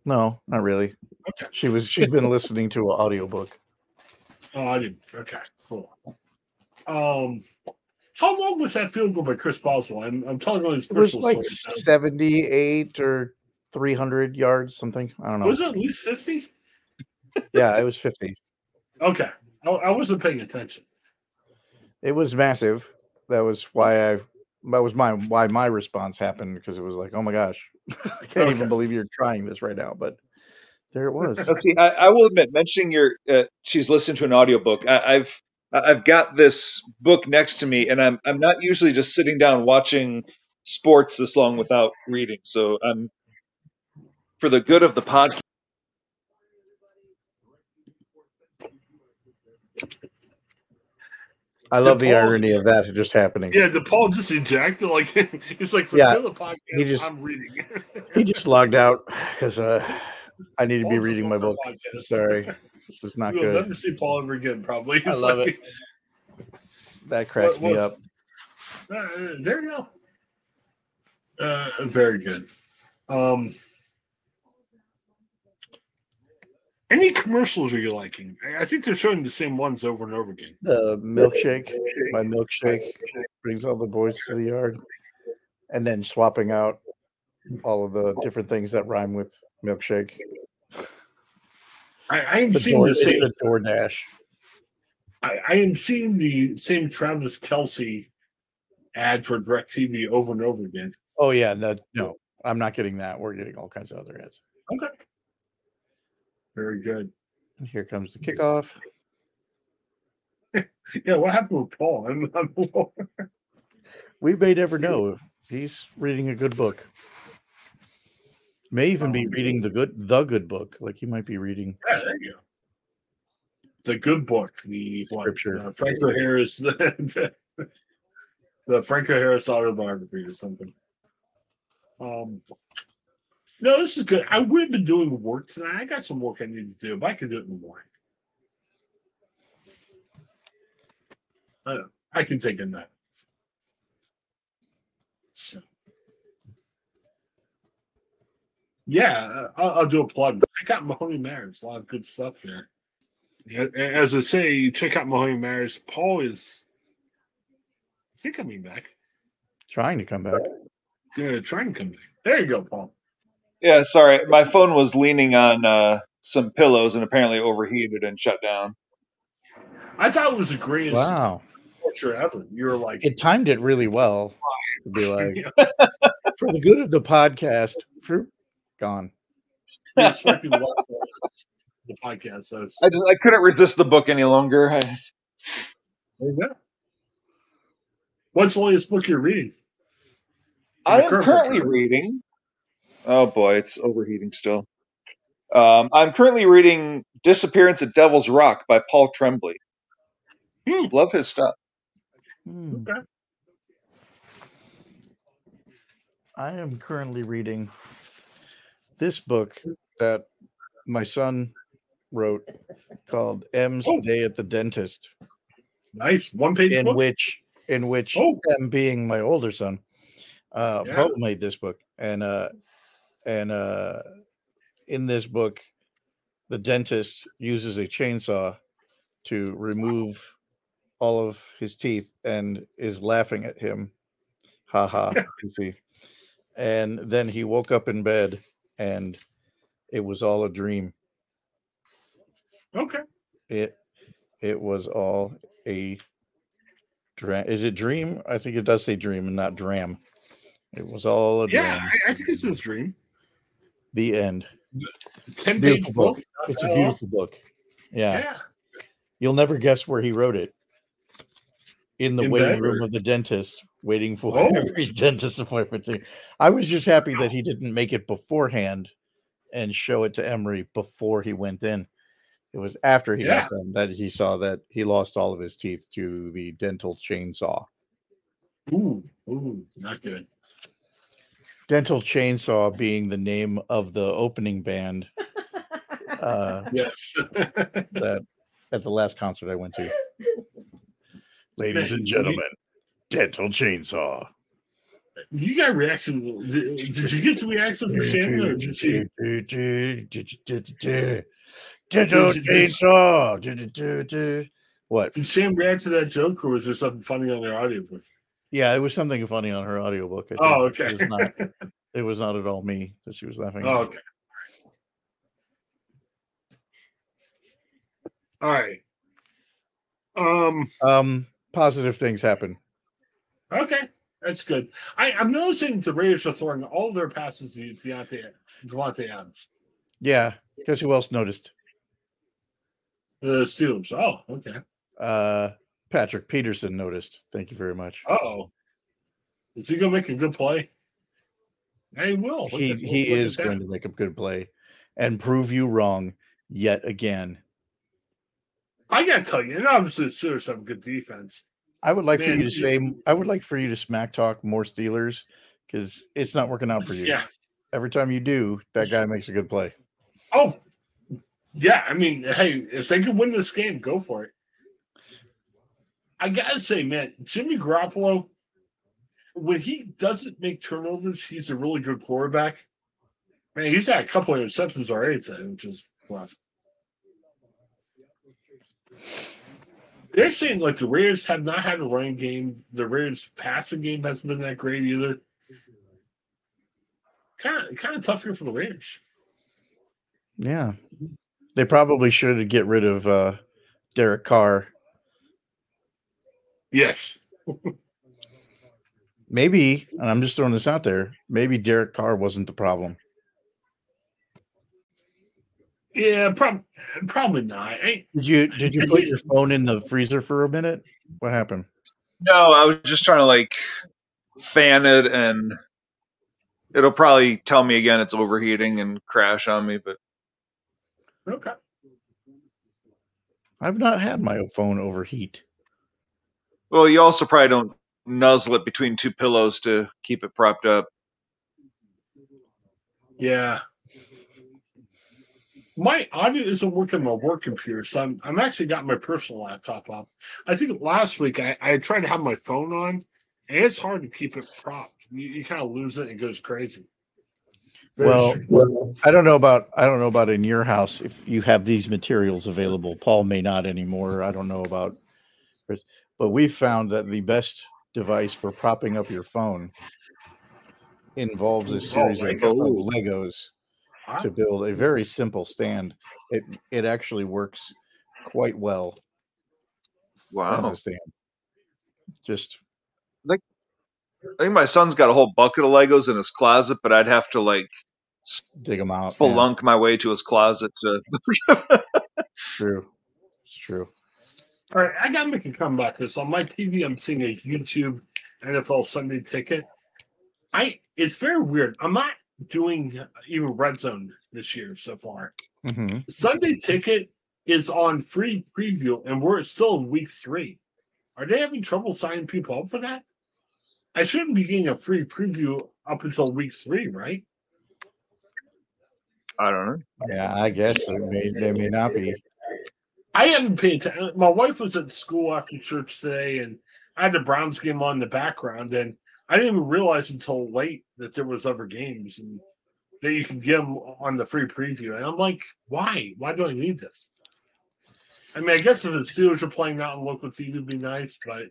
No, not really. Okay. She was. She's been listening to an audiobook. Oh, I didn't. Okay, cool. Um, how long was that field goal by Chris Boswell? I'm, I'm telling you his It was personal like story. seventy-eight or three hundred yards, something. I don't know. Was it at least 50? Yeah, it was fifty. Okay. I, I wasn't paying attention. It was massive. That was why I. That was my why my response happened because it was like, oh my gosh, I can't Okay. even believe you're trying this right now. But there it was. Now, see, I, I will admit, mentioning your uh, she's listened to an audiobook. I, I've I've got this book next to me, and I'm I'm not usually just sitting down watching sports this long without reading. So I'm for the good of the podcast. I love the irony of that just happening. Yeah, the Paul just ejected. Like it's like for Yeah, the podcast, he just- I'm reading. He just logged out because uh, I need to Paul be reading my book. podcast. Sorry, this is not You'll good. never see Paul ever again. Probably. I love like, That cracks What- me up. Uh, there you go. Uh, very good. Um, Any commercials are you liking? I- I think they're showing the same ones over and over again. The milkshake, my milkshake brings all the boys to the yard, and then swapping out all of the different things that rhyme with milkshake. I, I am seeing the same. the DoorDash. I, I am seeing the same Travis Kelce ad for DirecTV over and over again. Oh yeah, no, no, I'm not getting that. We're getting all kinds of other ads. Okay. Very good. And Here comes the kickoff. Yeah, what happened with Paul? I'm, I'm, We may never know. He's reading a good book. May even be reading the good the good book. Like he might be reading yeah, there you go. A good book. The what, Scripture. Uh, Franco Harris, the, the Franco Harris autobiography or something. Um, no, this is good. I would have been doing work tonight. I got some work I need to do, but I can do it in the morning. I. I can take a nap. Yeah, uh, I'll, I'll do a plug. Check out Mahoney Mares. A lot of good stuff there. As I say, check out Mahoney Mares. Paul is, I think, coming back. trying to come back. Gonna try and come back. There you go, Paul. Yeah, sorry, my phone was leaning on uh, some pillows and apparently overheated and shut down. I thought it was the greatest Wow. picture ever. You were like, It timed it really well to be like for the good of the podcast, fruit gone. you're swiping left on the podcast. So it's, I just I couldn't resist the book any longer. I, there you go. What's the latest book you're reading? I am currently book. reading. Oh boy, it's overheating still. Um, I'm currently reading "Disappearance at Devil's Rock" by Paul Tremblay. Hmm. Love his stuff. Hmm. Okay. I am currently reading this book that my son wrote called M's Oh. Day at the Dentist, Nice. One page in book. which in which Oh. M being my older son, uh Yeah. Bo made this book. And uh and uh in this book, the dentist uses a chainsaw to remove all of his teeth and is laughing at him. Ha ha. you see. And then he woke up in bed and it was all a dream. Okay. It it was all a dream. Is it dream? I think it does say dream and not dram. It was all a dream. Yeah, I, I think it's his dream. the end. Ten page book. book. It's a beautiful book. Yeah. Yeah. You'll never guess where he wrote it. In the In waiting bed, room or- of the dentist, waiting for Oh. every dentist appointment. to- I was just happy that he didn't make it beforehand and show it to Emery before he went in. It was after he Yeah. got done that he saw that he lost all of his teeth to the dental chainsaw. Ooh, ooh, not good. Dental chainsaw being the name of the opening band uh, Yes. that at the last concert I went to. Ladies and gentlemen, Dental Chainsaw. you got reaction. Did, did you get the reaction from Shannon? Dental Chainsaw. What? Did Sam react to that joke, or was there something funny on their audiobook? Yeah, it was something funny on her audiobook. I think. Oh, It okay. was not, it was not at all me that she was laughing. Oh, at. okay. All right. Um. Um, positive things happen. Okay, that's good. I, I'm noticing the Raiders are throwing all their passes to Diontae Davante Adams. Yeah. Guess who else noticed? The Steelers. Oh, okay. Uh, Patrick Peterson noticed. Thank you very much. Oh, is he gonna make a good play? He will. Look he at- he look is going to make a good play and prove you wrong yet again. I gotta tell you, and obviously the Steelers have a good defense. I would like for you to you- say I would like for you to smack talk more Steelers because it's not working out for you. Yeah. Every time you do, that guy makes a good play. Oh, yeah. I mean, hey, if they can win this game, go for it. I gotta say, man, Jimmy Garoppolo, when he doesn't make turnovers, he's a really good quarterback. Man, he's had a couple of interceptions already today, which is rough. They're saying like the Raiders have not had a running game. The Raiders passing game hasn't been that great either. Kind of, kind of tough here for the Raiders. Yeah. They probably should get rid of uh, Derek Carr. Yes. Maybe, and I'm just throwing this out there, maybe Derek Carr wasn't the problem. Yeah, prob- probably not. I, Did you did you put your phone in the freezer for a minute? What happened? No, I was just trying to like fan it, and it'll probably tell me again it's overheating and crash on me. But okay. I've not had my phone overheat. well, you also probably don't nuzzle it between two pillows to keep it propped up. Yeah. My audio isn't working on my work computer, so I'm, I'm actually got my personal laptop up. I think last week I, I tried to have my phone on, and it's hard to keep it propped. You, you kind of lose it; it goes crazy. Very Well, strange. I don't know about I don't know about in your house if you have these materials available. Paul may not anymore. I don't know about, Chris, but we found that the best device for propping up your phone involves a oh, series of, of Legos Huh? To build a very simple stand. It it actually works quite well as Wow. a stand. Just I think my son's got a whole bucket of Legos in his closet, but I'd have to like dig them out. yeah. my way to his closet to. True. It's true. All right, I gotta make a comeback. Because on my TV, I'm seeing a YouTube NFL Sunday Ticket. I it's very weird. I'm not doing even Red Zone this year so far. hmm Sunday Ticket is on free preview, and we're still in week three. Are they having trouble signing people up for that? I shouldn't be getting a free preview up until week three, right? I don't know. Yeah, I guess they may, they may not be. I haven't paid attention. My wife was at school after church today, and I had the Browns game on in the background, and I didn't even realize until late that there was other games and that you can get them on the free preview. And I'm like, why? Why do I need this? I mean, I guess if the Steelers are playing out on local TV, it would be nice, but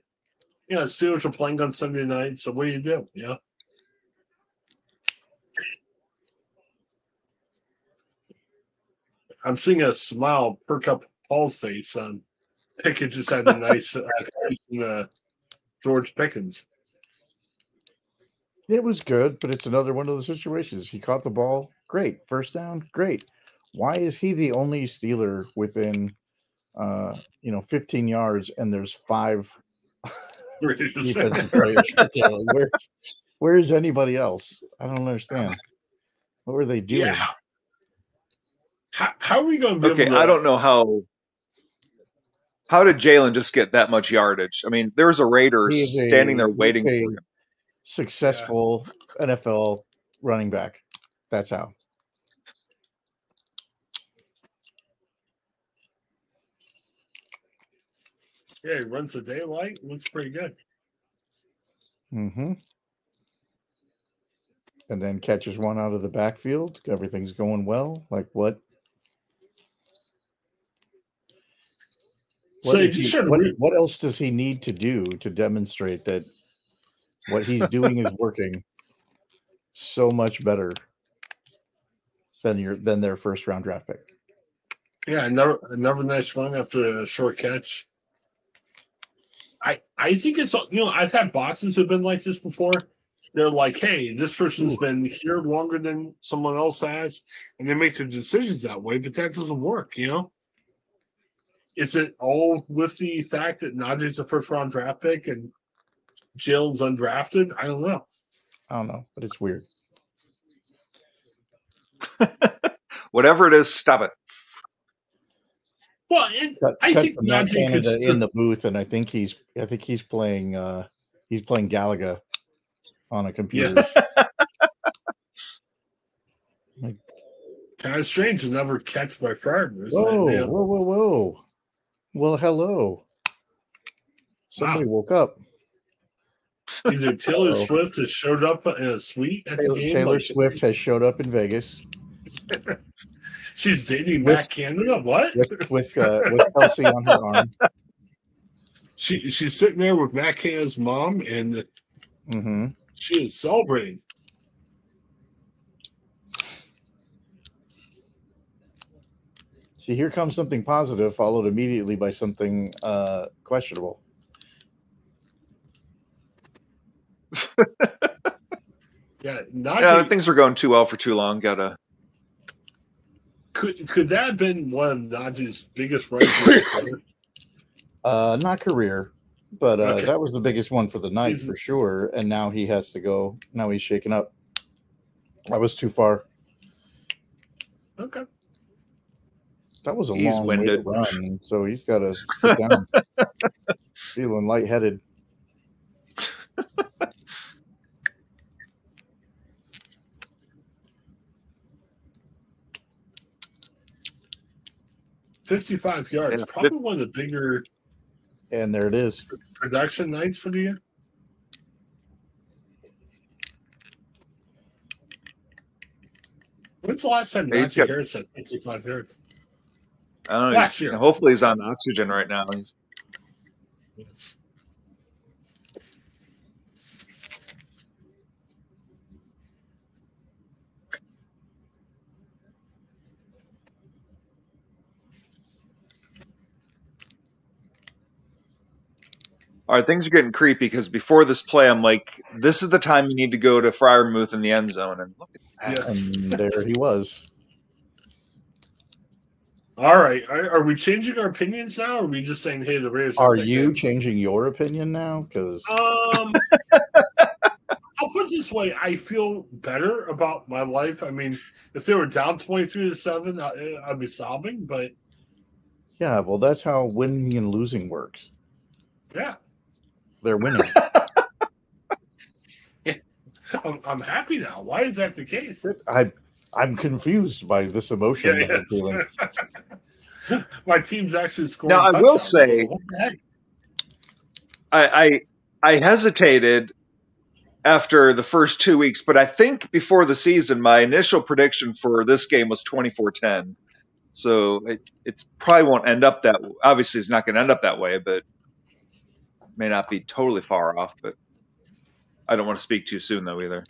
you know, Steelers are playing on Sunday night, so what do you do? You know? I'm seeing a smile perk up Paul's face. Um, Pickett just had a nice uh, uh, George Pickens. It was good, but it's another one of the situations. He caught the ball, great. First down, great. Why is he the only Steeler within, uh, you know, 15 yards, and there's five defensive players? right there? Like, where, where is anybody else? I don't understand. What were they doing? yeah. How, how are we going to be Okay, able to, I don't know how. How did Jaylen just get that much yardage? I mean, there was a Raider He a- standing there he's waiting for him. Successful NFL running back. That's how. Yeah, he runs the daylight. Looks pretty good. Mm-hmm. And then catches one out of the backfield. Everything's going well. Like what? So What, he is he- what, what else does he need to do to demonstrate that what he's doing is working so much better than your than their first round draft pick? Yeah, another another nice run after a short catch. I I think it's you know I've had bosses who've been like this before. They're like, hey, this person's Ooh. been here longer than someone else has, and they make their decisions that way. But that doesn't work, you know. Is it all with the fact that Najee's a first round draft pick and Jaylen's undrafted? I don't know. I don't know, but it's weird. Whatever it is, stop it. Well, it, Cut, I cut think to Matt Najee could Canada still- in the booth, and I think he's I think he's playing uh he's playing Galaga on a computer. Yes. kind of strange. to never catch my Farmers. Whoa, whoa, whoa, whoa. Well, hello. Somebody woke up. Either Taylor Uh-oh. Swift has showed up in a suite at the game. Taylor like, Swift has showed up in Vegas. She's dating With- Matt Canada. What? with with uh, with Kelce on her arm. She she's sitting there with Matt Canada's mom, and hmm she is celebrating. See, here comes something positive, followed immediately by something uh, questionable. Yeah, not Yeah, things were going too well for too long. Gotta. could could that have been one of Najee's biggest rivalries? Uh, not career, but uh, Okay. that was the biggest one for the night Season. for sure. And now he has to go. Now he's shaken up. That was too far. okay. That was a He's long winded. way to run, so he's got to sit down. Feeling lightheaded. Fifty-five yards, Yeah. probably one of the bigger And there it is. production nights for the year. When's the last time Najee got- Harris had fifty-five yards? I don't know. Last He's, year. hopefully, he's on oxygen right now. He's Yes. Right. Things are getting creepy because before this play, I'm like, this is the time you need to go to Freiermuth in the end zone, and look at that. Yes. And there he was. All right. Are, are we changing our opinions now? Or are we just saying, hey, the Raiders Are that you good? changing your opinion now? Because Um, I'll put it this way: I feel better about my life. I mean, if they were down twenty-three to seven, I, I'd be sobbing. But yeah, well, that's how winning and losing works. yeah, They're winning. I'm, I'm happy now. Why is that the case? I I'm confused by this emotion Yeah, that I'm feeling. yes. my team's actually scoring. Now, I will touchdowns. say- what the heck? I, I I hesitated after the first two weeks, but I think before the season, my initial prediction for this game was 24-10. So it it's probably won't end up that. Obviously, it's not going to end up that way, but may not be totally far off. But I don't want to speak too soon, though, either.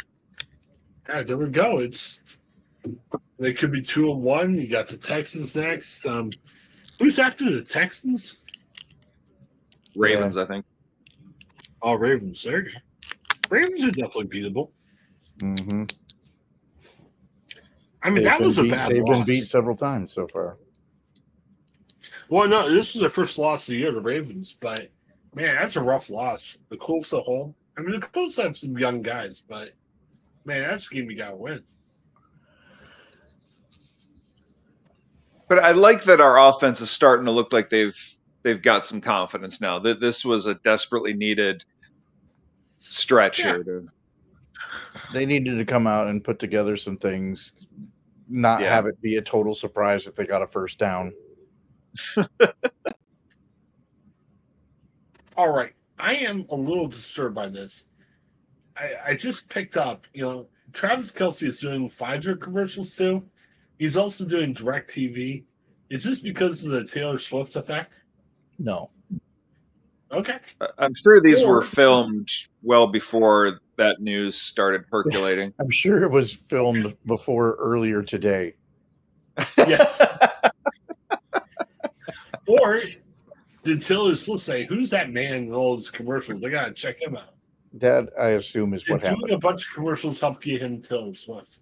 Yeah, there we go. It's they could be two and one. You got the Texans next. Um, who's after the Texans? Ravens, I think. Oh, Ravens. There. you. Ravens are definitely beatable. Mm-hmm. I mean, that was a beat, bad They've loss. been beat several times so far. Well, no, this is their first loss of the year, the Ravens. But man, that's a rough loss. The Colts at home. I mean, the Colts have some young guys, but man, that's a game you got to win. But I like that our offense is starting to look like they've they've got some confidence now. That this was a desperately needed stretch Yeah. here. To, They needed to come out and put together some things, not Yeah. have it be a total surprise that they got a first down. All right. I am a little disturbed by this. I, I just picked up, you know, Travis Kelce is doing Pfizer commercials too. He's also doing DirecTV. Is this because of the Taylor Swift effect? No. Okay. I- I'm sure these Or- were filmed well before that news started percolating. I'm sure it was filmed before earlier today. Yes. or did Taylor Swift say, Who's that man in all his commercials? I got to check him out. That I assume is Did what doing happened. a bunch of commercials helped get him Taylor Swift?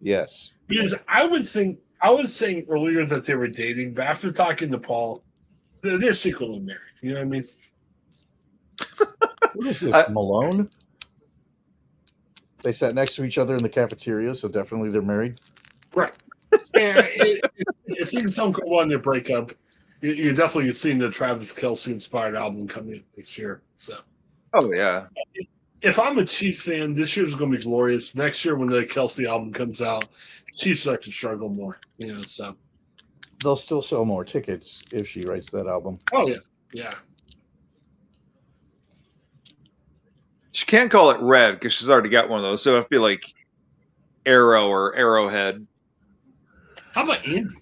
Yes. Because I would think I was saying earlier that they were dating, but after talking to Paul, they're, they're secretly married. You know what I mean? What is this, I- Malone? They sat next to each other in the cafeteria, so definitely they're married. Right. And it, it, if things don't go well in their breakup, you, you're definitely seeing the Travis Kelce inspired album coming next year. So Oh yeah, if I'm a Chiefs fan, this year's going to be glorious. Next year, when the Kelce album comes out, Chiefs start to struggle more. You know, so They'll still sell more tickets if she writes that album. oh yeah, yeah. she can't call it red because she's already got one of those. So it'd be like Arrow or Arrowhead. How about Andy?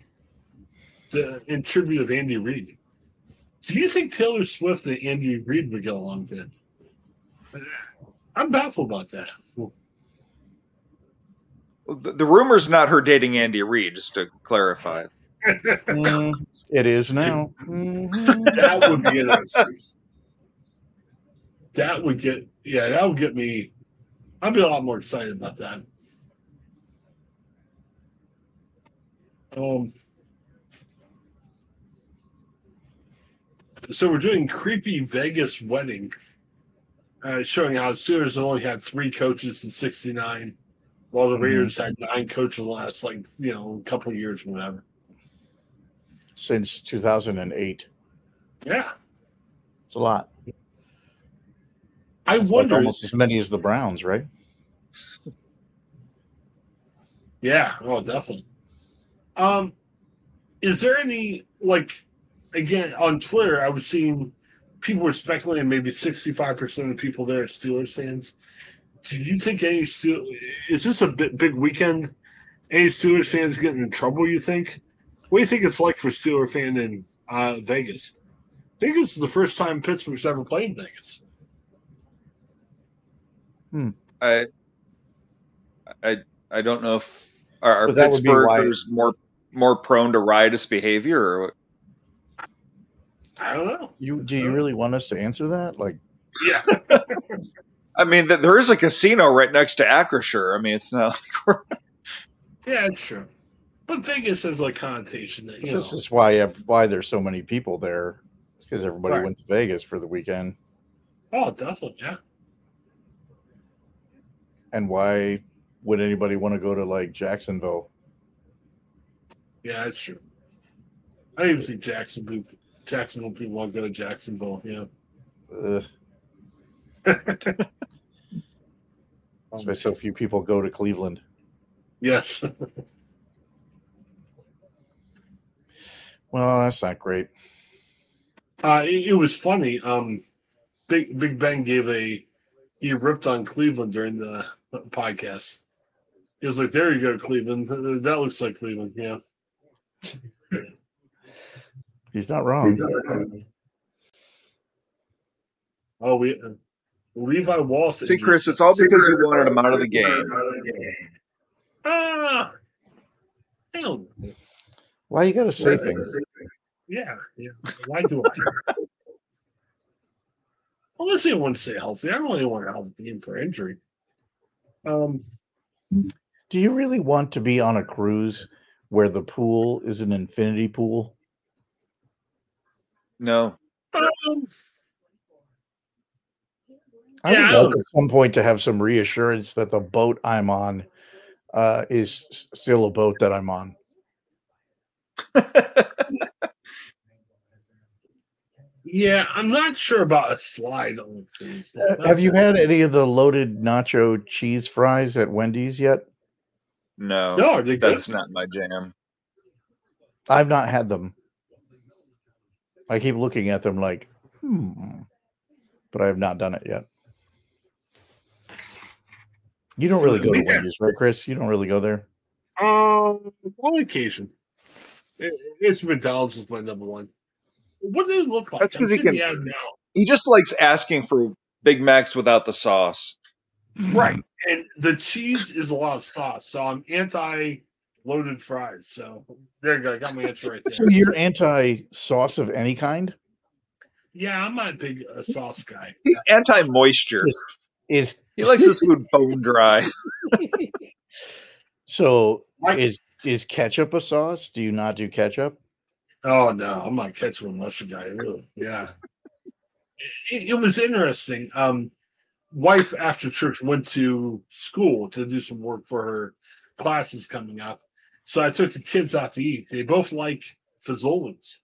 The, in tribute of Andy Reid. Do you think Taylor Swift and Andy Reid would get along good? I'm baffled about that. The, the rumor's not her dating Andy Reid, just to clarify. Mm, it is now. Mhm. That would be interesting. That would get yeah, that would get me. I'd be a lot more excited about that. Um. So we're doing creepy Vegas wedding, uh, showing how Steelers only had three coaches in '69, while the Mhm. Raiders had nine coaches in the last like you know a couple years, whatever. Since 2008. Yeah, It's a lot. I It's like wonder. almost as many as the Browns, right? Yeah, oh, definitely. Um, is there any like again on Twitter? I was seeing people were speculating maybe sixty-five percent of the people there are Steelers fans. Do you think any Steel is this a big weekend? Any Steelers fans getting in trouble? You think? What do you think it's like for Steeler fan in uh, Vegas? Vegas is the first time Pittsburgh's ever played in Vegas. I, I, I don't know if are, are But that would be why- Pittsburghers more more prone to riotous behavior, or what? I don't know. You do you really want us to answer that? Like, Yeah, I mean, th- there is a casino right next to Acrisure. I mean, it's not. Like we're, yeah, it's true. But Vegas has like connotation that you this know. is why uh, why there's so many people there because everybody Right. went to Vegas for the weekend, Oh, definitely, yeah. and why would anybody want to go to like Jacksonville? Yeah, that's true. I even see Jacksonville. Jacksonville people want to go to Jacksonville. Yeah. Ugh, that's why so few people go to Cleveland. Yes. Well, that's not great. Uh, it, it was funny. Um, Big Big Ben gave a he ripped on Cleveland during the podcast. He was like, "There you go, Cleveland. That looks like Cleveland." Yeah. He's not wrong. Oh, we uh, Levi Wallace. see, Chris, it's all because you wanted him out of the game. Ah, hell, no. Why you got to say things? Yeah, yeah. Why do I? Unless they want to stay healthy, I don't really want to help the team for injury. Um, Do you really want to be on a cruise where the pool is an infinity pool? No, um, I would don't like at some point to have some reassurance that the boat I'm on uh, is s- still a boat that I'm on. yeah, I'm not sure about a slide on things. Uh, have you had any of the loaded nacho cheese fries at Wendy's yet? no, No, are they good? that's not my jam. I've not had them. I keep looking at them like, hmm, but I have not done it yet. You don't really go to Yeah. Wendy's, right, Chris? You don't really go there. Um, on occasion, It- it's McDonald's is my number one. What does it look like? That's 'cause I'm he can- now. He just likes asking for Big Macs without the sauce. Right. And the cheese is a lot of sauce. So I'm anti loaded fries. So there you go. I got my answer right there. So you're anti sauce of any kind? Yeah, I'm not a big uh, sauce guy. He's anti-moisture. Is He likes his food bone dry. so Like- is is ketchup a sauce? Do you not do ketchup? Oh no, I'm not ketchup and mustard guy. Really. Yeah. It, it was interesting. Um, wife after church went to school to do some work for her classes coming up. So I took the kids out to eat. They both like Fazoli's.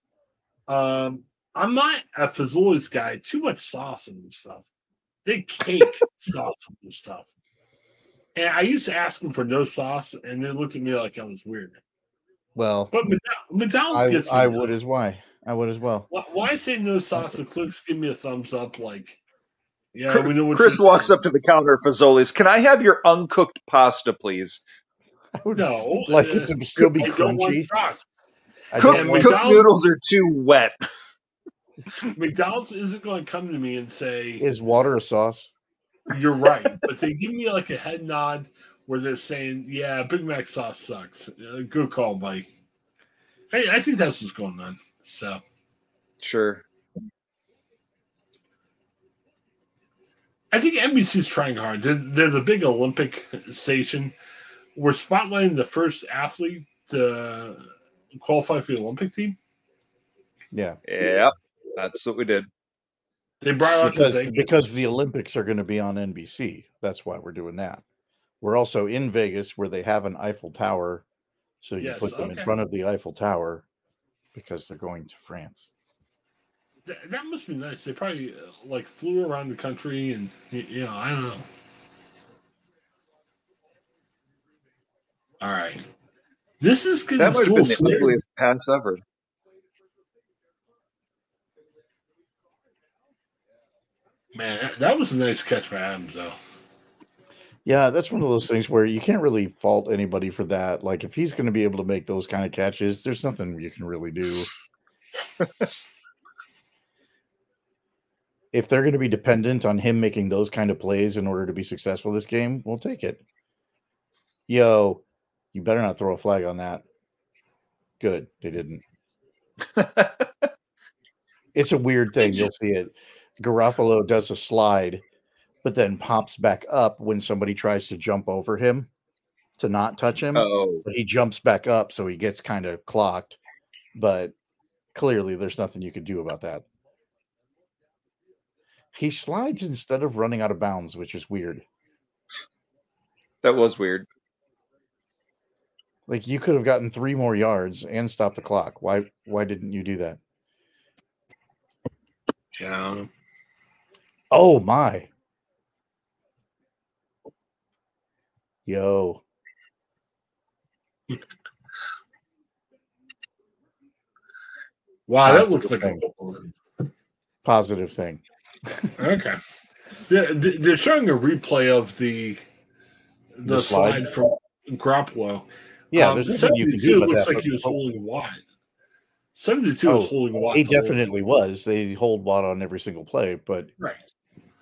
Um, I'm not a Fazoli's guy. Too much sauce and stuff. Big cake sauce and stuff. And I used to ask them for no sauce, and they looked at me like I was weird. Well, But Mc- McDonald's I, gets me I would as why. I would as well. Why, why say no sauce? The clerks give me a thumbs up. Like, yeah, Chris, we know what Chris walks saying. up to the counter Fazoli's. Can I have your uncooked pasta, please? I would No, like uh, it to still be I don't want crunchy. Cook, don't Yeah, want- noodles are too wet. McDonald's isn't going to come to me and say is water a sauce? you're right, but they give me like a head nod where they're saying, "Yeah, Big Mac sauce sucks." Uh, good call, buddy. Hey, I think that's what's going on. So Sure. I think NBC's trying hard. They're, they're the big Olympic station. We're spotlighting the first athlete to qualify for the Olympic team. Yeah, Yep. That's what we did. They brought out because the because the Olympics are going to be on NBC. That's why we're doing that. We're also in Vegas where they have an Eiffel Tower, so you Yes, put them okay. in front of the Eiffel Tower because they're going to France. Th- that must be nice. They probably uh, like flew around the country and you know I don't know. All right, this is getting That might have been the scary. ugliest pass ever. Man, that, that was a nice catch by Adams, though. Yeah, that's one of those things where you can't really fault anybody for that. Like if he's going to be able to make those kind of catches, there's nothing you can really do. if they're going to be dependent on him making those kind of plays in order to be successful this game, we'll take it. Yo, you better not throw a flag on that. Good, they didn't. It's a weird thing. You'll see it. Garoppolo does a slide, but then pops back up when somebody tries to jump over him to not touch him. oh, he jumps back up, so he gets kind of clocked. But clearly, there's nothing you could do about that. He slides instead of running out of bounds, which is weird. that was weird. Like you could have gotten three more yards and stopped the clock. Why? Why didn't you do that? Yeah. Oh my! Yo, Wow, that Positive looks like a thing. goal. positive thing. okay. Yeah, they're showing a replay of the the, The slide? slide. from Garoppolo. Yeah, Um, there's nothing you can do about looks that. like he was oh, holding Watt. Seventy-two was Oh, holding Watt. he definitely was. They hold Watt on every single play, but right.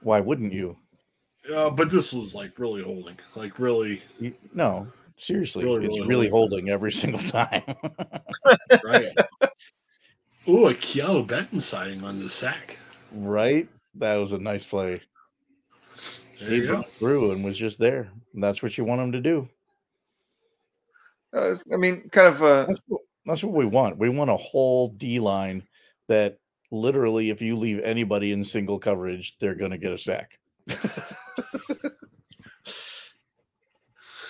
why wouldn't you? Uh, but this was like really holding, like really, You- no, seriously, Really, it's really really holding. holding every single time. right. Ooh, a Keanu Benton sighting on the sack. right? That was a nice play. There He you go. broke through and was just there. That's what you want him to do. Uh, I mean, kind of. Uh, That's what, that's what we want. We want a whole D line that literally, if you leave anybody in single coverage, they're going to get a sack.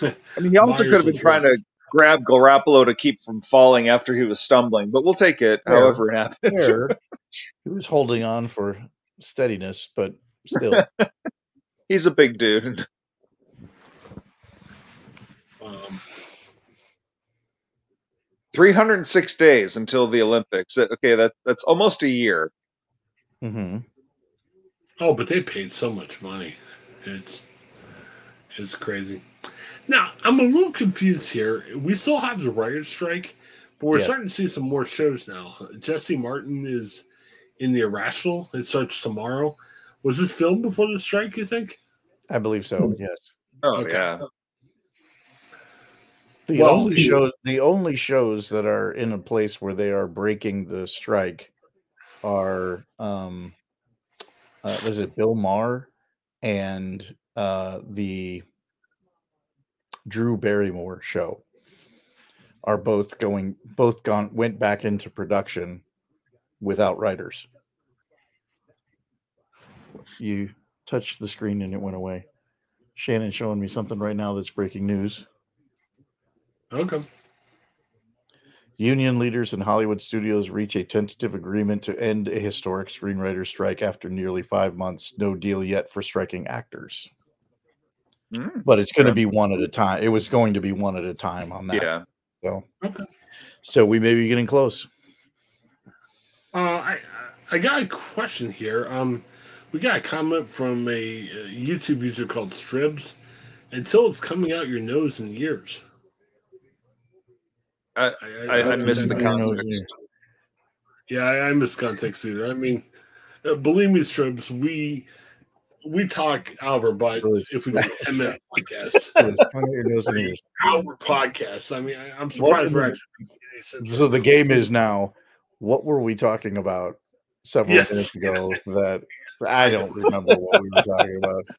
I mean, he also Myers could have been trying to grab Garoppolo to keep from falling after he was stumbling, but we'll take it. Fair. However, it happened. Fair. he was holding on for steadiness, but still. He's a big dude. Um, 306 days until the Olympics. Okay, that that's almost a year. hmm oh, but they paid so much money. It's it's crazy. Now I'm a little confused here. We still have the writer's strike, but we're Yes. starting to see some more shows now. Jesse Martin is in the Irrational. It starts tomorrow. Was this filmed before the strike? You think? I believe so. Yes. Oh Okay. yeah. The Well, only show, the only shows that are in a place where they are breaking the strike are, um, uh, was it Bill Maher and uh, the Drew Barrymore show are both going, both gone, went back into production without writers. You touched the screen and it went away. Shannon showing me something right now that's breaking news. Okay. Union leaders in Hollywood studios reach a tentative agreement to end a historic screenwriter strike after nearly five months. No deal yet for striking actors, Mm, but it's going to Okay. be one at a time. It was going to be one at a time on that. yeah. So, Okay. so we may be getting close. Uh, I I got a question here. Um, we got a comment from a, uh YouTube user called Stribs. Until it's coming out your nose and ears. I, I, I missed the context. Yeah, I, I miss context either. I mean, uh, believe me, strips, we we talk out of our butt if we do a ten minute podcast, Yes, point your nose in ears. hour podcast. I mean, I, I'm What surprised we're actually. making any sense. So the game is now. What were we talking about several Yes. minutes ago? That I don't remember what we were talking about.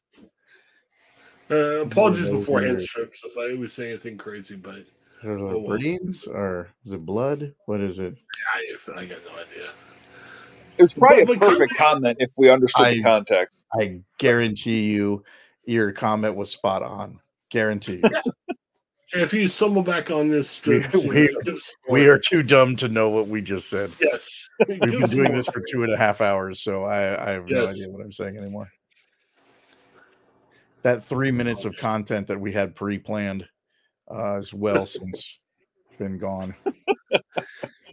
Uh, apologies Nose beforehand, strips, if I was saying anything crazy, but I don't know, Oh, well. brains or is it blood? What is it? I, I got no idea. It was probably But- a perfect comment if we understood I- the context. I guarantee you, your comment was spot on. Guarantee. If you stumble back on this strip, We- you know, we- we are too dumb to know what we just said. yes. We've been doing this for two and a half hours, so I, I have no idea what I'm saying anymore. That three minutes of content that we had pre-planned uh, as well since been gone.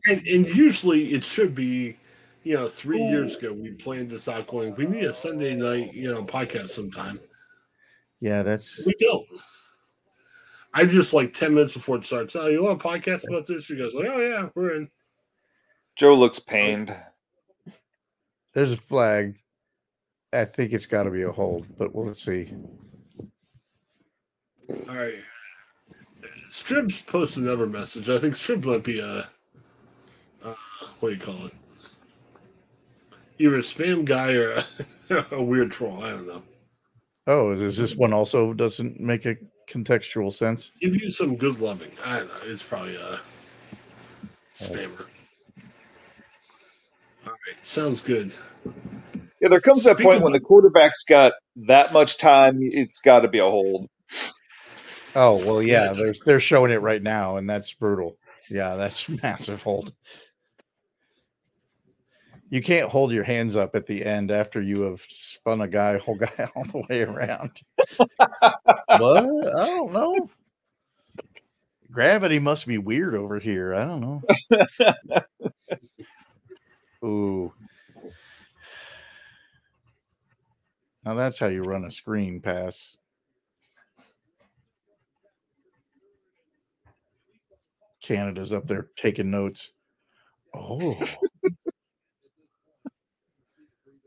And, and usually it should be, you know, three years ago we planned this out going. We need a Sunday night, you know, podcast sometime. Yeah, that's We don't. I just like ten minutes before it starts. Oh, you want a podcast about this? You guys like, oh yeah, we're in. Joe looks pained. there's a flag. I think it's got to be a hold, but we'll see. All right. Strips posted another message. I think Strip might be a, uh, what do you call it? Either a spam guy or a, a weird troll. I don't know. Oh, is this one also doesn't make a contextual sense? Give you some good loving. I don't know. It's probably a spammer. All right. Sounds good. Yeah, there comes that Speaking point when the quarterback's got that much time, it's got to be a hold. Oh well, yeah, they're they're showing it right now, and that's brutal. Yeah, that's massive hold. You can't hold your hands up at the end after you have spun a guy whole guy all the way around. what? I don't know. Gravity must be weird over here. I don't know. Ooh. Now that's how you run a screen pass. Canada's up there taking notes. Oh,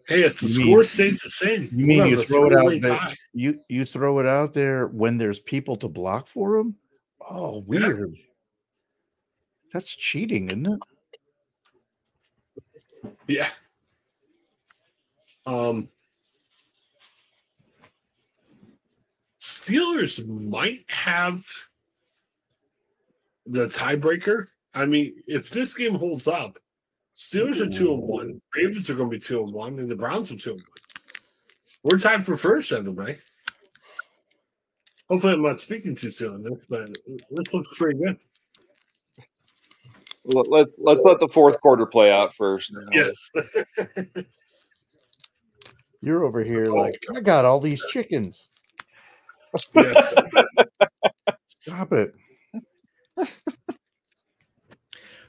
Hey, if the You mean- score stays the same, you mean you throw it out there- you you throw it out there when there's people to block for them? Oh, Yeah. weird. That's cheating, isn't it? Yeah. Um, Steelers might have the tiebreaker. I mean, if this game holds up, Steelers are two and one, Ravens are going to be two and one, and the Browns are two and one. We're tied for first, everybody. Hopefully, I'm not speaking too soon on this, but this looks pretty good. Let, let, let's let the fourth quarter play out first. Yes. You're over here oh, like I got all these chickens. yes. Stop it.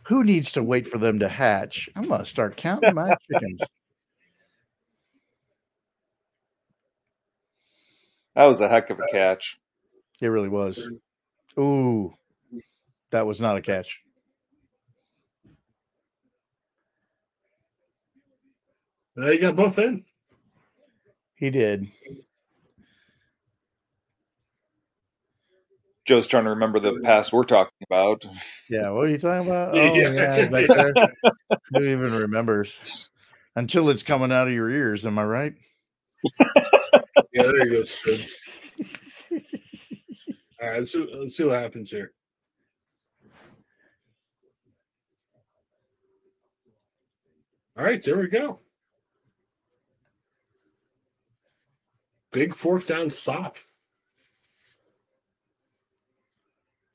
Who needs to wait for them to hatch? I'm gonna start counting my chickens. That was a heck of a catch. It really was. Ooh, that was not a catch. Now you got both in. He did. Joe's trying to remember the past we're talking about. Yeah, what are you talking about? Oh, Yeah. yeah, back there. Who even remembers? Until it's coming out of your ears, am I right? Yeah, there you go. Sid. All right, let's see, let's see what happens here. All right, there we go. Big fourth down stop.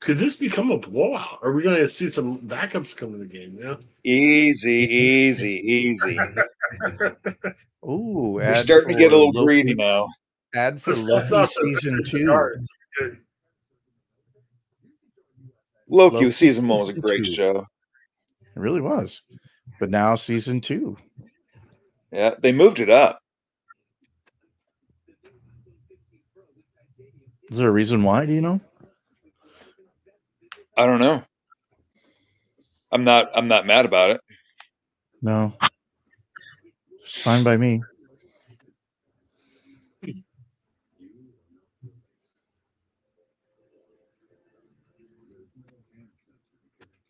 Could this become a blowout? Are we going to see some backups come in the game? Yeah. Easy, easy, easy. Ooh, We're starting to get a little Loki- greedy now. Ad for That's Loki season two. hard. Good. Loki Loki season one was a great two. show. It really was. But now season two. Yeah, they moved it up. Is there a reason why? Do you know? I don't know. I'm not. I'm not mad about it. No, it's fine by me.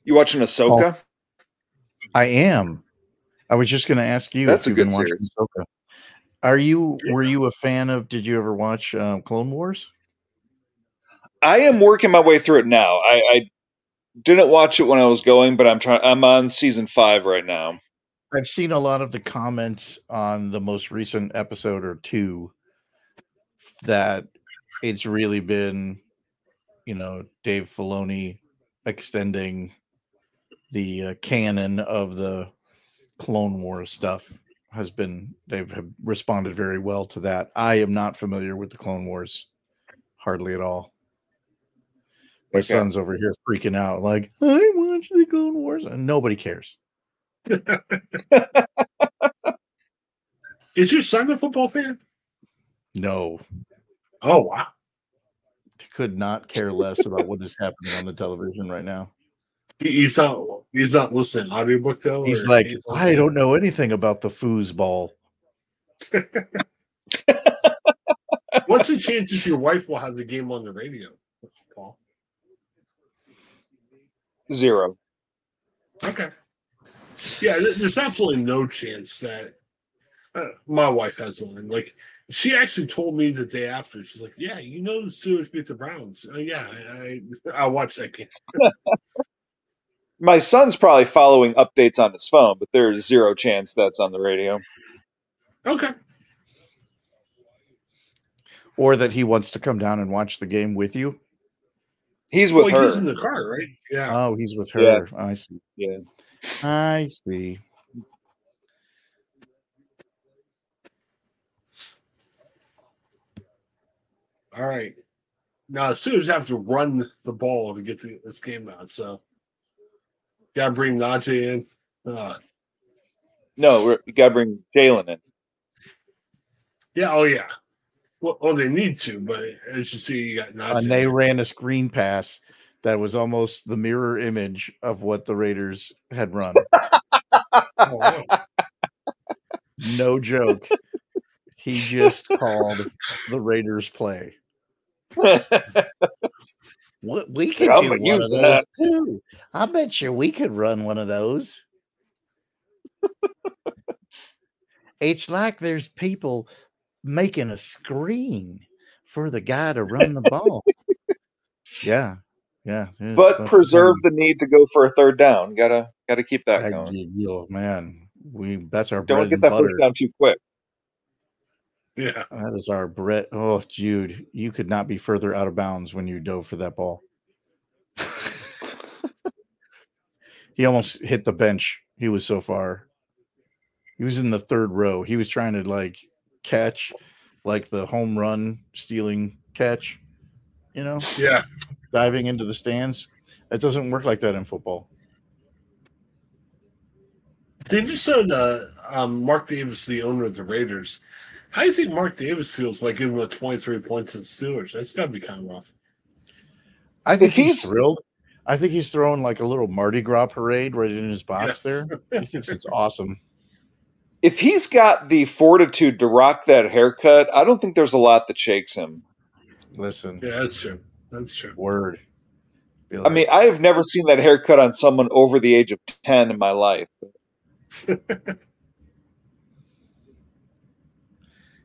You watching Ahsoka? I am. I was just going to ask you That's if a good been watching series. Ahsoka. Are you? Were you a fan of? Did you ever watch um, Clone Wars? I am working my way through it now. I, I didn't watch it when I was going, but I'm trying. I'm on season five right now. I've seen a lot of the comments on the most recent episode or two that it's really been, you know, Dave Filoni extending the uh, canon of the Clone Wars stuff has been they've responded very well to that. I am not familiar with the Clone Wars hardly at all. My Okay. son's over here freaking out, like I watch the Clone Wars, and nobody cares. Is your son a football fan? No, Oh wow. could not care less about what is happening on the television right now. He's not. He's not listening audiobook though. He's like, he's- I don't know anything about the foosball. What's the chances your wife will have the game on the radio, Paul? Zero. Okay. Yeah, there's absolutely no chance that uh, my wife has one. Like, she actually told me the day after. She's like, "Yeah, you know the Steelers beat the Browns." Uh, yeah, I I, I watched that game. My son's probably following updates on his phone, but there's zero chance that's on the radio. Okay. Or that he wants to come down and watch the game with you. He's with well, he's in the car, right? Yeah. Oh, he's with her. Yeah. I see. Yeah. I see. All right. Now, the Steelers have to run the ball to get the, this game out. So, got to bring Najee in. Uh, No, we're, we gotta bring Jaylen in. yeah. Oh, yeah. Well, oh, they need to, but as you see, you got Najee. And they ran a screen pass that was almost the mirror image of what the Raiders had run. Oh. No joke. He just called the Raiders play. What we could do one of those too. I bet you we could run one of those. it's like there's people making a screen for the guy to run the ball. yeah, yeah. but preserve funny. the need to go for a third down. Gotta gotta keep that I- going. oh, man, we that's our Don't bread get and that butter. first down too quick. Yeah. That is our bread. Oh, Jude, you could not be further out of bounds when you dove for that ball. he almost hit the bench. He was so far. He was in the third row. He was trying to like catch like the home run stealing catch, you know, Yeah. diving into the stands. It doesn't work like that in football. They just said uh, um, Mark Davis, the owner of the Raiders. How do you think Mark Davis feels by giving up 23 points to the Steelers? That's got to be kind of rough. I think he's, he's- thrilled. I think he's throwing like a little Mardi Gras parade right in his box Yes. there. He thinks it's awesome. If he's got the fortitude to rock that haircut, I don't think there's a lot that shakes him. Listen, Yeah, that's true. That's true. word. Be I mean, I have never seen that haircut on someone over the age of ten in my life.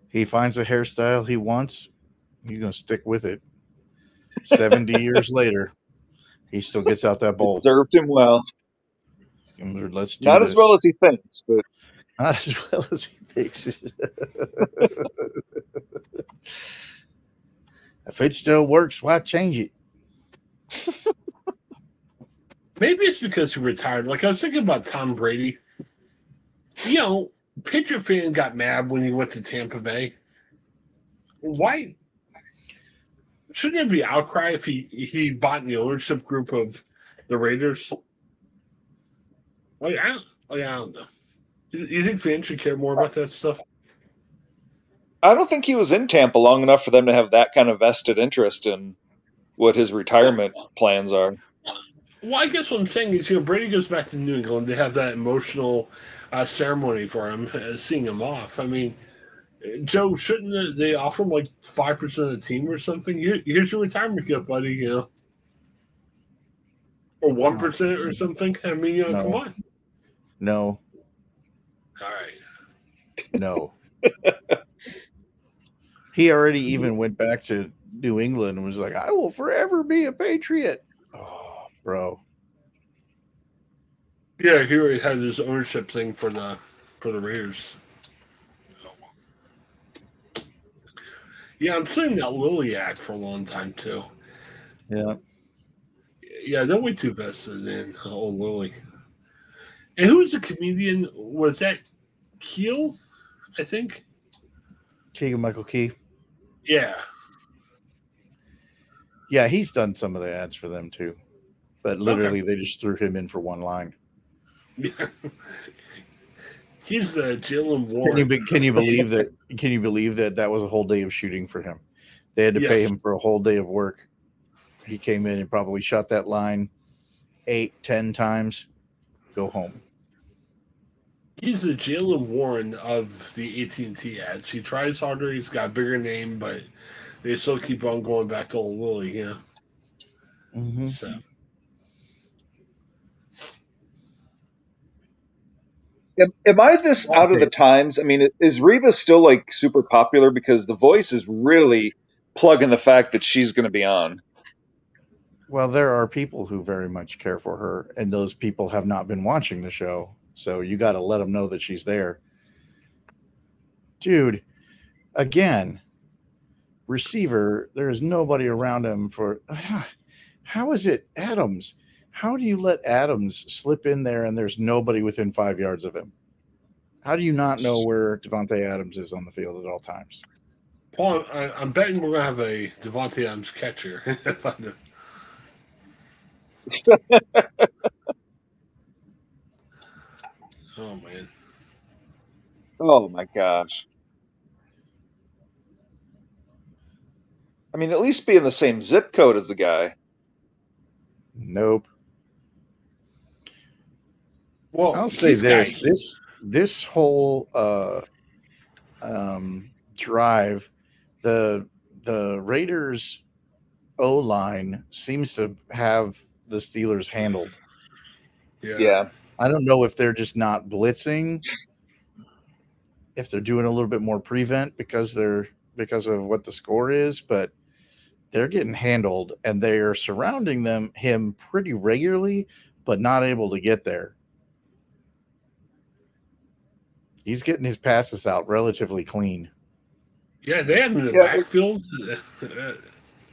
he finds a hairstyle he wants, he's gonna stick with it. Seventy years later, he still gets out that bowl. Served him well. Let's do Not this. as well as he thinks, but not as well as he thinks. if it still works, why change it? Maybe it's because he retired. Like I was thinking about Tom Brady. You know, Patriot fan got mad when he went to Tampa Bay. Why shouldn't there be outcry if he he bought the ownership group of the Raiders? Like I, like, I don't know. You, you think fans should care more about that stuff? I don't think he was in Tampa long enough for them to have that kind of vested interest in what his retirement plans are. Well, I guess what I'm saying is, you know, Brady goes back to New England. They have that emotional uh, ceremony for him, uh, seeing him off. I mean, Joe, shouldn't they offer him like five percent of the team or something? Here's your retirement gift, buddy. You know, or one percent or something. I mean, you know, No. come on. No, All right. No. he already even went back to New England and was like, I will forever be a Patriot. Oh, bro. Yeah, he already had his ownership thing for the for the Raiders. Yeah, I'm seeing that Lily ad for a long time too. Yeah. Yeah, don't wait too vested in old Lily. And who was the comedian? Was that Keel? I think. Keegan Michael Key. Yeah. Yeah, he's done some of the ads for them too. But literally, they just threw him in for one line. He's the Jaylen Can you, Warren. be, can you believe that? Can you believe that that was a whole day of shooting for him? They had to pay him for a whole day of work. He came in and probably shot that line eight, ten times. Go home. He's the Jaylen Warren of the AT and T ads. He tries harder. He's got a bigger name, but they still keep on going back to old Lily. Yeah. Mhm. So Am, am I this out of the times? I mean, is Reba still like super popular because the voice is really plugging the fact that she's going to be on? Well, there are people who very much care for her, and those people have not been watching the show. So you got to let them know that she's there. Dude, again, receiver, there is nobody around him for. How is it Adams? How do you let Adams slip in there and there's nobody within five yards of him? How do you not know where Davante Adams is on the field at all times? Paul, I, I'm betting we're gonna have a Davante Adams catcher. If I do. oh man. Oh my gosh. I mean, at least be in the same zip code as the guy. Nope. Well, I'll say this: guys- this this whole uh, um, drive, the the Raiders O line seems to have the Steelers handled. yeah. Yeah. I don't know if they're just not blitzing, if they're doing a little bit more prevent because they're because of what the score is, but they're getting handled and they are surrounding them him pretty regularly, but not able to get there. He's getting his passes out relatively clean. Yeah, they had him in the Yeah, backfield.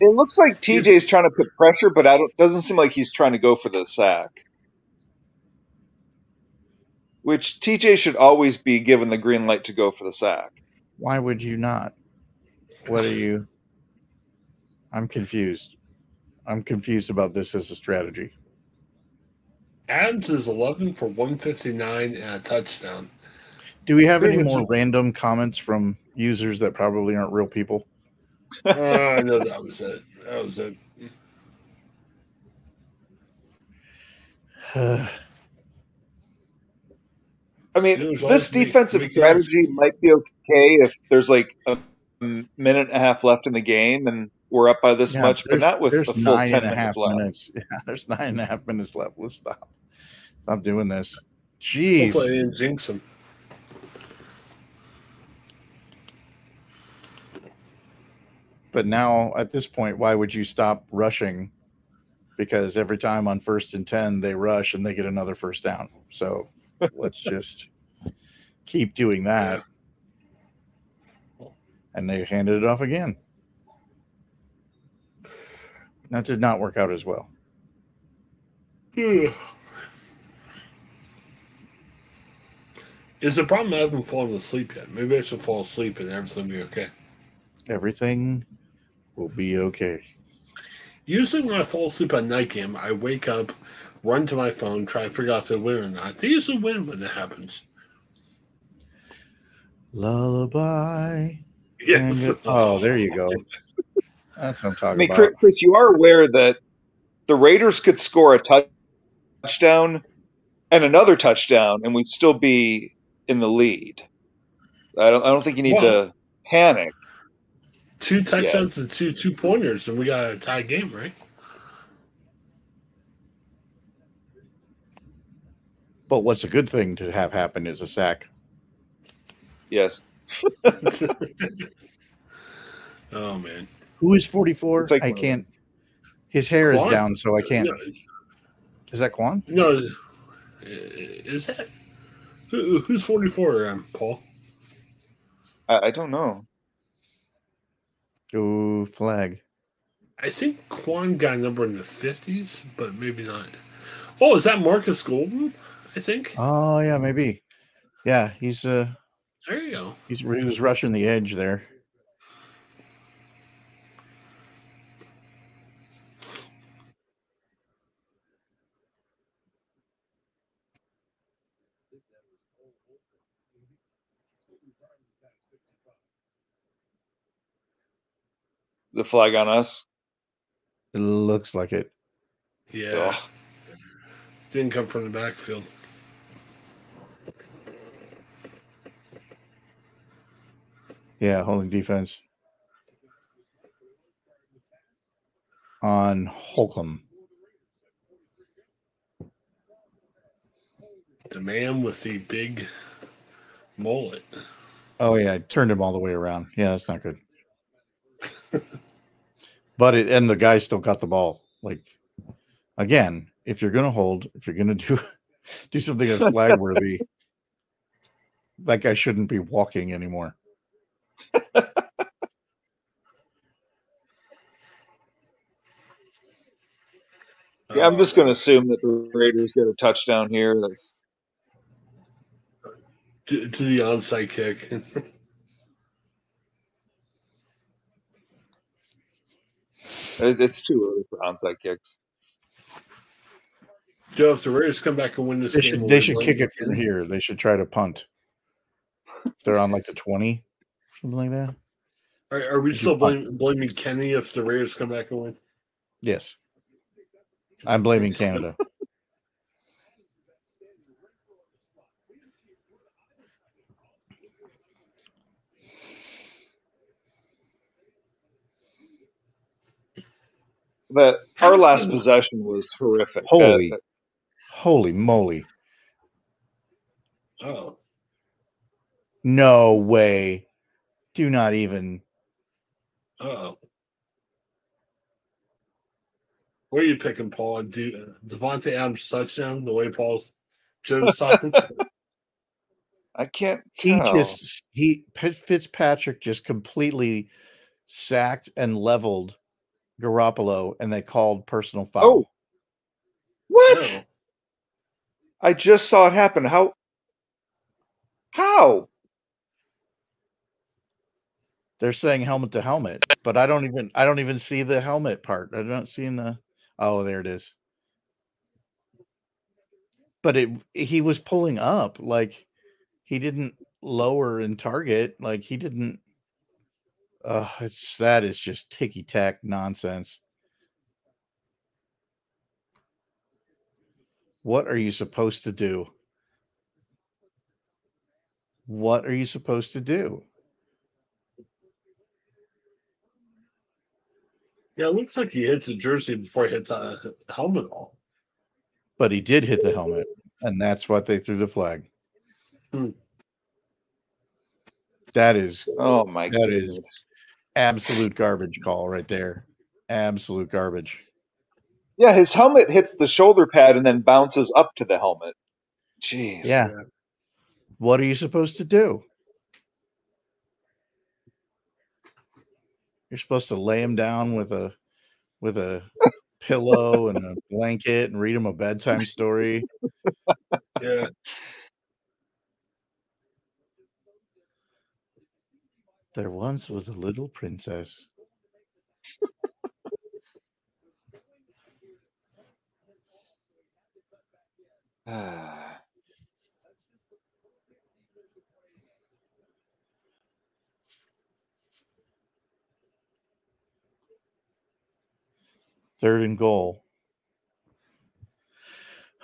It looks like TJ's trying to put pressure, but I don't, doesn't seem like he's trying to go for the sack. Which TJ should always be given the green light to go for the sack. Why would you not? What are you? I'm confused. I'm confused about this as a strategy. Adams is 11 for 159 and a touchdown. Do we have any Pretty much more it. random comments from users that probably aren't real people? Uh, I know that was it. That was it. I mean, Steelers this always make- defensive make strategy might be okay if there's like a minute and a half left in the game and we're up by this Yeah, much, but there's- not with the full nine 10 and minutes left. minutes. Yeah, there's nine and a half minutes left. Let's stop. Stop doing this. Jeez. Hopefully, I didn't jinx him. But now at this point, why would you stop rushing? Because every time on first and 10, they rush and they get another first down. So let's just keep doing that. And they handed it off again. That did not work out as well. Hmm. Is the problem I haven't fallen asleep yet? Maybe I should fall asleep and everything will be okay. Everything will be okay. Usually, when I fall asleep on night game, I wake up, run to my phone, try to figure out if they win or not. They usually win when that happens. Lullaby. Yes. And- oh, there you go. That's what I'm I talking mean, about. Chris, Chris, you are aware that the Raiders could score a touchdown and another touchdown, and we'd still be in the lead. I don't. I don't think you need Well- to panic. Two touchdowns and two two pointers, and we got a tie game, right? But what's a good thing to have happen is a sack. Yes. oh man, Who is 44? Like I can't. His hair is down, so I can't. No, Is that Kwon? no, uh, is that who, who's forty four? Um, Paul. I, I don't know. Ooh, flag. I think Kwon got a number in the fifties, but maybe not. Oh, is that Marcus Golden? I think. Oh yeah, maybe. Yeah, he's uh There you go. he's he was rushing the edge there. The flag on us. It looks like it. Yeah, Ugh. didn't come from the backfield. Yeah, holding defense on Holcomb. The man with the big mullet. Oh yeah, I turned him all the way around. Yeah, that's not good. but it and the guy still got the ball. Like again, if you're gonna hold, if you're gonna do do something that's flag worthy, that guy shouldn't be walking anymore. Yeah, I'm Uh, just going to assume that the Raiders get a touchdown here. That's to, to the onside kick. it's too early for onside kicks. Joe, if the Raiders come back and win this They game, should they should kick it from here. They should try to punt. They're on like the twenty, something like that. Are, are we still punt. blame, blaming Kenny if the Raiders come back and win? Yes, I'm blaming Canada. That our last possession was horrific. Holy, Uh, holy moly! Oh, No way! Do not even. oh. Where are you picking, Paul? Do uh, Davante Adams touchdown? The way Paul's Joe's talking. I can't. He just he Fitzpatrick just completely sacked and leveled Garoppolo, and they called personal foul. Oh. what? No. I just saw it happen. How? How? They're saying helmet to helmet, but I don't even I don't even see the helmet part. I don't see in the oh there it is. But it he was pulling up like he didn't lower and target like he didn't. Uh, it's that is just ticky tack nonsense. What are you supposed to do? What are you supposed to do? Yeah, it looks like he hits the jersey before he hits the helmet all. but he did hit the helmet, and that's what they threw the flag. Hmm. That is Oh my god. That is- goodness. absolute garbage call right there. Absolute garbage. Yeah, his helmet hits the shoulder pad and then bounces up to the helmet. Jeez. Yeah. What are you supposed to do? You're supposed to lay him down with a with a pillow and a blanket and read him a bedtime story. Yeah. There once was a little princess. Ah. Third and goal.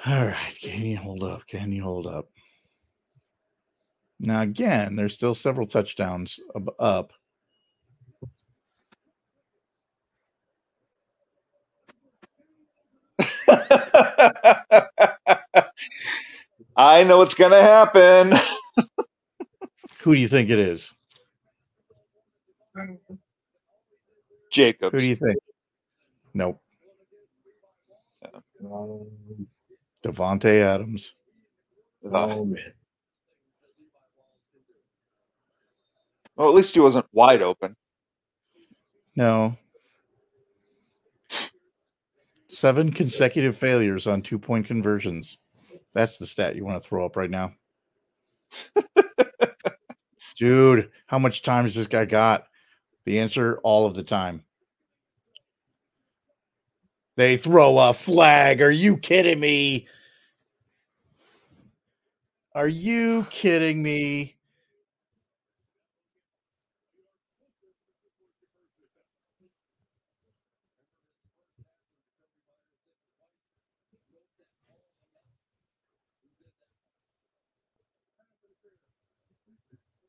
All right, can you hold up? Can you hold up? Now again, there's still several touchdowns up. I know what's going to happen. Who do you think it is? Jacobs. Who do you think? Nope. Um, Davante Adams. Oh man. well, at least he wasn't wide open. No. Seven consecutive failures on two point conversions. That's the stat you want to throw up right now. Dude, how much time has this guy got? The answer all of the time. They throw a flag. Are you kidding me? Are you kidding me?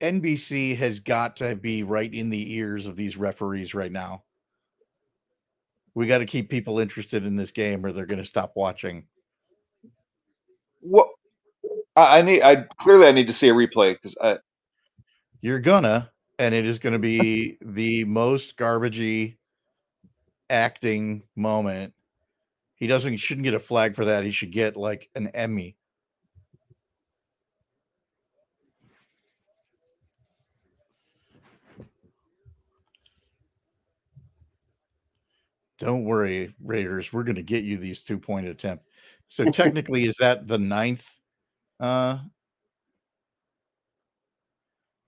NBC has got to be right in the ears of these referees right now. We got to keep people interested in this game or they're going to stop watching. What? I, I need. I clearly I need to see a replay because I. You're gonna, and it is going to be the most garbagey acting moment. He doesn't he shouldn't get a flag for that. He should get like an Emmy. Don't worry, Raiders. We're going to get you these two point attempt. So technically, is that the ninth? Uh,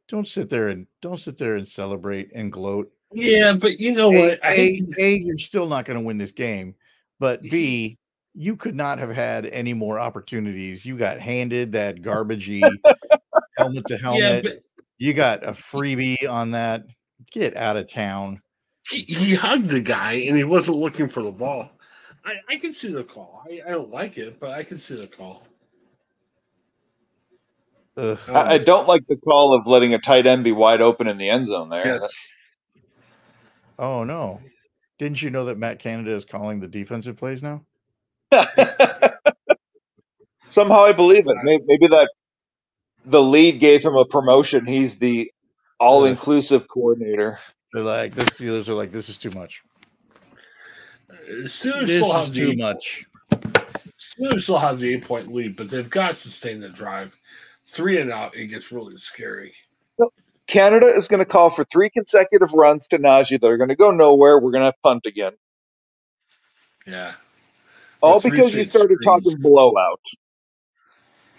don't sit there and don't sit there and celebrate and gloat. Yeah, but you know A, what? I A, A, you're still not going to win this game. But B, you could not have had any more opportunities. You got handed that garbagey helmet to yeah, helmet. but you got a freebie on that. Get out of town. He, he hugged the guy and he wasn't looking for the ball. I, I can see the call. I, I don't like it, but I can see the call. Ugh. I, I don't like the call of letting a tight end be wide open in the end zone there. Yes. Oh no. Didn't you know that Matt Canada is calling the defensive plays now? Somehow I believe it. Maybe, maybe that the lead gave him a promotion. He's the all-inclusive coordinator. They're like the Steelers are like, this is too much. Steelers This still is have too the much. Steelers still have the eight point lead, but they've got to sustain the drive. Three and out, it gets really scary. Canada is going to call for three consecutive runs to Najee that are going to go nowhere. We're going to punt again. Yeah. All three because you started screens. talking blowout.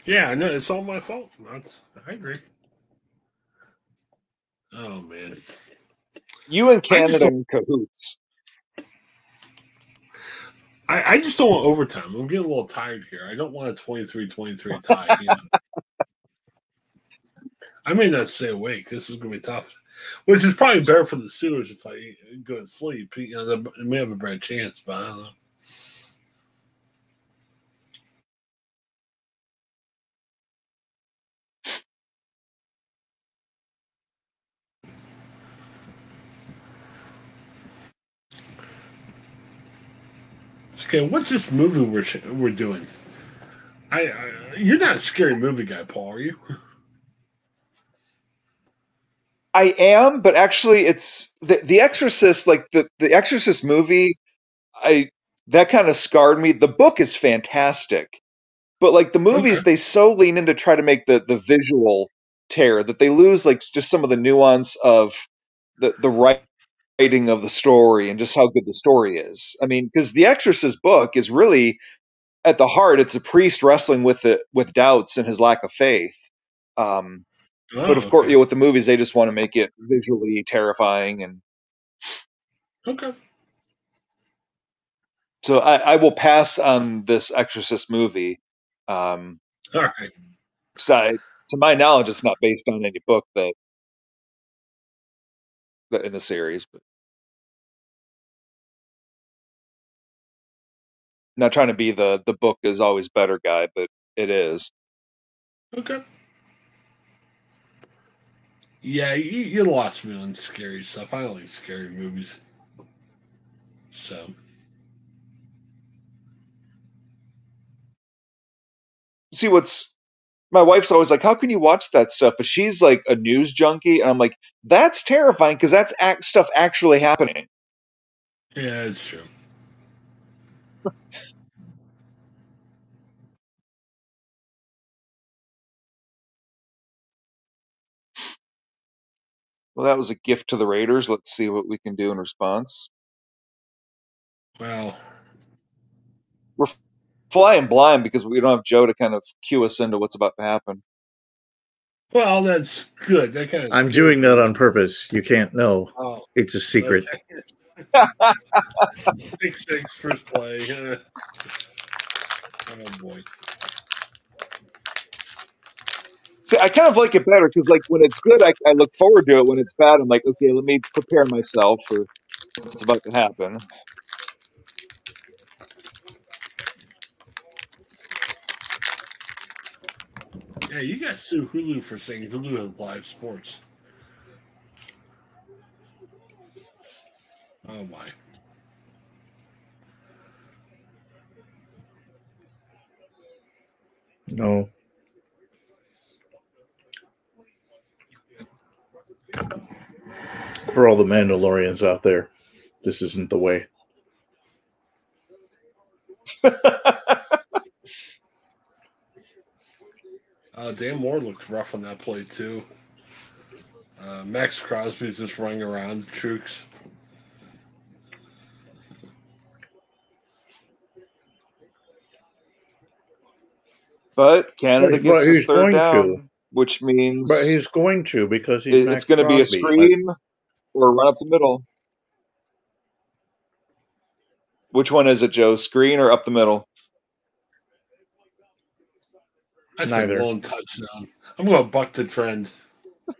Yeah, no, it's all my fault. That's, I agree. Oh man. You and Canada in cahoots. I, I just don't want overtime. I'm getting a little tired here. I don't want a 23-23 tie. You know? I may not stay awake. This is going to be tough. Which is probably better for the Steelers if I go to sleep. You know, they may have a better chance, but I don't know. Okay, what's this movie we're sh- we're doing? I, I you're not a scary movie guy, Paul, are you? I am, but actually, it's the the Exorcist. Like the the Exorcist movie, I that kind of scarred me. The book is fantastic, but like the movies, they so lean in to try to make the the visual terror that they lose like just some of the nuance of the the writing of the story and just how good the story is. I mean, because the Exorcist book is really at the heart, it's a priest wrestling with it with doubts and his lack of faith. Um, but of Oh, course, you know, with the movies, they just want to make it visually terrifying, and okay. so I, I will pass on this Exorcist movie. Um, All right. I, to my knowledge, it's not based on any book that, that in the series. But not trying to be the the book is always better guy, but it is. Okay. Yeah, you, you lost me on scary stuff. I like scary movies. So See what's my wife's always like, "How can you watch that stuff?" But she's like a news junkie, and I'm like, "That's terrifying because that's act stuff actually happening." yeah, it's true. Well, that was a gift to the Raiders. Let's see what we can do in response. Well, we're Flying blind because we don't have Joe to kind of cue us into what's about to happen. well, that's good. That kind of I'm doing that on purpose. You can't know. Oh, It's a secret. okay. six six first play. Oh boy. See, I kind of like it better because, like, when it's good, I, I look forward to it. When it's bad, I'm like, okay, let me prepare myself for what's about to happen. Yeah, you got sue Hulu for saying Hulu have live sports. Oh my. No. For all the Mandalorians out there, this isn't the way. Uh, Dan Moore looked rough on that play too. Uh, Maxx Crosby's just running around the troops. But Canada gets but his third down, to. Which means But he's going to because he's it, it's going to be a Crosby. screen or a run up the middle. Which one is it, Joe? Screen or up the middle? I say Neither. lone touchdown. I'm going to buck the trend.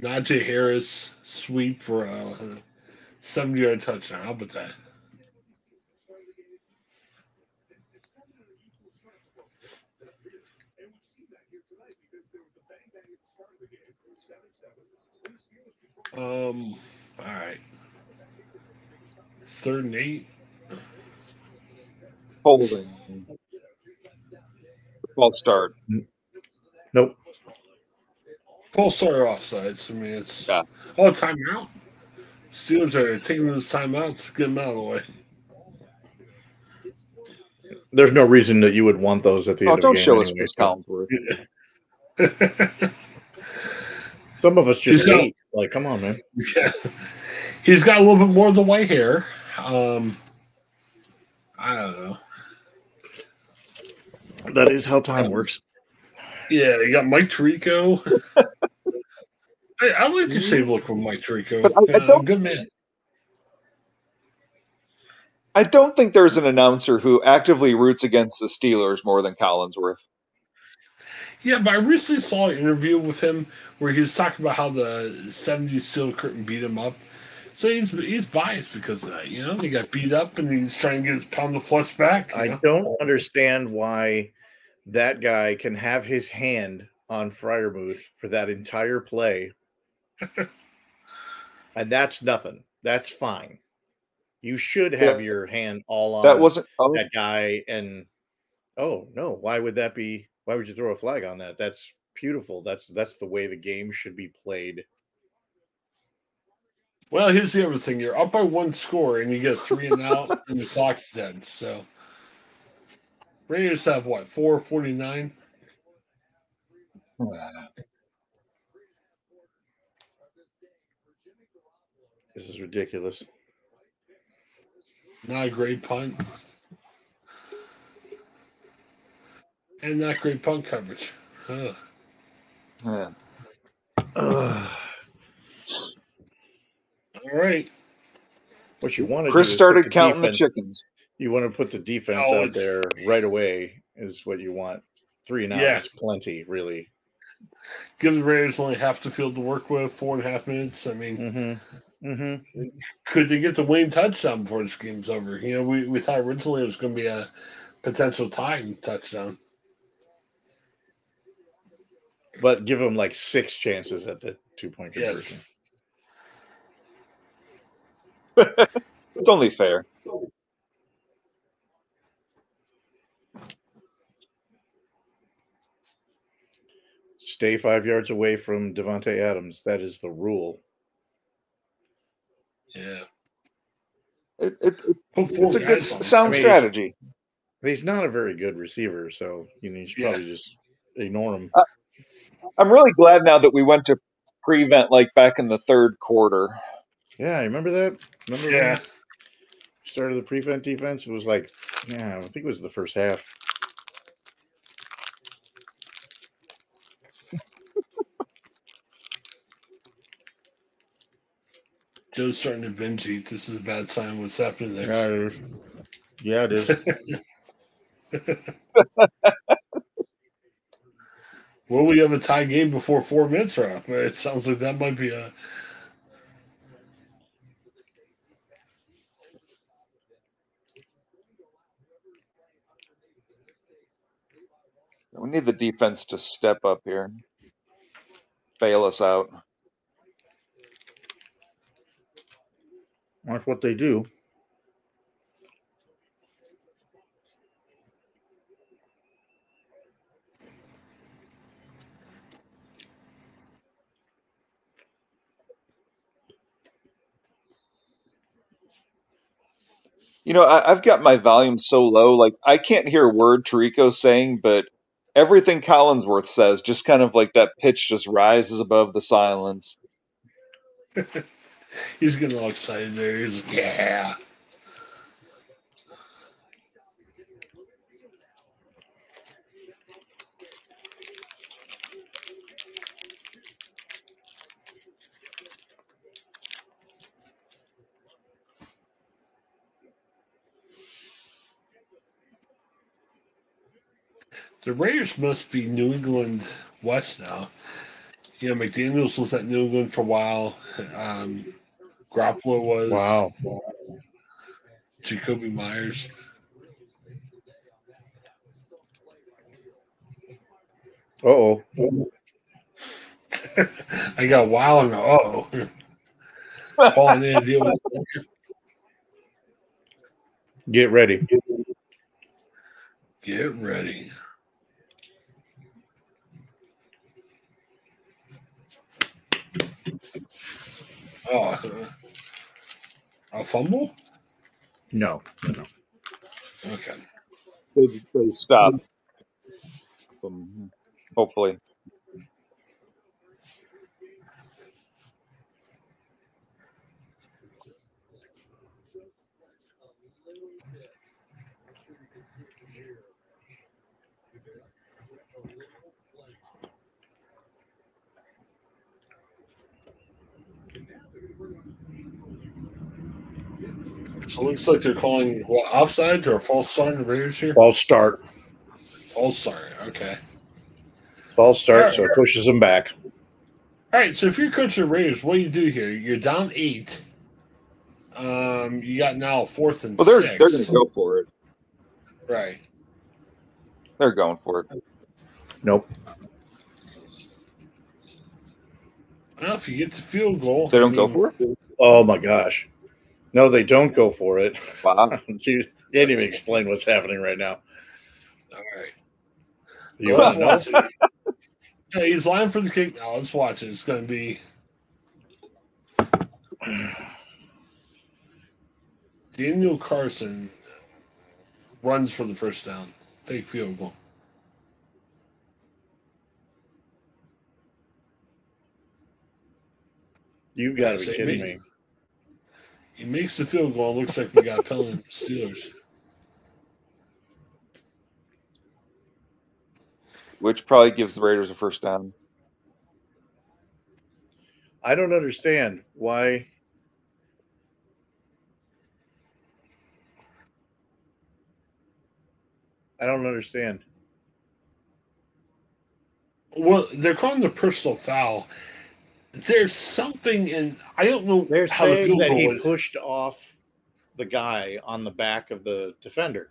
Najee Harris sweep for a 70 yard touchdown. How about that? Um, all right. Third and eight. Holding. False start. Nope. Full start offsides. I mean, it's Yeah. oh timeout. Steelers are taking those timeouts. Get them out of the way. There's no reason that you would want those at the Oh, end don't of the game. show us Chris Collinsworth. Some of us just hate. Like, come on, man. yeah, he's got a little bit more of the white hair. Um, I don't know. That is how time um, works. Yeah, you got Mike Tirico. I, I like to save mm-hmm. look with Mike Tirico. But I- I uh, don't- good man. I don't think there's an announcer who actively roots against the Steelers more than Collinsworth. Yeah, but I recently saw an interview with him where he was talking about how the 70s Steel Curtain beat him up. So he's he's biased because of that. You know, he got beat up and he's trying to get his pound of flesh back. I know? don't understand why that guy can have his hand on Freiermuth for that entire play. and that's nothing. That's fine. You should have Yeah. your hand all on That wasn't. That guy and oh no, why would that be why would you throw a flag on that? That's beautiful. That's that's the way the game should be played. Well, here's the other thing: you're up by one score and you get three and out, and the clock's dead. So Raiders have what four forty nine. This is ridiculous. Not a great punt, and not great punt coverage. Huh. yeah. All right. What you want to Chris do started the counting the chickens. You want to put the defense Oh, out there right away is what you want. Three and out Yeah. is plenty, really. Give the Raiders only half the field to work with, four and a half minutes. I mean, hmm Mm-hmm. Could they get the Wayne touchdown before this game's over? You know, we, we thought originally it was going to be a potential tying touchdown. But give him like six chances at the two point conversion. Yes. It's only fair. Stay five yards away from Davante Adams. That is the rule. Yeah. It, it, it- it's a good, guys sound I mean- strategy. He's not a very good receiver, so you know you should Yeah. probably just ignore him. Uh, I'm really glad now that we went to prevent like back in the third quarter. Yeah, you remember that? Remember it. Yeah. we started the prevent defense? It was like, yeah, I think it was the first half. Joe's starting to binge eat. This is a bad sign. What's happening there? Yeah, yeah, it is. Well, we have a tie game before four minutes are up. It sounds like that might be a. We need the defense to step up here, bail us out. That's what they do. You know, I, I've got my volume so low, like I can't hear a word Tirico's saying, but everything Collinsworth says, just kind of like that pitch just rises above the silence. He's getting all excited there. He's yeah. The Raiders must be New England West now. You know, McDaniels was at New England for a while. Um, Garoppolo was. Wow. Jakobi Meyers. Uh oh. I got wow and oh. Calling in deal with Get ready. Get ready. Oh, a fumble? No. no. Okay. They, they stop. Um, hopefully. So it looks like they're calling what offside or a false start in the Raiders here? False start. False start. Okay. False start, so it pushes them back. All right. So if you're coaching the Raiders, what do you do here? You're down eight. Um, you got now fourth and Well, they're six. they're going to go for it. Right. They're going for it. Nope. Well, if you get the field goal, They don't go mean, for it. Oh my gosh. No, they don't go for it. Wow. you can't even explain what's happening right now. All right. You want to know? Yeah, he's lying for the kick now. Let's watch it. It's going to be Daniel Carlson runs for the first down. Fake field goal. You've got to be kidding me. me. He makes the field goal. Looks like we got a penalty Steelers. Which probably gives the Raiders a first down. I don't understand why. I don't understand. Well, they're calling the personal foul. There's something in I don't know They're how saying field that he was- pushed off the guy on the back of the defender.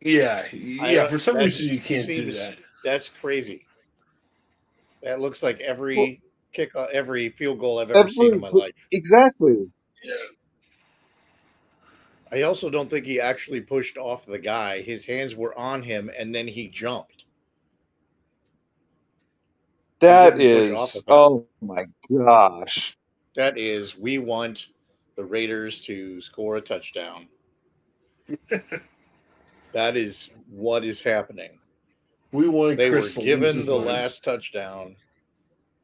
Yeah, yeah. uh, For some reason, you can't do that. That's crazy. That looks like every Well- kick, uh, every field goal I've ever seen in my life. Exactly. Yeah, I also don't think he actually pushed off the guy. His hands were on him, and then he jumped. That didn't push off is. the guy. Oh my gosh. That is, we want the Raiders to score a touchdown. that is what is happening. we want They were Chris to lose given the mind. last touchdown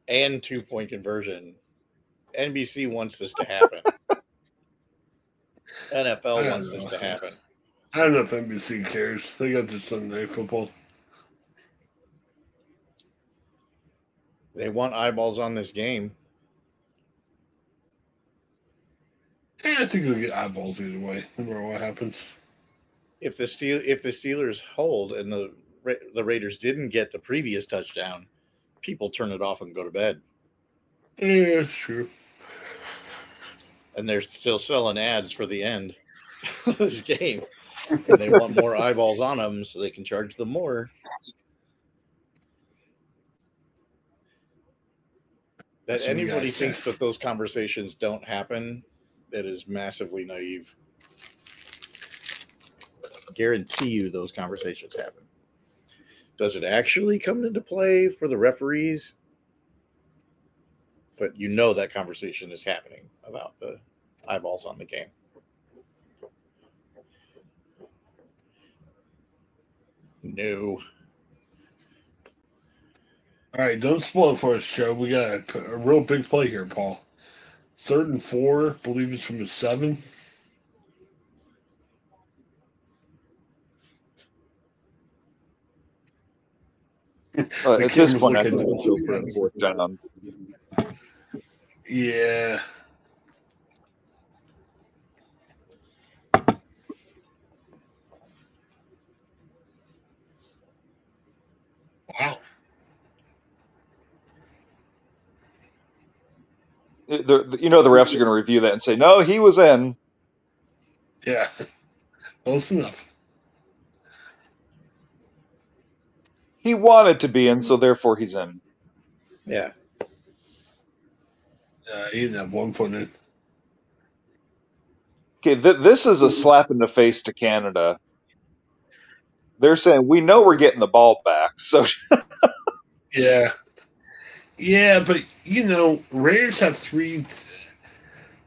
and two point conversion. NBC wants this to happen. NFL don't wants this to happen. I don't know if NBC cares. They got this Sunday Night Football. They want eyeballs on this game. Eh, I think we'll get eyeballs either way, no matter what happens. If the Steel if the Steelers hold and the Ra- the Raiders didn't get the previous touchdown, people turn it off and go to bed. Yeah, sure. And they're still selling ads for the end of this game. And they want more eyeballs on them so they can charge them more. That That's what you anybody thinks that those conversations don't happen, that is massively naive. Guarantee you those conversations happen. Does it actually come into play for the referees? But you know that conversation is happening about the eyeballs on the game. No. All right, don't spoil it for us, Joe. We got a, a real big play here, Paul. Third and four, believe it's from the seven. Uh, at this point, I think to- we'll go for a fourth down. Yeah. Wow. The, the- you know the refs are going to review that and say, no, he was in. Yeah. Close enough. He wanted to be in, so therefore he's in. Yeah. Uh, he didn't have one foot in. Okay, th- this is a slap in the face to Canada. They're saying, we know we're getting the ball back, so Yeah. Yeah, but you know, Raiders have three.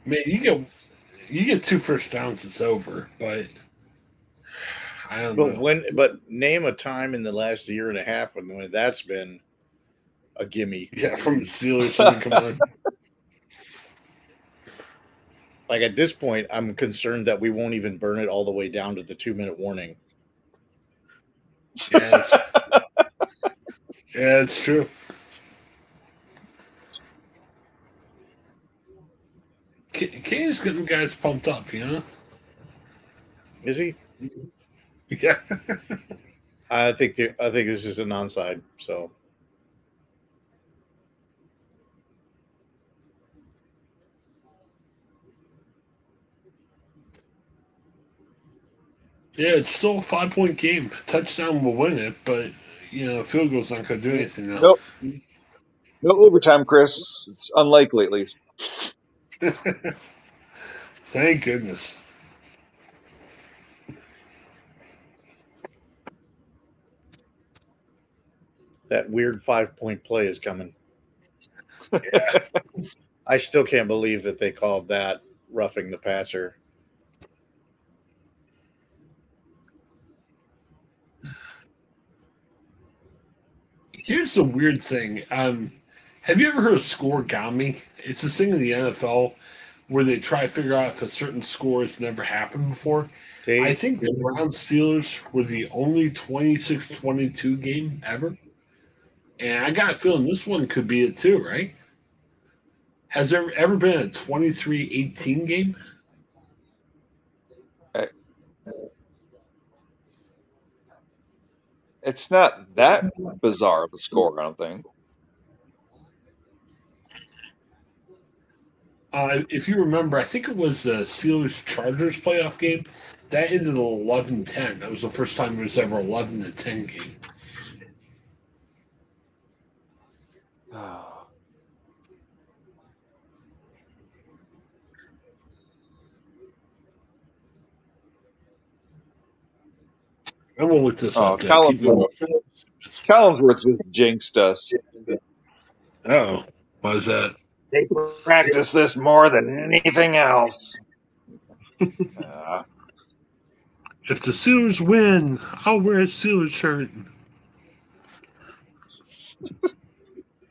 Man, you get you get two first downs, it's over. But I don't But know. when but name a time in the last year and a half when, when that's been a gimme. yeah, from the Steelers, come on. Like at this point, I'm concerned that we won't even burn it all the way down to the two minute warning. Yeah, it's, yeah, it's true. K- Kane's getting guys pumped up, you know. Is he? Yeah. I think the, I think this is an onside. So Yeah, it's still a five point game. Touchdown will win it, but you know, field goal's not going to do anything now. Nope. no overtime, Chris. It's unlikely, at least. Thank goodness. that weird five point play is coming. Yeah. I still can't believe that they called that roughing the passer. Here's the weird thing. Um, have you ever heard of scorigami? It's a thing in the NFL where they try to figure out if a certain score has never happened before. They, I think the Browns Steelers were the only 26 22 game ever. And I got a feeling this one could be it too, right? Has there ever been a 23 18 game? It's not that bizarre of a score, I don't think. Uh, if you remember, I think it was the Steelers Chargers playoff game that ended 11 10. That was the first time it was ever 11 to 10 game. And we'll look this Oh, up. Jack. Colin Keep. Collinsworth just jinxed us. Oh, why is that? They practice this more than anything else. Uh, If the Steelers win, I'll wear a Steelers shirt.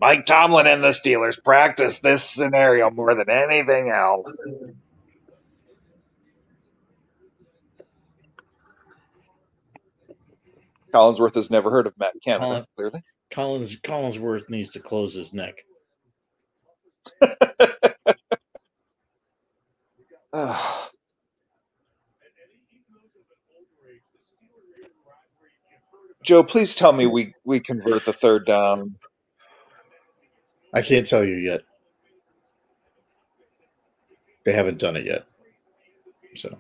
Mike Tomlin and the Steelers practice this scenario more than anything else. Collinsworth has never heard of Matt Canada, Colin- clearly. Collins Collinsworth needs to close his neck. Joe, please tell me we, we convert the third down. I can't tell you yet. They haven't done it yet. So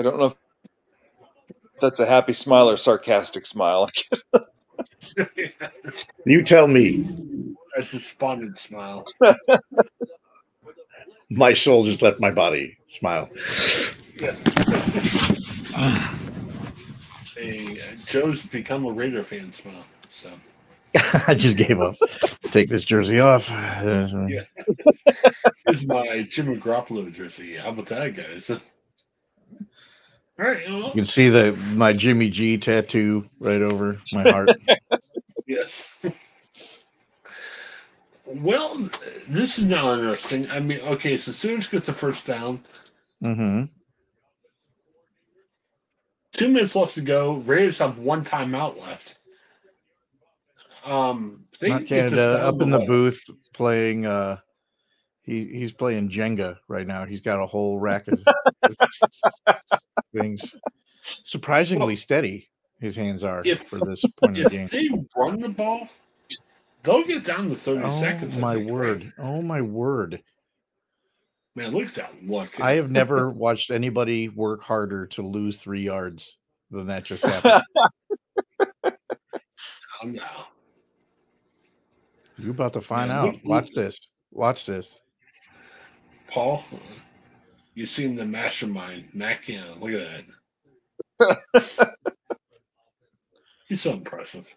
I don't know if that's a happy smile or sarcastic smile. you tell me. A despondent smile. My soul just left my body. Smile. Hey, uh, Joe's become a Raider fan smile. So I just gave up. Take this jersey off. Yeah. here's my Jimmy Garoppolo jersey. How about that, guys? All right. Well, You can see the my Jimmy G tattoo right over my heart. yes. Well, this is now interesting. I mean, okay, so Steelers get the first down. Mm-hmm. Two minutes left to go. Raiders have one timeout left. Um, they Not Canada down up in the what? booth playing. uh He he's playing Jenga right now. He's got a whole rack of things. Surprisingly steady, his hands are If- for this point of the game. They run the ball, they'll get down to 30 Oh seconds. My think, right? word! Oh my word! Man, look at that look. I have never watched anybody work harder to lose three yards than that just happened. Oh, no. you about to find Man, out. look- Watch this. Watch this. Paul, you seem the mastermind. Cannon. Look at that. He's so impressive.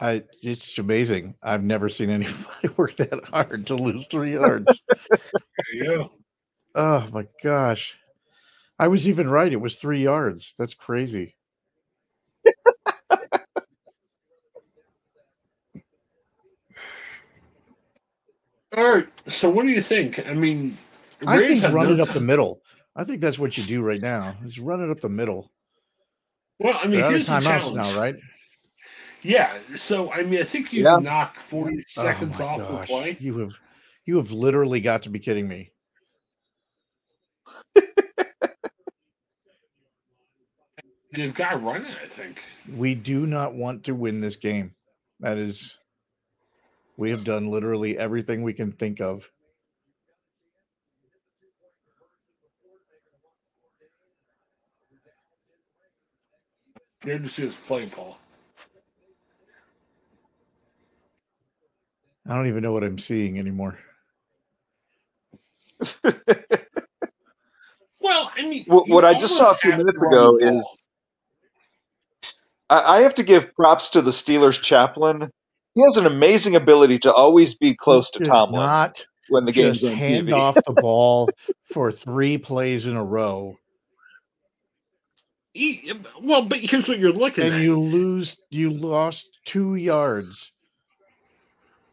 I it's amazing. I've never seen anybody work that hard to lose three yards. There you go. oh my gosh. I was even right. It was three yards. That's crazy. All right. So, what do you think? I mean, I Raiders think have run no it up the middle. I think that's what you do right now. Is run it up the middle. Well, I mean, They're out of here's the timeouts challenge. now, right? Yeah. So, I mean, I think you Yeah. can knock 40 seconds oh off gosh. the play. You have you have literally got to be kidding me. They've got to run it, I think. We do not want to win this game. That is we have done literally everything we can think of. Good to see us play, Paul. I don't even know what I'm seeing anymore. Well, I mean, what, what I just saw a few minutes ago is I, I have to give props to the Steelers chaplain. He has an amazing ability to always be close to Did Tomlin Not when the just game's on hand TV. off the ball for three plays in a row, E- Well, but here's what you're looking and at. you lose. You lost two yards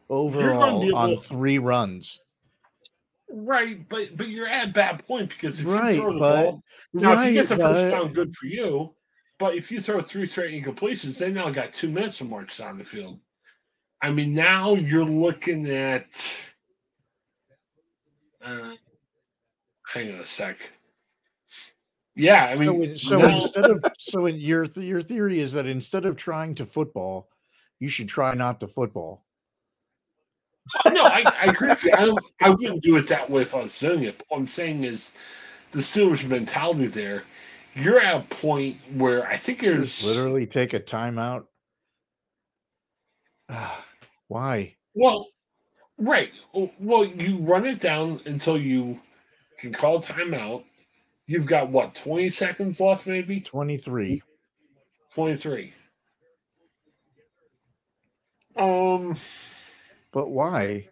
overall be able- on three runs. Right, but but you're at a bad point because if Right, you throw the but- ball now, if you get the first but- down, good for you. but if you throw three straight incompletions, they now got two minutes to march down the field. I mean, now you're looking at. Uh, hang on a sec. Yeah, I So, mean, so now- instead of so in your your theory is that instead of trying to football, you should try not to football. no, I, I agree with you. I, I wouldn't do it that way if I was doing it. But what I'm saying is the Steelers' mentality there. You're at a point where I think there's literally take a timeout. Why? Well, right. Well, you run it down until you can call timeout. You've got what, 20 seconds left, maybe? 23. 23. Um, But why?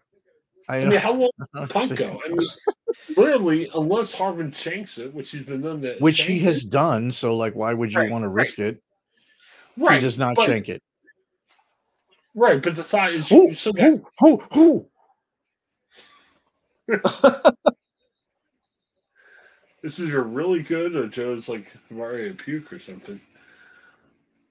I, I mean, how long did see- go? I mean, literally, unless Harvin shanks it, which he's been known to which he has it. done. So, like, why would you Right, want to right. risk it? right, He does not but, shank it. Right, but the thought is Who? you still got Who? Who? Who? this is either really good or Joe's like Mario puke or something.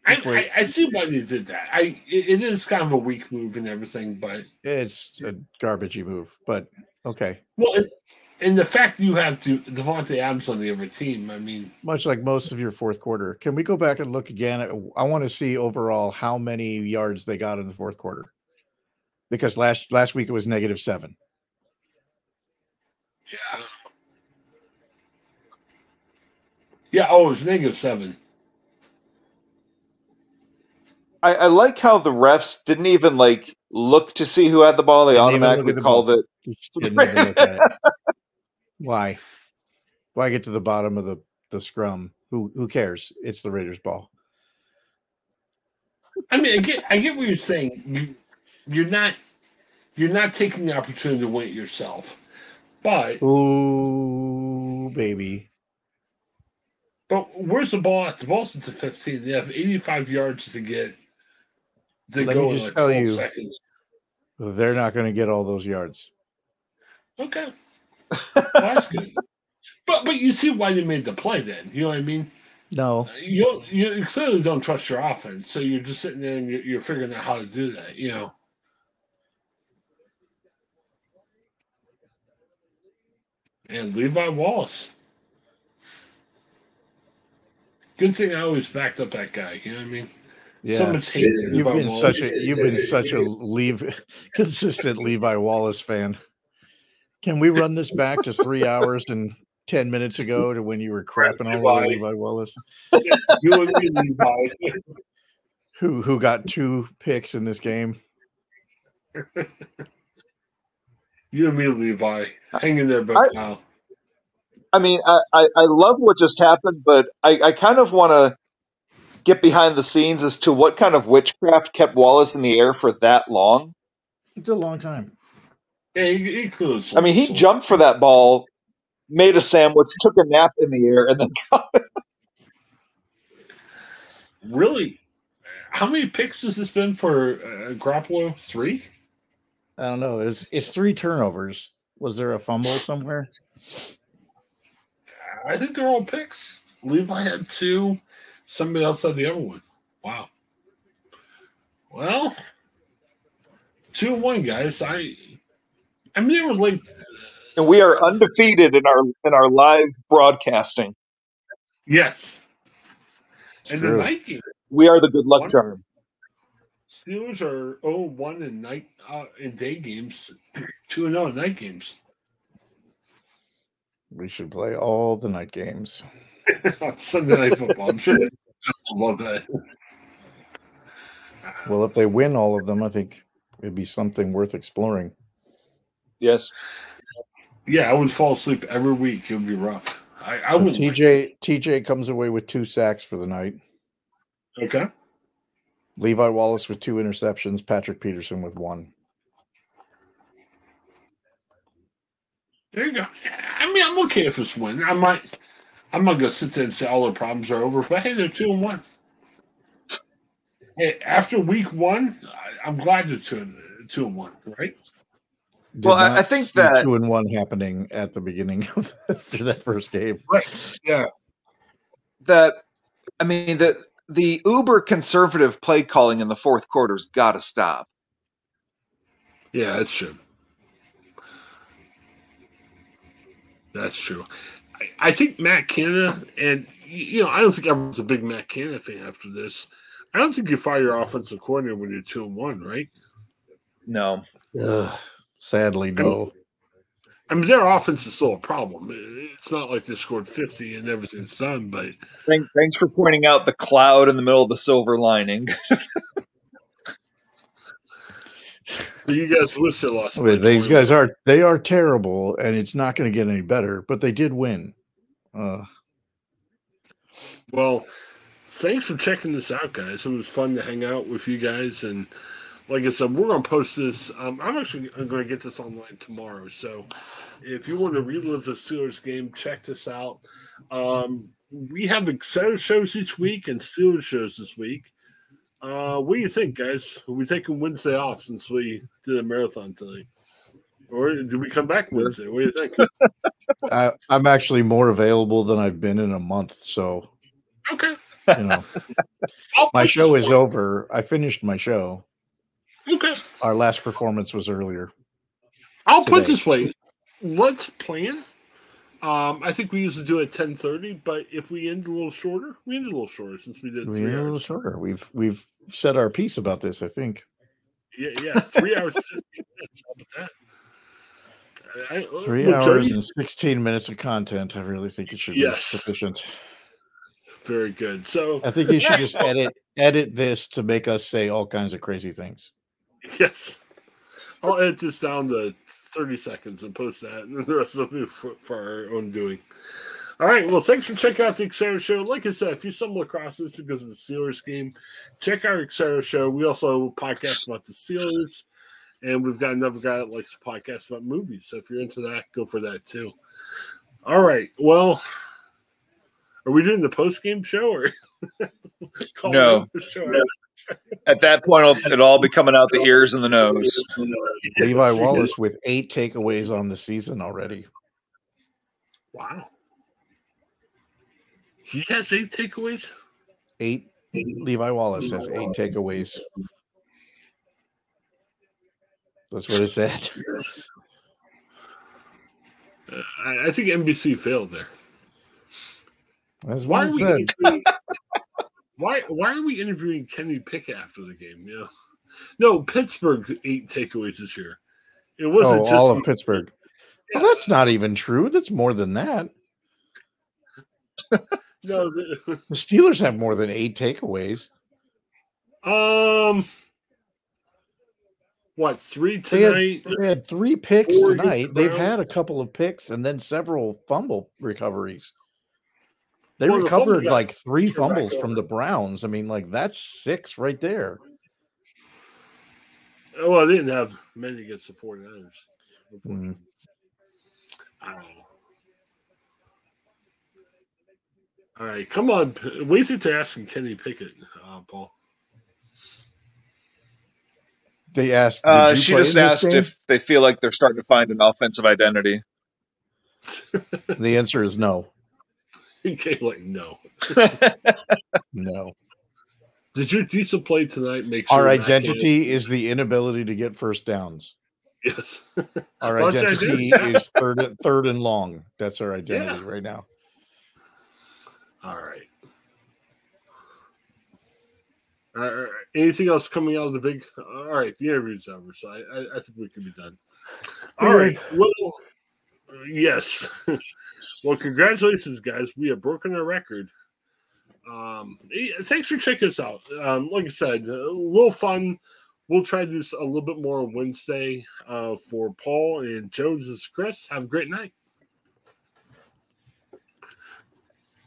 I, I, I see why they did that. I it, it is kind of a weak move and everything, but It's a garbagey move, but okay. well, and, and the fact you have to Davante Adams on the other team, I mean, Much like most of your fourth quarter. Can we go back and look again? At, I want to see overall how many yards they got in the fourth quarter. Because last last week it was negative seven. yeah, yeah. Oh, it was negative seven. I, I like how the refs didn't even like look to see who had the ball. They Didn't even look automatically at the called ball. it. Why? Why get to the bottom of the, the scrum? Who who cares? It's the Raiders ball. I mean, I get I get what you're saying. You you're not you're not taking the opportunity to win it yourself, but Ooh, baby. But where's the ball at? The ball's at the 15. They have 85 yards to get to Let me go in just like tell you- seconds. They're not going to get all those yards. Okay. That's good. But but you see why they made the play then. You know what I mean? No, You you clearly don't trust your offense, so you're just sitting there and you're, you're figuring out how to do that. You know. And Levi Wallace. Good thing I always backed up that guy. You know what I mean? yeah. So much hate. You've Levi been Wallace. such a you've been such a leave consistent Levi Wallace fan. Can we run this back to three hours and ten minutes ago to when you were crapping all over Levi. Levi Wallace, you and me, Levi. who who got two picks in this game? You and me, Levi. Hang in there, but I- now. I mean, I, I, I love what just happened, but I, I kind of want to get behind the scenes as to what kind of witchcraft kept Wallace in the air for that long. It's a long time. Yeah, he, he could have I mean, he sold. jumped for that ball, made a sandwich, took a nap in the air, and then Really? How many picks has this been for uh, Garoppolo? Three? I don't know. It's it's three turnovers. Was there a fumble somewhere? I think they're all picks. Levi had two. Somebody else had the other one. Wow. Well, two and one, guys. I, I mean, they were and we are undefeated in our in our live broadcasting. Yes. It's and true. the night game. We are the good luck What? charm. Steelers are 0 1 in night uh, in day games, 2 and 0 in night games. We should play all the night games. on Sunday Night Football. I'm sure they love that. Well, if they win all of them, I think it'd be something worth exploring. Yes. Yeah, I would fall asleep every week. It would be rough. I, I So would. TJ TJ comes away with two sacks for the night. Okay. Levi Wallace with two interceptions. Patrick Peterson with one. There you go. I mean, I'm okay if it's win. I might. I'm not gonna sit there and say all their problems are over, but hey, they're two and one. Hey, after week one, I, I'm glad they're two and two and one, right? Did Well, I- not I think see that- two and one happening at the beginning of the, after that first game. Right. Yeah. That I mean the the uber conservative play calling in the fourth quarter's got to stop. Yeah, that's true. That's true. I, I think Matt Canada, and you know, I don't think everyone's a big Matt Canada fan after this. I don't think you fire your offensive coordinator when you're two and one, right? No, Ugh, sadly, no. I mean, their offense is still a problem. It's not like they scored 50 and everything's done, but Thank, thanks for pointing out the cloud in the middle of the silver lining. you guys wish they lost. I mean, these 20. guys are they are terrible, and it's not going to get any better. But they did win. Uh, Well, thanks for checking this out, guys. It was fun to hang out with you guys. And like I said, we're going to post this. Um, I'm actually going to get this online tomorrow. So if you want to relive the Steelers game, check this out. Um, we have Excel shows each week and Steelers shows this week. Uh, what do you think, guys? Are we taking Wednesday off since we did a marathon tonight? Or do we come back Wednesday? What do you think? I, I'm actually more available than I've been in a month. So Okay. you know, my show is over. I finished my show. Okay. Our last performance was earlier. I'll put today. this way: let's plan. Um, I think we used to do it at ten thirty, but if we end a little shorter, we end a little shorter since we did We three a little hours. shorter. We've we've said our piece about this. I think Yeah, yeah, three hours fifteen minutes. How about that? I, I- three hours Jody- and 16 minutes of content. I really think it should be Yes. sufficient. very good. So I think you should just edit edit this to make us say all kinds of crazy things. yes, I'll edit this down to thirty seconds and post that, and the rest will be for, for our own doing. All right. Well, thanks for checking out the Xero Show. Like I said, if you stumble across this because of the Steelers game, check our Xero Show. We also podcast about the Steelers, and we've got another guy that likes to podcast about movies. So if you're into that, go for that too. All right. Well, are we doing the post game show or call No. show? At that point, it'll, it'll all be coming out the ears and the nose. Levi Wallace with eight takeaways on the season already. Wow. He has eight takeaways. Eight. Levi Wallace has eight takeaways. That's what it said. Uh, I, I think NBC failed there. That's Why what are it we said. Why why are we interviewing Kenny Pickett after the game? Yeah. No, Pittsburgh eight takeaways this year. It wasn't Oh, just all of Pittsburgh. Well, that's not even true. That's more than that. no. The, The Steelers have more than eight takeaways. um, what three They had, tonight? they had three picks tonight. the They've had a couple of picks and then several fumble recoveries. They Well, recovered got like three fumbles from the Browns. I mean, like that's six right there. Well, they didn't have many against the 49ers. Unfortunately. Mm. I don't know. All right, come on. What do you think they're asking Kenny Pickett, uh, Paul? They asked. Uh, she just asked game?" if they feel like they're starting to find an offensive identity. the answer is no, He came like, no. no. Did your decent play tonight make Our identity is the inability to get first downs. Yes. Our identity is third, third and long. That's our identity right now. All right. Uh, anything else coming out of the big? All right, the interview's over, so I, I, I think we can be done. All right. Well, yes. well, congratulations, guys. We have broken a record. Um, thanks for checking us out. Um, like I said, a little fun. We'll try to do a little bit more on Wednesday uh, for Paul and. This is Chris. Have a great night.